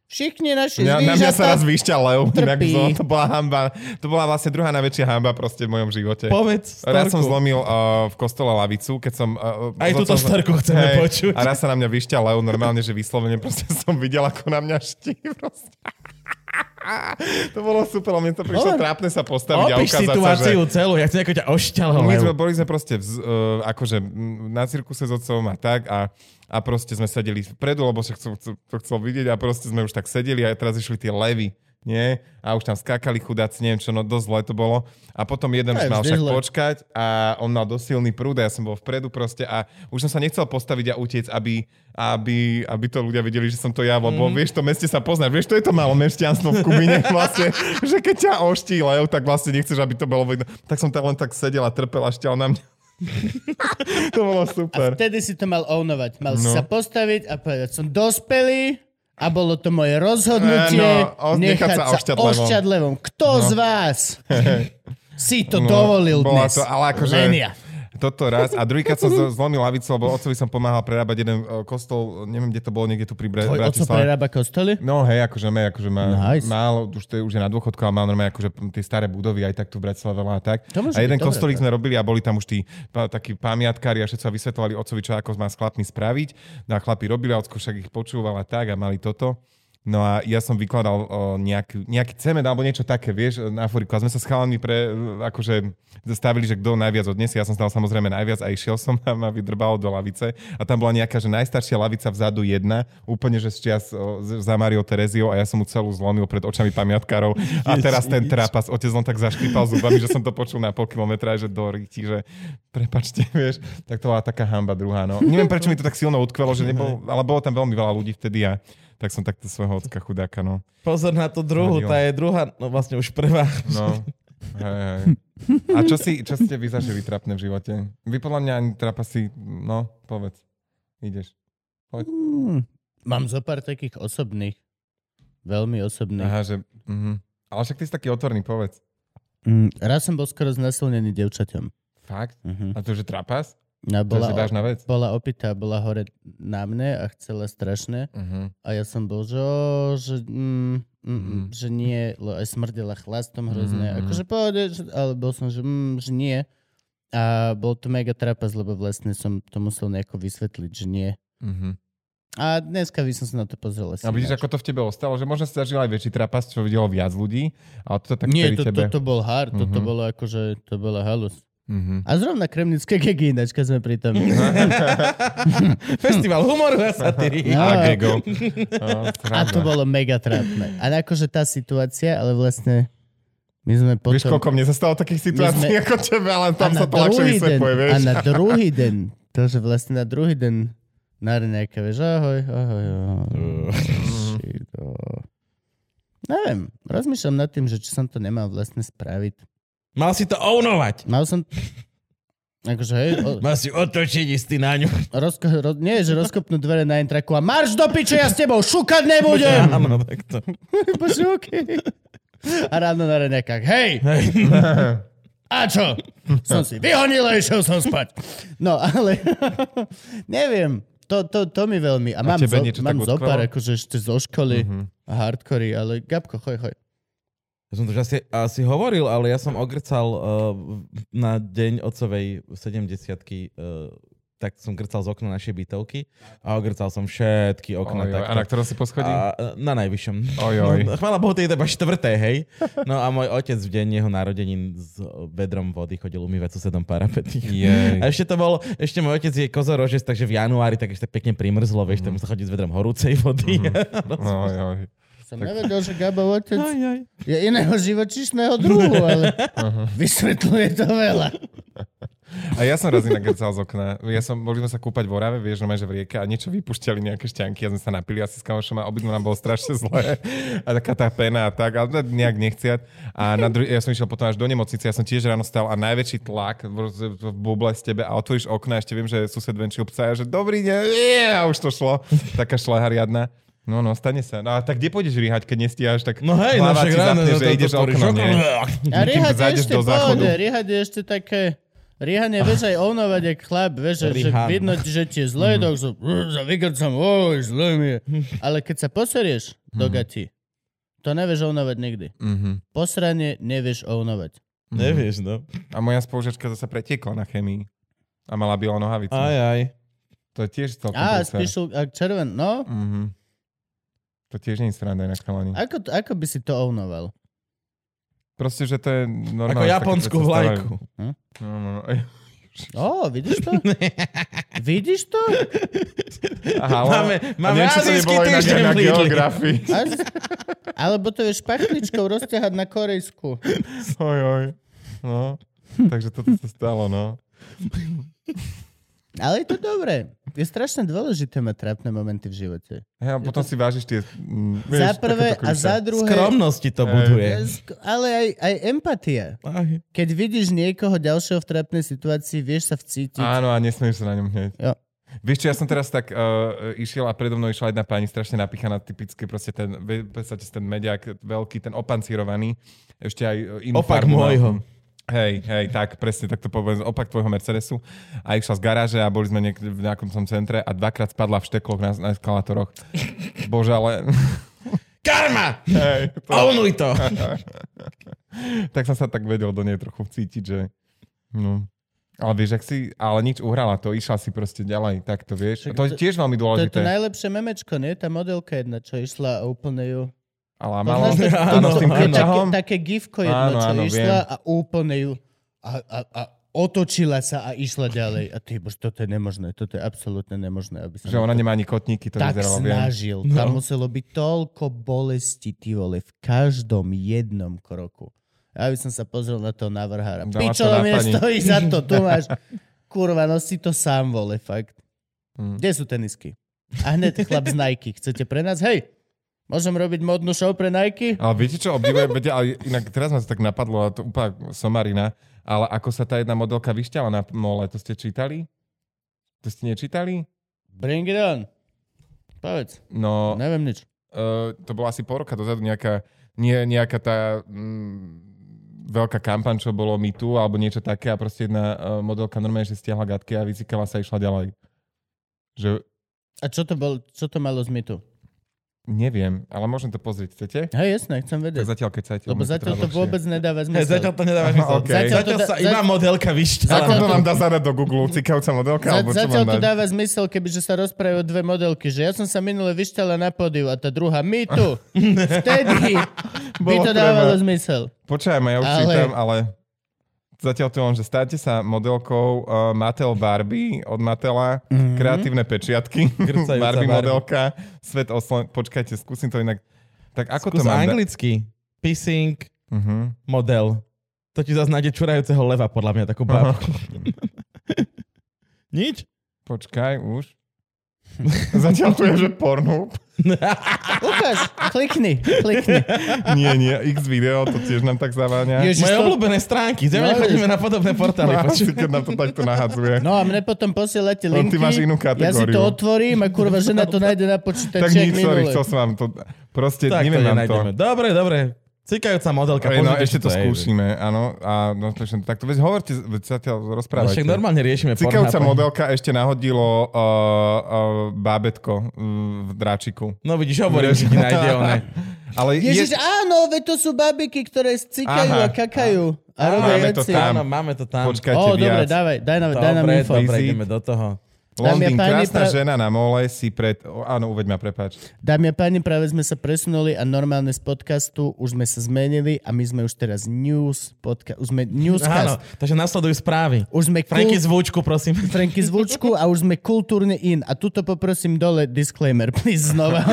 Všichni naši Mňa, na mňa sa raz vyšťal lev, inak som, to bola hamba. To bola vlastne druhá najväčšia hamba proste v mojom živote. Povedz Raz som zlomil uh, v kostole lavicu, keď som... Uh, Aj túto som- storku chceme Hej, počuť. A raz sa na mňa vyšťal lev, normálne, že vyslovene proste som videl, ako na mňa ští. Proste. to bolo super, ale mne to prišlo trápne sa postaviť a ukázať sa, že... situáciu celú, ja chcem ako ťa ošťal. My sme boli sme proste vz, uh, akože na cirkuse s otcom a tak a, a proste sme sedeli vpredu, lebo však to chcel vidieť a proste sme už tak sedeli a teraz išli tie levy, nie? A už tam skákali chudáci, neviem čo, no dosť zle to bolo. A potom jeden už mal však zle. počkať a on mal dosť silný prúd a ja som bol vpredu proste a už som sa nechcel postaviť a utiec, aby, aby, aby to ľudia videli, že som to ja, lebo mm. vieš, to meste sa pozná, vieš, to je to malo mešťanstvo v Kubine vlastne, že keď ťa oští lev, tak vlastne nechceš, aby to bolo vidno. Tak som tam len tak sedel a trpel a šťal na mňa. to bolo super. Vtedy si to mal ownovať. Mal si No. sa postaviť a povedať, som dospelý a bolo to moje rozhodnutie Áno, o- nechať sa ošťať levom. ošťať levom. Kto z vás si to No, dovolil dnes? to- ale akože- Len ja. Toto raz. A druhýkrát som zlomil lavicu, lebo otcovi som pomáhal prerábať jeden uh, kostol, neviem, kde to bolo, niekde tu pri Bre- Tvoj Bratislave. prerába kostoly? No hej, akože, má, akože má, Nice. málo, už, to je, už je na dôchodku, ale má normálne akože tie staré budovy aj tak tu v Bratislave a tak. A jeden byť kostolík sme robili a boli tam už tí pa, takí pamiatkári a všetci sa vysvetovali otcovi, čo ako má s chlapmi spraviť. No a chlapi robili a však ich počúval a tak a mali toto. No a ja som vykladal o, nejaký, nejaký cement alebo niečo také, vieš, na foriku. A sme sa s chalami pre, akože zastavili, že kto najviac odniesie. Ja som stal samozrejme najviac a išiel som a ma vydrbalo do lavice. A tam bola nejaká, že najstaršia lavica vzadu jedna, úplne, že z čias o, z- za Mario Tereziou a ja som mu celú zlomil pred očami pamiatkárov. A teraz ten trapas, otec len tak zaškripal zubami, že som to počul na pol kilometra, že do ryti, že prepačte, vieš. Tak to bola taká hamba druhá. No. Neviem, prečo mi to tak silno utkvelo, že nebol, ale bolo tam veľmi veľa ľudí vtedy a tak som takto svojho ocka chudáka, no. Pozor na tú druhú, Hodil. tá je druhá, no vlastne už prvá. No. Hej, hej. A čo, si, čo ste vy zažili trapné v živote? Vy podľa mňa ani trapasy, no, povedz. Ideš. Hmm. Mám zo pár takých osobných. Veľmi osobných. Aha, že... Mhm. Ale však ty si taký otvorný, povedz. Mm, raz som bol skoro znasilnený devčaťom. Fakt? Mhm. A to, že trapas? To bola, si dáš na vec? bola opitá, bola hore na mne a chcela strašne. Uh-huh. A ja som bol, že, že, mm, mm. Mhm. že nie, lebo aj smrdela chlastom hrozne. Mhm. Akože pohode, ale bol som, že, mm, že nie. A bol to mega trapas, lebo vlastne som to musel nejako vysvetliť, že nie. Uh-huh. A dneska by som sa na to pozrel A vidíš, ako to v tebe ostalo, že možno si zažil aj väčší trapas, čo videlo viac ľudí, ale toto tak Nie, to, tebe... to, to bol hard, toto Mhm. bolo akože, to bola halus. Uh-huh. A zrovna kremnické gegy ináč, keď sme pri tom. Festival humoru a satíry. No. A gego. A to bolo mega trápne. A akože tá situácia, ale vlastne my sme potom... Vieš, koľko mne sa stalo takých situácií sme- ako tebe, ale tam sa to ľahšie vysvetľuje, vieš. A na druhý deň, to, že vlastne na druhý deň na nejaké, vieš, ahoj, ahoj, ahoj. Oh. Neviem, rozmýšľam nad tým, že či som to nemal vlastne spraviť. Mal si to ownovať. Mal som... Akože, hej, o, Mal si otočiť istý na ňu. rozko, ro, nie, že rozkopnú dvere na intraku a marš do piče, ja s tebou šukať nebudem! Áno, takto. Bože, okay. A ráno na raňakách, hej, Hej. a čo? Som si vyhonil a išiel som spať. No, ale neviem, to, to, to mi veľmi... A, mám, zo, niečo mám tak zo pár, utkolo? akože ešte zo školy Mhm. a hardcory, ale Gabko, choj, choj. Ja som to už asi, asi hovoril, ale ja som ogrcal uh, na deň otcovej 70 uh, tak som grcal z okna našej bytovky a ogrcal som všetky okna. Ojoj, takto. a na ktorom si poschodí? A, e, na najvyššom. Ojoj. No, chvála Bohu, to je iba štvrté, hej. No a môj otec v deň jeho narodenín s vedrom vody chodil umývať susedom parapety. Jej. A ešte to bolo, ešte môj otec je kozorožec, takže v januári tak ešte pekne primrzlo, vieš, Mhm. tam musel chodiť s vedrom horúcej vody. Ojoj. Som nevedel, že Gabo otec Aj, aj. je iného živočíšneho druhu, ale vysvetľuje to veľa. A ja som raz inak grcal z okna. Ja som, boli sme sa kúpať v Orave, vieš, normálne, že v rieke a niečo vypušťali nejaké šťanky a sme sa napili asi s kamošom a obidva nám bolo strašne zlé. A taká tá pena a tak, ale nejak nechciať. A na druhý, ja som išiel potom až do nemocnice, ja som tiež ráno stal a najväčší tlak v, v buble z tebe a otvoríš okna ešte viem, že sused venčil psa a že dobrý deň, a už to šlo. Taká šlaha riadna. No, no, stane sa. No a tak kde pôjdeš rýhať, keď nestíhaš, tak No hej, no hlava však ti zapne, no, že ideš to okno, nie? A Kým riehať je ešte pohode, riehať je ešte také... Riehanie vieš aj ovnovať jak chlap, vieš, že, vidno, ti, že ti je zle, tak so, za vygrcam, oj, zle mi je. Ale keď sa poserieš do gati, to nevieš ovnovať nikdy. Mhm. Posranie nevieš ovnovať. Nevieš, no. A moja spolužačka zase pretiekla na chemii. A mala biela nohavicu. Aj, aj. To je tiež celkom Á, spíšu, ak červen, no. Mhm. To tiež nie je sranda na chalani. Ako, ako by si to ovnoval? Proste, že to je normálne. Ako japonskú vlajku. stávajú. No, no, no. Ó, vidíš to? vidíš to? Aha. Máme- máme azijský inak týždeň na v Lidli. geografii. A, alebo to vieš špachličkou rozťahať na korejsku. Oj, oj. No. Takže toto sa stalo, no. Ale je to dobré. Je strašne dôležité mať trápne momenty v živote. Hej, a potom si vážiš tie... mm, za vieš, prvé takéto a za druhé... Skromnosti to buduje. Ale aj, aj empatia. Aj. Keď vidíš niekoho ďalšieho v trápnej situácii, vieš sa vcítiť. Áno, a nesmieš sa na ňom hneď. Jo. Vieš čo, ja som teraz tak uh, išiel a predo mnou išla jedna pani strašne napíchaná, typicky proste ten, v podstate ten mediak veľký, ten opancírovaný, ešte aj inú Opak farbu môjho. Hej, hej, tak, presne, tak to poviem, opak tvojho Mercedesu. A išla z garáže a boli sme niek- v nejakom tom centre a dvakrát spadla v štekloch na, na eskalátoroch. Bože, ale... Karma! hej, to, Ownuj to! tak som sa tak vedel do nej trochu vcítiť, že... No. Ale vieš, ak si... Ale nič uhrala to, išla si proste ďalej, tak to vieš. Však To je tiež veľmi To je dôležité. to najlepšie memečko, nie? Tá modelka jedna, čo išla úplne ju... Ale malo... Poznáš to? Áno, s tým krčahom? Také, také gifko jedno, Áno, čo áno, išla a úplne ju... A, a, a otočila sa a išla ďalej. A ty, bož, toto je nemožné. Toto je absolútne nemožné. Aby sa Že na ona to nemá ani kotníky, to tak vyzeralo, viem. snažil. No. Tam muselo byť toľko bolesti, ty vole, v každom jednom kroku. Ja by som sa pozrel na toho navrhára. Dala Pičo, to na mne pani. stojí za to. Tu máš. Kurva, no si to sám, vole, fakt. Hm. Kde sú tenisky? A hneď chlap z Nike. Chcete pre nás? Hej, môžem robiť modnú show pre Nike? Ale viete čo, obdivujem, viete, ale inak teraz ma to tak napadlo, a to úplne somarina, ale ako sa tá jedna modelka vyšťala na mole, to ste čítali? To ste nečítali? Bring it on. Povedz. No, Neviem nič. uh, to bolo asi pol roka dozadu nejaká, nie nejaká tá mm, veľká kampaň, čo bolo My Tu, alebo niečo také a proste jedna uh, modelka normálne, že stiahla gatky a vycikala sa a išla ďalej. Že A čo to, bol, čo to malo z mytu? Neviem, ale môžem to pozrieť, chcete? Hej, jasné, chcem Tak vedieť. zatiaľ, keď sa Lebo zatiaľ to vôbec nedáva zmysel. zatiaľ to nedáva zmysel. okej. Zatiaľ to Zatiaľ dá- sa iba modelka Ako vyšťala. to vám dá zadať do Google, cikajúca modelka? Za, alebo čo zatiaľ mám to dať? dáva zmysel, kebyže sa rozprávajú dve modelky, že ja som sa minule vyšťala na pódiu a tá druhá my tu. Vtedy by to treba. dávalo zmysel. Počkaj ja už Ale- čítam, ale zatiaľ tu mám, že státe sa modelkou uh, Mattel Barbie od Mattela, Mhm. kreatívne pečiatky, Barbie Barbie. modelka, svet oslen... Počkajte, skúsim to inak. Tak ako Skús to mám? anglicky. Pissing Uh-huh. model. To ti zase nájde čurajúceho leva, podľa mňa, takú bábku. Nič? Počkaj, už. Zatiaľ tu je, že pornhub. Ukáž, klikni, klikni. Nie, nie, X video, to tiež nám tak zaváňa. Ježiš, Moje to- obľúbené stránky. Zjavne No, chodíme na podobné portály. No, asi, keď nám to takto nahadzuje. No a mne potom posielate linky. ty máš inú Ja si to kategóriu. otvorím a kurva žena to nájde na počítači. tak nič, sorry, chcel som vám to... Proste, Tak to neviem to. nenájdeme. Dobre, dobre. Cikajúca modelka. Ej, no, ešte to je. skúšime, áno. A no, takže takto, veď hovorte, veď sa ťa No, rozprávajte. však normálne riešime Cikajúca modelka ešte nahodilo uh, uh, bábetko uh, v dráčiku. No vidíš, hovorím, že ti nájde one. Ale Ježiš, je... áno, veď to sú babiky, ktoré cikajú Aha. a kakajú. A Áno, robia máme to tam. Áno, máme to tam. Počkajte Ó, viac. dobre, dávaj, daj nám, daj nám info. dobre, do toho. Londýn, páni, krásna pra- žena na mole si pred... Áno, uveď ma, prepáč. Dámy a páni, práve sme sa presunuli a normálne z podcastu už sme sa zmenili a my sme už teraz news podcast, už sme Áno, newscast. takže nasledujú správy. Už sme Franky zvučku, prosím. Franky zvučku a už sme kultúrne in. A tuto poprosím dole disclaimer, please, znova.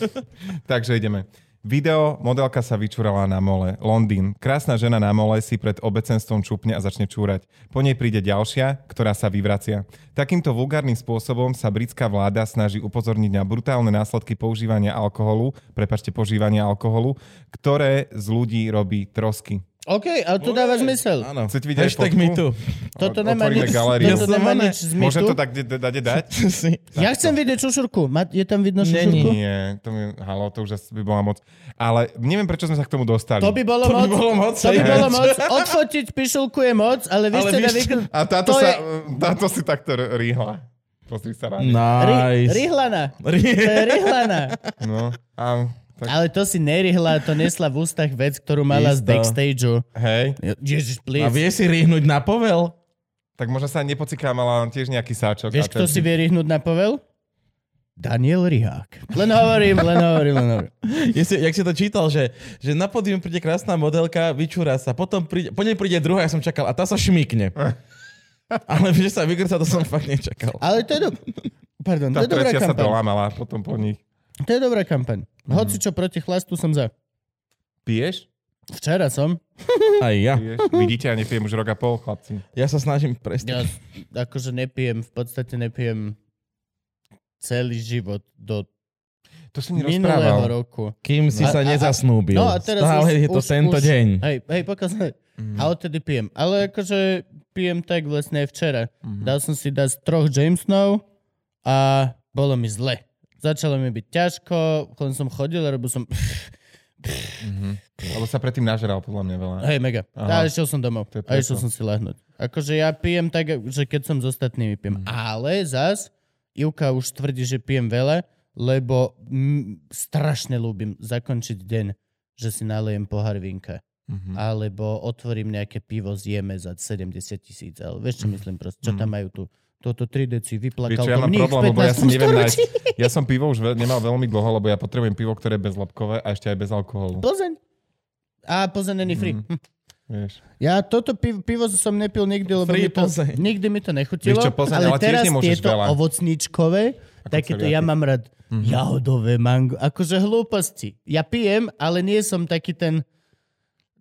Takže ideme. Video, modelka sa vyčúrala na mole. Londýn. Krásna žena na mole si pred obecenstvom čupne a začne čúrať. Po nej príde ďalšia, ktorá sa vyvracia. Takýmto vulgárnym spôsobom sa britská vláda snaží upozorniť na brutálne následky používania alkoholu, prepačte, požívania alkoholu, ktoré z ľudí robí trosky. OK, ale to dáva zmysel. Áno. Chcete vidieť Hashtag me too. Toto nemá nič, galériu. toto nemá nič z Môžem mitu. to tak dať dať? Ja chcem vidieť šušurku. Je tam vidno šušurku? Nie, to mi, halo, to už by bola moc. Ale neviem, prečo sme sa k tomu dostali. To by bolo To by moc. bolo moc, To by bolo moc. Odfotiť pišulku je moc, ale vy Ale ste na. A táto, To sa, je- táto si takto rýhla. Pozri sa rád. Nice. Rihlana. Rihlana. No, a, tak, Ale to si nerihla, to nesla v ústach vec, ktorú mala z Isto. backstageu. hej, Ježiš, A please. vie si rihnúť na povel? tak možno sa nepocikám, ale tiež nejaký sáčok. Vieš, a kto ten- si vie rihnúť na povel? Daniel Rihák. Len hovorím, len hovorím, len hovorím. Je si, jak si to čítal, že, že na pódium príde krásna modelka, vyčúra sa, potom príde, po nej príde druhá, ja som čakal, a tá sa šmikne. Ale že sa vygrca, to som fakt nečakal. Ale to je, do... Pardon, to Tá je dobrá sa dolámala potom po nich. To je dobrá kampaň. Hoci čo proti chlastu som za. Piješ? Včera som. Aj ja. Piješ? Vidíte, ja nepijem už rok a pol, chlapci. Ja sa snažím prestať. Ja akože nepijem, v podstate nepijem celý život do To si mi minulého rozprával. roku. Kým si A- sa a- nezasnúbil. No a teraz Stále už, je to už, tento už, deň. Hej, hej, pokaz, hej. Mhm. A odtedy pijem. Ale akože pijem tak vlastne aj včera. Mhm. Dal som si dať troch Jamesonov a bolo mi zle. Začalo mi byť ťažko, len som chodil a robil som... Mhm. Lebo sa predtým nažeral podľa mňa veľa. Hej, mega. A Aha. išiel som domov. A išiel som si lahnúť. Akože ja pijem tak, že keď som s ostatnými pijem. Mhm. Ale zas, Ivka už tvrdí, že pijem veľa, lebo mm, strašne ľúbim zakončiť deň, že si nalejem pohár vinka. Mhm. Alebo otvorím nejaké pivo, zjeme za 70 tisíc. Ale vieš, čo myslím proste? Čo tam majú tu? Toto 3 deci, vyplakal čo, ja to mám problém, lebo ja 15. neviem nájsť. Ja som pivo už nemal veľmi dlho, lebo ja potrebujem pivo, ktoré je bezlepkové a ešte aj bez alkoholu. Plzeň. A Plzeň není free. Hm. Vieš. Ja toto pivo, pivo som nepil nikdy, lebo Free mi to, Plzeň. nikdy mi to nechutilo. Čo, Plzeň, ale, ale teraz tieto veľa. ovocníčkové, takéto ja mám rád Mhm. jahodové mango, akože hlúposti. Ja pijem, ale nie som taký ten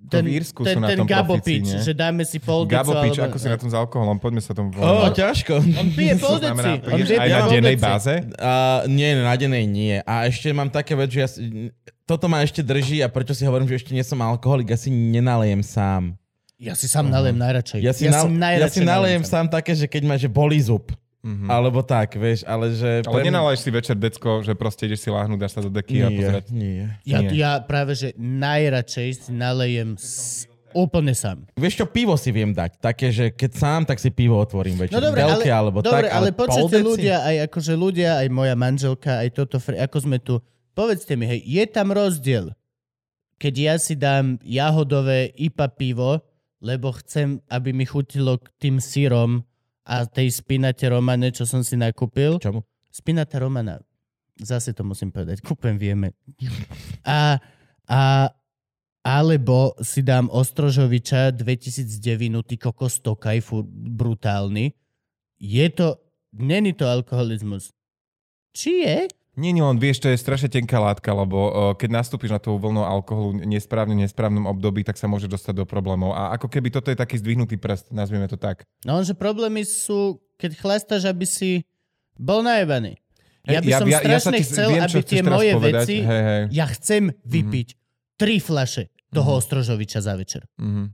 ten, v Írsku ten, sú na ten tom Gabo profici, že dáme si poldicu. Gabo Pič, alebo... ako si na tom s alkoholom, poďme sa tomu volať. ťažko. On pije znamená, On vie aj na dennej báze? Uh, nie, na denej nie. A ešte mám také vec, že ja, si- toto ma ešte drží a prečo si hovorím, že ešte nie som alkoholik, ja si nenalejem sám. Ja si sám nalejem najradšej. Ja si, ja nal- ja najradšej si nalejem sám také, že keď ma, že bolí zub. Mhm. Alebo tak, vieš, ale že... Ale nenalaješ si večer decko, že proste ideš si láhnuť, dáš sa do deky a nie, pozerať. nie. Ja, Nie. ja práve, že najradšej si nalejem s... úplne sám. Vieš čo, pivo si viem dať. Také, že keď sám, tak si pivo otvorím večer. No dobre, ale, Veľké, alebo dobre, tak, ale počujete deci? ľudia, aj akože ľudia, aj moja manželka, aj toto, ako sme tu, povedzte mi, hej, je tam rozdiel, keď ja si dám jahodové IPA pivo, lebo chcem, aby mi chutilo k tým sírom a tej spinate romane, čo som si nakúpil. Čomu? Spinata romana, zase to musím povedať, kúpem vieme. A, a alebo si dám Ostrožoviča 2009, ty kokos tokaj, fur, brutálny. Je to, není to alkoholizmus. Či je? Nie, nie, len vieš, to je strašne tenká látka, lebo uh, keď nastúpiš na tú vlnu alkoholu nesprávne, nesprávnom období, tak sa môže dostať do problémov. A ako keby toto je taký zdvihnutý prst, nazvieme to tak. No, že problémy sú, keď chlastáš, aby si bol najebaný. Ja by som strašne ti- chcel, viem, aby tie moje povedať. veci... Hej, hej. Ja chcem vypiť tri fľaše toho Ostrožoviča za večer. Mhm,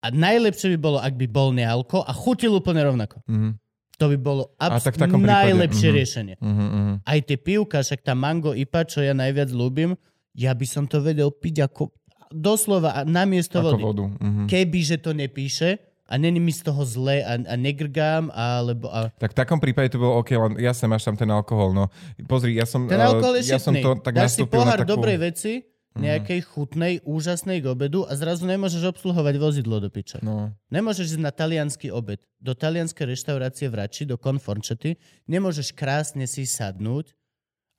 A najlepšie by bolo, ak by bol nealko a chutil úplne rovnako. mhm, To by bolo abs- tak prípade, najlepšie mhm. riešenie. mhm, mhm. Aj tie pivka, však tá mango IPA, čo ja najviac ľúbim, ja by som to vedel piť ako doslova a namiesto Ako vody. vodu. mhm. Kebyže to nepíše a není mi z toho zle a, a negrgám, alebo... A... Tak v takom prípade to bolo OK, len jasne máš tam ten alkohol. No. Pozri, ja som, Ten eh, alkohol je ja som to tak Dáš si pohár na takú... dobrej veci, nejakej chutnej, úžasnej k obedu a zrazu nemôžeš obsluhovať vozidlo do piče. No. Nemôžeš ísť na talianský obed, do talianskej reštaurácie v Rači, do Conforčety, nemôžeš krásne si sadnúť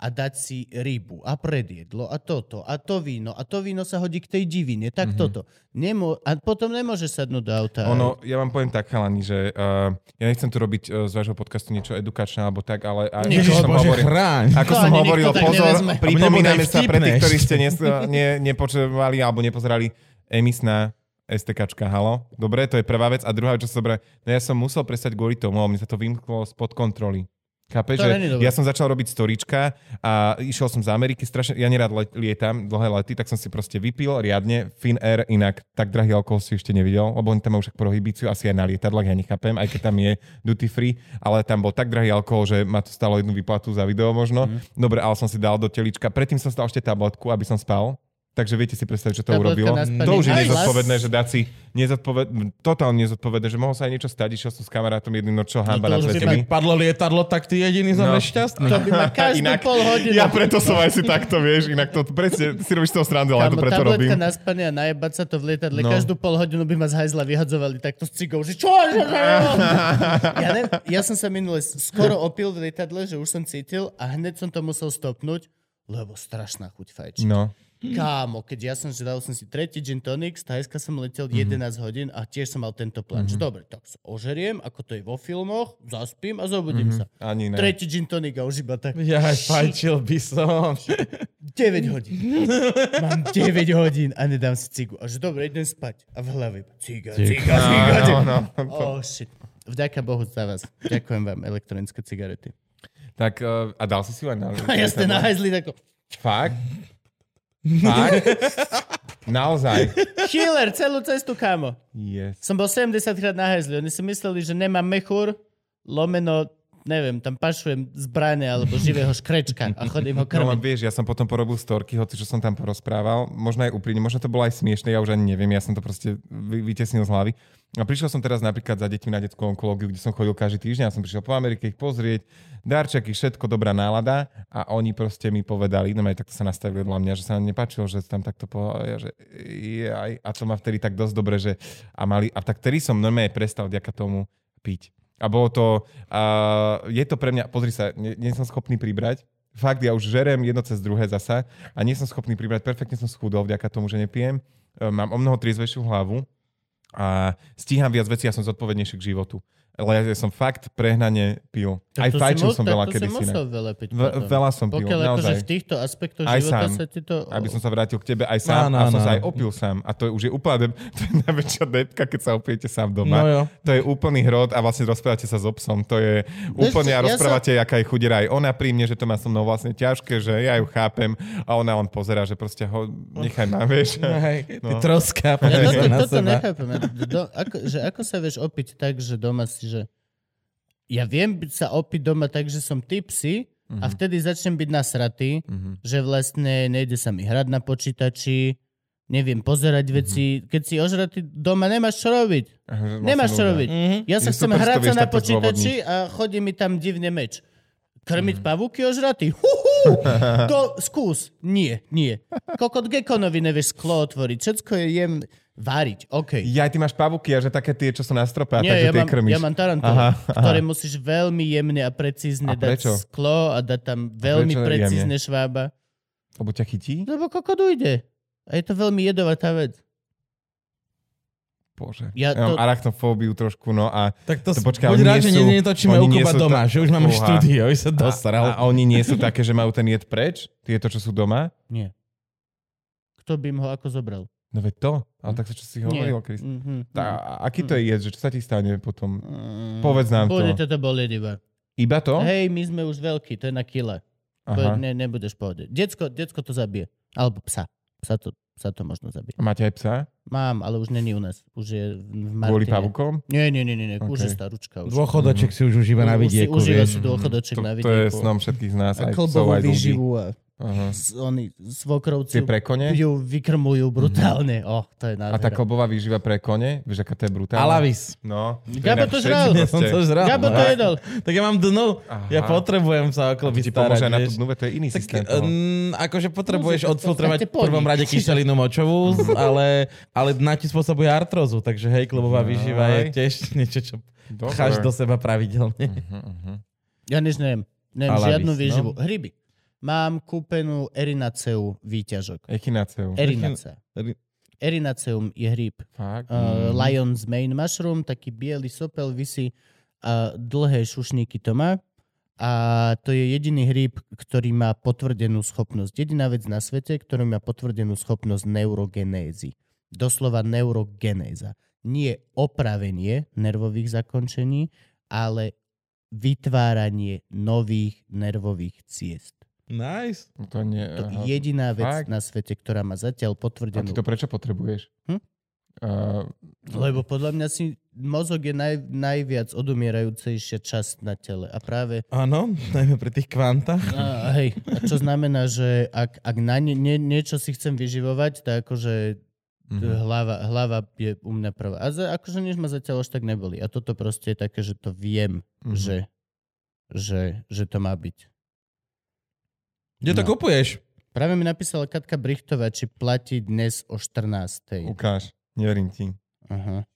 a dať si rybu a predjedlo a toto a to víno a to víno sa hodí k tej divine, tak mm-hmm. toto. Nemo- a potom nemôžeš sadnúť do auta. Ono, ja vám poviem tak, chalani, že uh, ja nechcem tu robiť uh, z vášho podcastu niečo edukačné alebo tak, ale a, Nie, ako som Bože, hovoril, chráň. ako To som ani hovoril, pozor, pripomíname sa pre tých, aj ktorí ste nes, ne, nepočúvali alebo nepozerali emisná STKčka, halo. Dobre, to je prvá vec. A druhá vec, čo som dobre, no ja som musel prestať kvôli tomu, lebo mi sa to vymklo spod kontroly. Chápeš, To že ja som začal robiť storička a išiel som z Ameriky, strašne, ja nerad lietam dlhé lety, tak som si proste vypil riadne Finnair, inak tak drahý alkohol si ešte nevidel, lebo oni tam majú však prohibíciu, asi aj na lietadlách, ja nechápem, aj keď tam je duty free, ale tam bol tak drahý alkohol, že ma to stalo jednu výplatu za video možno. Mhm. Dobre, ale som si dal do telička, predtým som si dal ešte tabletku, aby som spal. Takže viete si predstaviť, čo to urobilo. na. To už je nezodpovedné, že dať si nezodpoved... totálne nezodpovedné, že mohol sa aj niečo stať, išiel som s kamarátom jedným, no čo, hamba na už by svete. Padlo lietadlo, tak ty jediný No. zomreš šťastný. To by ma každú Inak- pol hodinu. Ja preto som aj si takto, vieš, inak to presne, si robíš z toho srandu, ale to preto robím. na spanie a najebať sa to v lietadle. No. Každú pol hodinu by ma z hajzla vyhadzovali takto s cigou, že čo? Ja, ne, ja som sa minule skoro opil v lietadle, že už som cítil a hneď som to musel stopnúť, lebo strašná chuť fajčiť. No. Kámo, keď ja som, že dal som si tretí gin tonic, z Thajska som letel Mhm. 11 hodín a tiež som mal tento plán. Mm-hmm. Dobre, tak sa ožeriem, ako to je vo filmoch, zaspím a zobudím sa. Ani ne. Tretí gin tonic a už iba tak Ja aj fajčil by som. 9 hodín. Mám 9 hodín a nedám si cigu. A že dobre, idem spať. A v hlave ciga, ciga, ciga. No, ciga. no. Oh shit. Vďaka Bohu za vás. Ďakujem vám, elektronické cigarety. Tak, uh, a dal si si ju aj na... Ja ste nahajzli tako. Fakt? Fakt? Naozaj? Killer, celú cestu, kámo. Yes. Som bol 70 krát nahajzli. Oni si mysleli, že nemám mechúr, lomeno, neviem, tam pašujem zbrane alebo živého škrečka a chodím ho No len krmiť. vieš, ja som potom porobil storky, hoci čo som tam porozprával. Možno aj úprimne, možno to bolo aj smiešne, ja už ani neviem, ja som to proste vy, vytesnil z hlavy. A prišiel som teraz napríklad za deťmi na detskú onkológiu, kde som chodil každý týždeň, ja som prišiel po Amerike ich pozrieť, darčeky, všetko, dobrá nálada a oni proste mi povedali, no aj takto sa nastavili vedľa mňa, že sa nám nepáčilo, že tam takto povedal, ja, že a to má vtedy tak dosť dobre, že a mali, a tak vtedy som normálne prestal vďaka tomu piť. A bolo to, uh, je to pre mňa, pozri sa, nie, nie som schopný pribrať, fakt, ja už žerem jedno cez druhé zasa a nie som schopný pribrať, perfektne som schudol vďaka tomu, že nepijem, E, mám o mnoho triezvejšiu hlavu a stíham viac vecí, ja som zodpovednejší k životu. Ale ja som fakt prehnane pil. Aj to si fajčil som tak veľa to si musel veľa piť. Potom. veľa som pil, Pokiaľ akože naozaj. v týchto aspektoch Aj života sám. sa ti to... Aby som sa vrátil k tebe aj sám No, no, a som no. sa aj opil sám. A to je už je úplne, to je najväčšia depka, keď sa opijete sám doma. No jo. To je úplný hrod a vlastne rozprávate sa s obsom. To je úplne, a ja rozprávate, aká je chudera aj ona pri mne, že to má so mnou vlastne ťažké, že ja ju chápem a ona len pozera, že proste ho nechaj ma, vieš. Hej, ty No. troska, Ja sa na toto seba. nechápem. Do, ako, že ako sa vieš opiť tak, že doma si, že... Ja viem byť sa opiť doma tak, že som tipsy a Mhm. vtedy začnem byť nasratý, že vlastne nejde sa mi hrať na počítači, neviem pozerať Mhm. veci. Keď si ožratý doma, nemáš čo robiť. Vlastne Nemáš čo robiť. Mhm. Ja sa Je chcem super, hrať sa na počítači a chodí mi tam divne meč. Krmiť Mhm. pavúky ožratý? Huhu! To skús. Nie, nie. Kokot Gekonovi nevieš sklo otvoriť. Všetko je jem... Váriť, OK. Ja, ty máš pavúky a že také tie, čo sú na strope a Nie, takže ja tie mám, krmíš. ja mám tarantulu, Aha, ktoré musíš veľmi jemne a precízne A dať prečo? sklo a dať tam veľmi prečo precízne švába. Lebo ťa chytí? Lebo kokot ujde. A je to veľmi jedovatá vec. Bože. Ja Ja, mám to- arachnofóbiu trošku, no a Tak to, To počkaj, buď rád, že sú- nie, netočíme u Kuba doma, ta- že už máme štúdio, už sa A, dostral. a oni nie sú také, že majú ten jed preč? Tieto, čo sú doma? Nie. Kto by im ho ako zobral? No veď to. Ale tak sa čo si hovoril, Krist. Mhm. Tá, a aký to je jed, že čo sa ti stane potom? Mm. Povedz nám to. Bude to bolieť iba. Iba to? Hej, my sme už veľkí, to je na kile. Aha. ne, nebudeš v pohode. Decko, decko to zabije. Alebo psa. Psa to, psa to možno zabije. A Máte aj psa? Mám, ale už není u nás. Už je v v Kvôli Martine. pavukom? Nie, nie, nie, nie, nie. Ok. už je starúčka. Už. Dôchodoček si už užíva na Už si vidieku, Užíva si dôchodoček To, na to vidieku. je snom všetkých z nás. a Aj psov, klbovú výživu a Aha. s- oni svokrovci Tie pre kone? ju vykrmujú brutálne. Oh, to je A nádhera. tá klbová výživa pre kone? Vieš, aká to je brutálna? Alavis. No. Gabo inak to žral. Ja som to žral. Gabo no. to jedol. Tak ja mám dnu. Ja Aha. potrebujem sa o To pomôže starať, na tú dnuve, to je iný Tak, systém. toho. um, akože potrebuješ No, to odfiltrovať v prvom rade kyselinu močovú, ale, ale na ti spôsobuje artrózu, takže hej, klubová výživa je tiež niečo, čo Dobre. cháš do seba pravidelne. Mhm, mhm. Ja než neviem. Neviem Alavis, žiadnu no. výživu. Hryby. Mám kúpenú erinaceu výťažok. Echinaceu. Erinacea. Eri- Erinaceum je hryb. Fakt? Uh, Lion's Mane Mushroom, taký biely sopel, vysí a dlhé šušníky to má. A to je jediný hríb, ktorý má potvrdenú schopnosť. Jediná vec na svete, ktorý má potvrdenú schopnosť neurogenézy. Doslova neurogenéza. Nie opravenie nervových zakončení, ale vytváranie nových nervových ciest. Nice. To nie... To aha. je jediná vec Fakt? na svete, ktorá má zatiaľ A potvrdenú. ty to prečo potrebuješ? Hm? Uh, Lebo podľa mňa si mozog je naj, najviac odumierajúcejšia časť na tele. A práve, Áno, najmä pri tých kvantách. a, hej, a čo znamená, že ak, ak na nie, nie, niečo si chcem vyživovať, tak akože mhm. hlava, hlava je u mňa prvá. A za, akože nič ma zatiaľ až tak neboli. A toto proste je také, že to viem, Mhm. že, že, že to má byť. Kde to No. kupuješ? Práve mi napísala Katka Brichtová, či platí dnes o 14. Ukáž, neverím ti. Aha.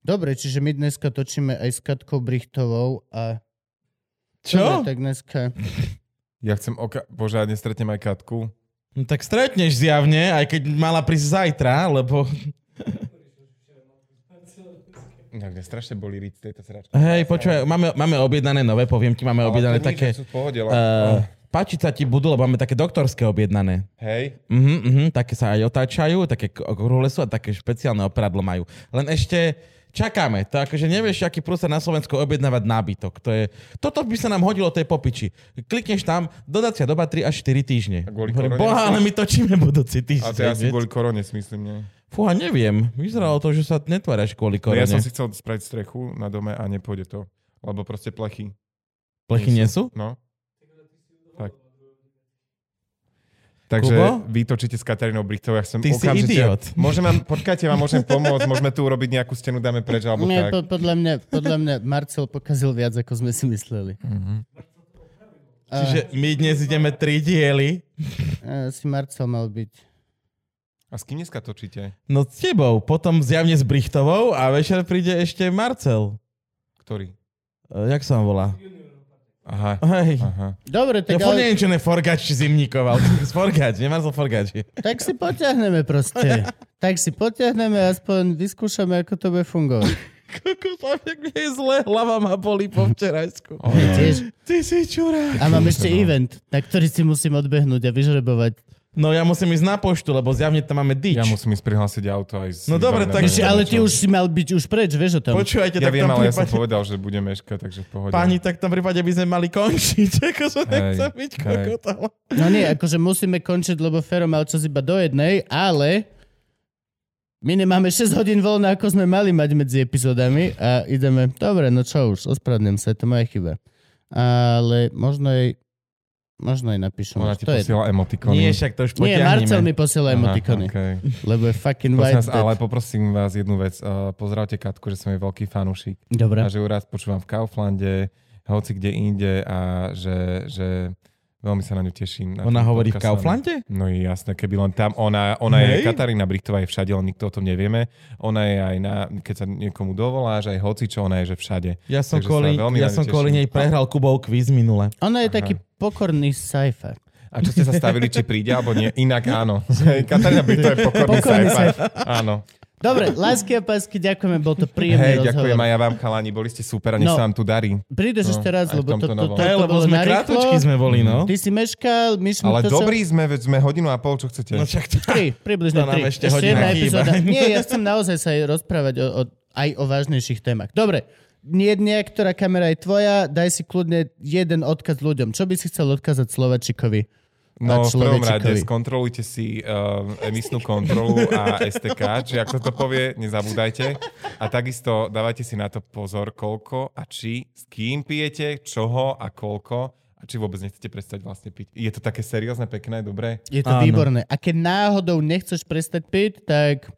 Dobre, čiže my dneska točíme aj s Katkou Brichtovou a... Čo? Dobre, tak dneska... Ja chcem oka... Bože, ja nestretnem aj Katku. No, tak stretneš zjavne, aj keď mala prísť zajtra, lebo Ja, mňa strašne boli riť z tejto sračky. hej, počúvaj, máme, máme objednané nové, poviem ti, máme objednané také... Sú v pohode. Uh, páčiť sa ti budú, lebo máme také doktorské objednané. Hej, Mhm, mhm, také sa aj otáčajú, také okrúhle sú a také špeciálne operadlo majú. Len ešte čakáme. To akože nevieš, aký prúser na Slovensku objednávať nábytok. To je, toto by sa nám hodilo tej popiči. Klikneš tam, dodacia doba 3 až 4 týždne. A kvôli Hovorím, Boha, ale my točíme budúci a týždeň. to je asi kvôli korone, myslím, nie? Fúha, neviem. Vyzeralo to, že sa netváraš kvôli No, korone. ja som si chcel spraviť strechu na dome a nepôjde to. Lebo proste plechy. Plechy nie sú? No. Tak. Takže Kubo? vy točíte s Katarínou Brichtovou, ja chcem Ty si okamžite... idiot. Môžem vám, počkajte, vám môžem pomôcť, môžeme tu urobiť nejakú stenu, dáme preč, alebo Nie, tak. po, podľa, mňa, podľa mňa Marcel pokazil viac, ako sme si mysleli. Mhm. A, Čiže my dnes ideme tri diely. a, si Marcel mal byť. A s kým dneska točíte? No s tebou, potom zjavne s Brichtovou a večer príde ešte Marcel. Ktorý? E, Jak sa on volá? Aha, Hej. aha. Dobre, Ja tak, furt ale, neviem, čo Forgač či Zimníkov, ale Forgač, nie Marcel Forgač. tak si potiahneme proste. tak si potiahneme, aspoň vyskúšame, ako to bude fungovať. Kokos, jak mi je zle, hlava ma boli po včerajsku. Ja tiež. Ty si čurák. A mám ešte event, na ktorý si musím odbehnúť a vyžrebovať. No ja musím ísť na poštu, lebo zjavne tam máme dič. Ja musím ísť prihlásiť auto aj s... No dobre, tak- Ešte, ale ty už si mal byť už preč, vieš o tom. Počúvajte, Ja tak viem, ale ja som prípade... povedal, že budem meškať, takže v pohode. Pani, tak v tom prípade by sme mali končiť, akože nechcem byť kokotala. No nie, akože musíme končiť, lebo Fero mal čas iba do jednej, ale my nemáme 6 hodín voľné, ako sme mali mať medzi epizódami a ideme, dobre, no čo už, ospravedlňujem sa, to moja chyba. Ale možno aj, možno aj napíšem. Ona ti to je... posiela emotikony. Nie, však to už Nie, potiahneme. Marcel mi posiela emotikony, okay. lebo je fucking Prosím white vás, ale poprosím vás jednu vec. Uh, pozdravte Katku, že som jej veľký fanúšik. Dobre. A že ju raz počúvam v Kauflande, hoci kde inde a že, že veľmi sa na ňu teším. Na Ona hovorí v. Kauflande? No je jasné, keby len tam. Ona, ona je. Katarína Brichtová je všade, len nikto o tom nevieme. Ona je aj na, keď sa niekomu dovoláš, aj hoci čo, ona je, že všade. Ja som, Takže kvôli, ja som kvôli nej prehral Kubov kvíz minule. Ona je Aha. taký pokorný sci-fi. A čo ste sa stavili, či príde, alebo nie? Inak áno. Katarína Brichtová je pokorný Pokorný sci-fi. Áno. Dobre, lásky a pásky, ďakujeme, bol to príjemný Hej, rozhovor. ďakujem aj ja vám, chalani, boli ste super a nech No. sa vám tu darí. Prídeš No, ešte raz, lebo to, to, to, to, Hej, to lebo bolo sme narýchlo. krátočky sme boli, no. Ty si meškal, my sme Ale to dobrý sme, veď sme hodinu a pol, čo chcete. No čak to... Tri, približne To tri. ešte hodina jedna epizóda. Nie, ja chcem naozaj sa aj rozprávať o, o, aj o vážnejších témach. Dobre, nie, niektorá kamera je tvoja, daj si kľudne jeden odkaz ľuďom. Čo by si chcel odkázať Slovačikovi? No, v prvom rade skontrolujte si uh, emisnú kontrolu a STK, či ako to povie, nezabúdajte. A takisto dávajte si na to pozor, koľko a či, s kým pijete, čoho a koľko a či vôbec nechcete prestať vlastne piť. Je to také seriózne, pekné, dobré? Je to Áno. výborné. A keď náhodou nechceš prestať piť, tak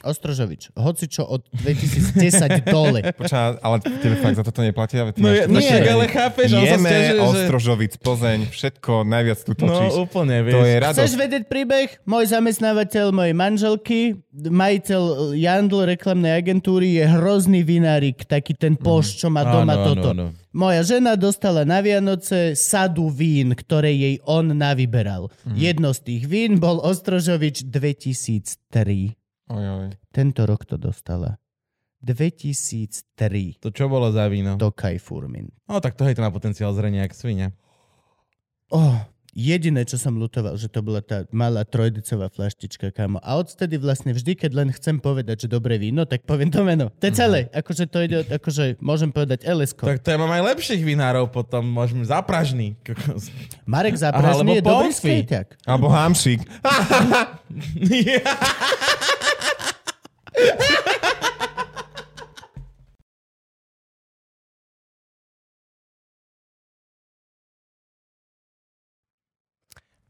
Ostrožovič, hoci čo od 2010 dole. Počá, ale tebe fakt za toto neplatia? No, je, no však ale chápeš, on sa stiažuje, že... Ostrožovic, Plzeň, všetko najviac tu točíš. No úplne, vieš. to je Chceš radosť. vedieť príbeh? Môj zamestnávateľ mojej manželky, majiteľ Jandl reklamnej agentúry je hrozný vinárik, taký ten poš, čo má doma Áno, áno, toto. áno. Moja žena dostala na Vianoce sadu vín, ktoré jej on navyberal. Jedno z tých vín bol Ostrožovič 2003. Oj, oj. Tento rok to dostala. 2003 To čo bolo za víno? do Kajfurmin. No tak to hej, to má potenciál zrenia jak svinia. Oh, jediné, čo som lutoval, že to bola tá malá trojdecová flaštička, kámo. A odtedy vlastne vždy, keď len chcem povedať, že dobré víno, tak poviem to meno. To je celé. Akože to ide, akože môžem povedať LSK. Tak to ja mám aj lepších vinárov potom, môžeme zapražný. Marek Aha, Zápražný je dobrý skejťak. Alebo hámšik.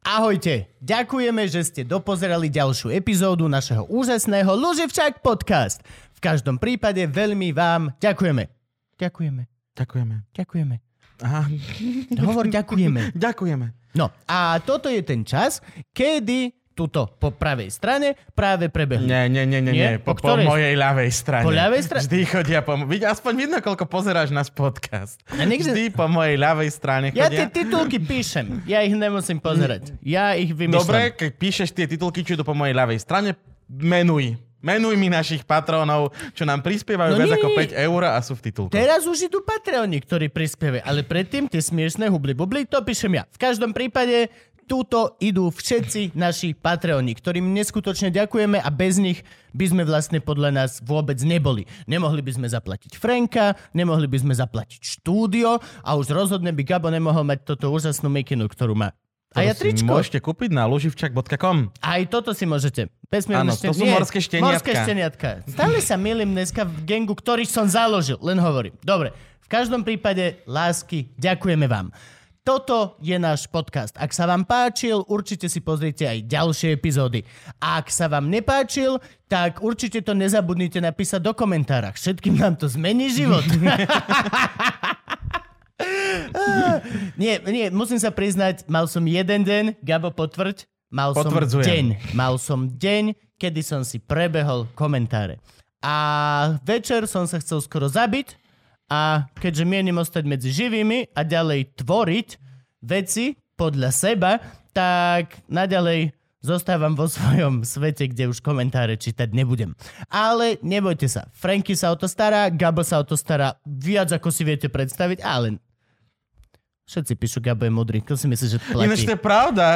Ahojte, ďakujeme, že ste dopozerali ďalšiu epizódu našeho úžasného Luživčák podcast. V každom prípade veľmi vám ďakujeme. Ďakujeme, Ďakujeme. ďakujeme. Aha. Hovor ďakujeme. Ďakujeme. No a toto je ten čas, kedy tuto po pravej strane práve prebehli. Nie, nie, nie, nie, Nie? Po, Po po mojej ľavej strane. Po ľavej strane? Vždy chodia po... Vidí, aspoň vidno, koľko pozeráš náš podcast. A niekde- Vždy po mojej ľavej strane Ja tie chodia. titulky píšem, ja ich nemusím pozerať. Ja ich vymýšľam. Dobre, keď píšeš tie titulky, či idú po mojej ľavej strane, menuj. Menuj mi našich patrónov, čo nám prispievajú No viac nie, ako nie. 5 eur a sú v titulku. Teraz už idú Patreoni, ktorí prispievajú, ale predtým tie smiešné hubli bubli, to píšem ja. V každom prípade túto idú všetci naši Patreoni, ktorým neskutočne ďakujeme a bez nich by sme vlastne podľa nás vôbec neboli. Nemohli by sme zaplatiť Franka, nemohli by sme zaplatiť štúdio a už rozhodne by Gabo nemohol mať toto úžasnú mikinu, ktorú má. A ja tričko. Môžete kúpiť na luživčak.com. Aj toto si môžete. Áno, to sú morské šteniatka. Morské šteniatka. Stále sa milím dneska v gengu, ktorý som založil. Len hovorím. Dobre, v každom prípade, lásky, ďakujeme vám. Toto je náš podcast. Ak sa vám páčil, určite si pozrite aj ďalšie epizódy. A ak sa vám nepáčil, tak určite to nezabudnite napísať do komentárach. Všetkým nám to zmení život. nie, nie, musím sa priznať, mal som jeden deň, Gabo potvrď, mal som deň. Mal som deň, kedy som si prebehol komentáre. A večer som sa chcel skoro zabiť a keďže mienim ostať medzi živými a ďalej tvoriť veci podľa seba, tak naďalej zostávam vo svojom svete, kde už komentáre čítať nebudem. Ale nebojte sa, Franky sa o to stará, Gabo sa o to stará viac ako si viete predstaviť, ale všetci píšu Gabo je mudrý. Kto si myslí, že to Ináč platí? to je pravda.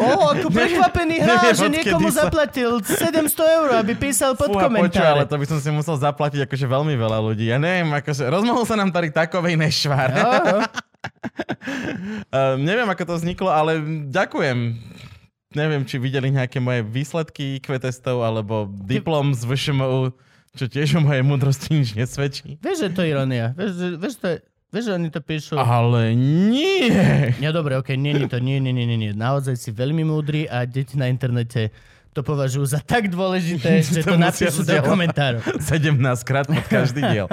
Ó, ako prekvapený Neviem, že niekomu sa- zaplatil 700 eur, aby písal pod Fúha, počuj, ale komentáre. to by som si musel zaplatiť akože veľmi veľa ľudí. Ja neviem, akože rozmohol sa nám tady takovej nešvar. Jo, jo. Uh, neviem, ako to vzniklo, ale ďakujem. Neviem, či videli nejaké moje výsledky IQ testov alebo diplom z VŠMU, čo tiež o mojej múdrosti nič nesvedčí. Vieš, že to je ironia. Vieš, vieš, to je, vieš, že oni to píšu... Ale nie. Ja dobre, okej, nie, nie to, nie, nie, nie, nie, nie. Naozaj si veľmi múdry a deti na internete to považujú za tak dôležité, že to To napíšu do komentárov. 17 krát pod každý diel.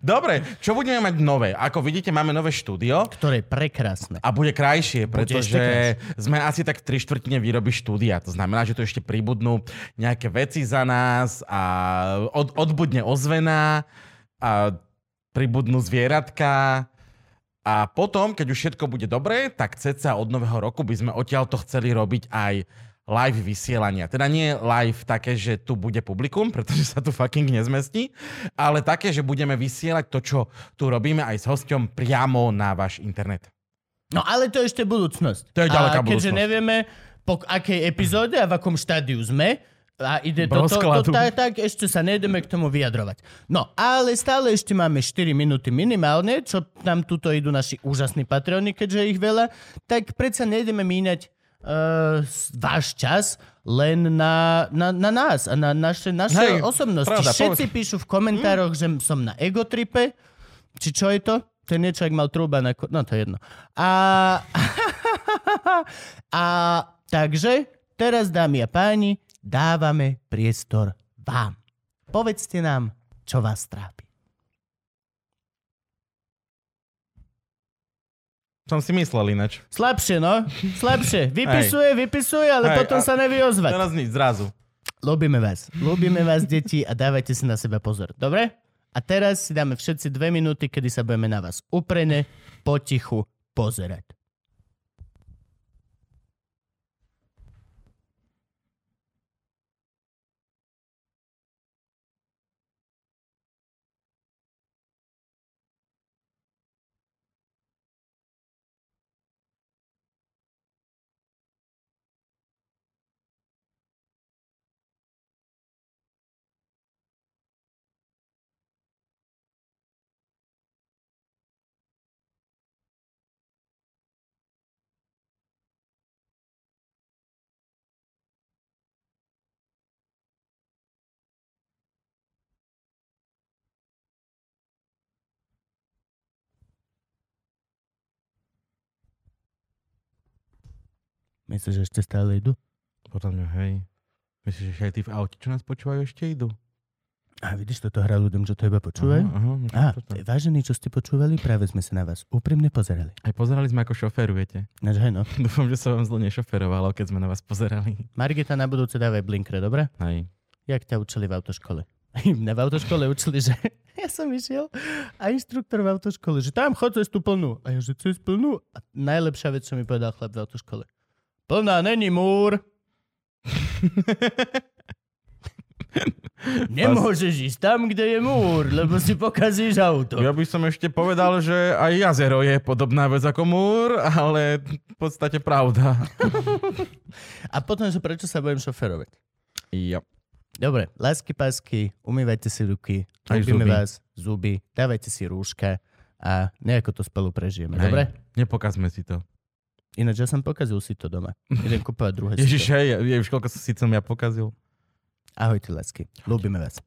Dobre, čo budeme mať nové? Ako vidíte, máme nové štúdio. Ktoré je prekrásne. A bude krajšie, Bude pretože ešte sme asi tak tri štvrtine výroby štúdia. To znamená, že tu ešte pribudnú nejaké veci za nás a od, odbudne ozvena a pribudnú zvieratka. A potom, keď už všetko bude dobré, tak ceca od nového roku by sme odtiaľto chceli robiť aj live vysielania. Teda nie live také, že tu bude publikum, pretože sa tu fucking nezmestí, ale také, že budeme vysielať to, čo tu robíme aj s hosťom priamo na váš internet. No ale to je ešte budúcnosť. To je ďaleká a keďže budúcnosť. nevieme, po akej epizóde a v akom štádiu sme, A ide to, to, to, Rozkladu. tak, ešte sa nejdeme k tomu vyjadrovať. No, ale stále ešte máme 4 minúty minimálne, čo nám tuto idú naši úžasní patroni, keďže ich veľa, tak predsa nejdeme míňať uh, váš čas len na, na, na nás a na naše, naše Hej, osobnosti. pravda, Všetci píšu v komentároch, že som na egotripe, či čo je to? To je niečo, ak mal trúba na... ko- No, to je jedno. A... a takže, teraz, dámy a páni, dávame priestor vám. Povedzte nám, čo vás trápi. Som si myslel ináč. Slabšie, no. Slabšie. Vypisuje, vypisuje, ale Hej, potom a- sa nevie ozvať. Teraz nič, zrazu. Ľúbime vás. Ľúbime vás, deti, a dávajte si na seba pozor. Dobre? A teraz si dáme všetci dve minúty, kedy sa budeme na vás uprene, potichu pozerať. Myslíš, že ešte stále idú? Podľa mňa, hej. Myslíš, že aj tí v aute, čo nás počúvajú, ešte idú? A vidíš, toto hrá ľuďom, že to iba počúvajú? Aha, aha, no toto. vážení, čo ste počúvali, práve sme sa na vás úprimne pozerali. Aj pozerali sme, ako šoferujete. Naž hej, no. Dúfam, že sa vám zle nešoferovalo, keď sme na vás pozerali. Margita na budúce dávaj blinkre, dobre? Hej. Jak ťa učili v autoškole? Mňa v autoškole učili, že ja som išiel a inštruktor v autoškole, že tam chod cez tú plnú. A ja, že cez plnú? A najlepšia vec, čo mi povedal chlap v autoškole. Plná není múr. Nemôžeš ísť tam, kde je múr, lebo si pokazíš auto. Ja by som ešte povedal, že aj jazero je podobná vec ako múr, ale v podstate pravda. A potom, že prečo sa budem šoferovať? Jo. Dobre, lásky pásky, umývajte si ruky, ľúbime zuby. vás, zuby, dávajte si rúška a nejako to spolu prežijeme, Hej. dobre? Nepokazme si to. Ináč ja som pokazil si to doma. Idem kúpovať druhé Ježiš, hej, je už koľko si som ja pokazil. Ahojte, lásky. Ľúbime vás.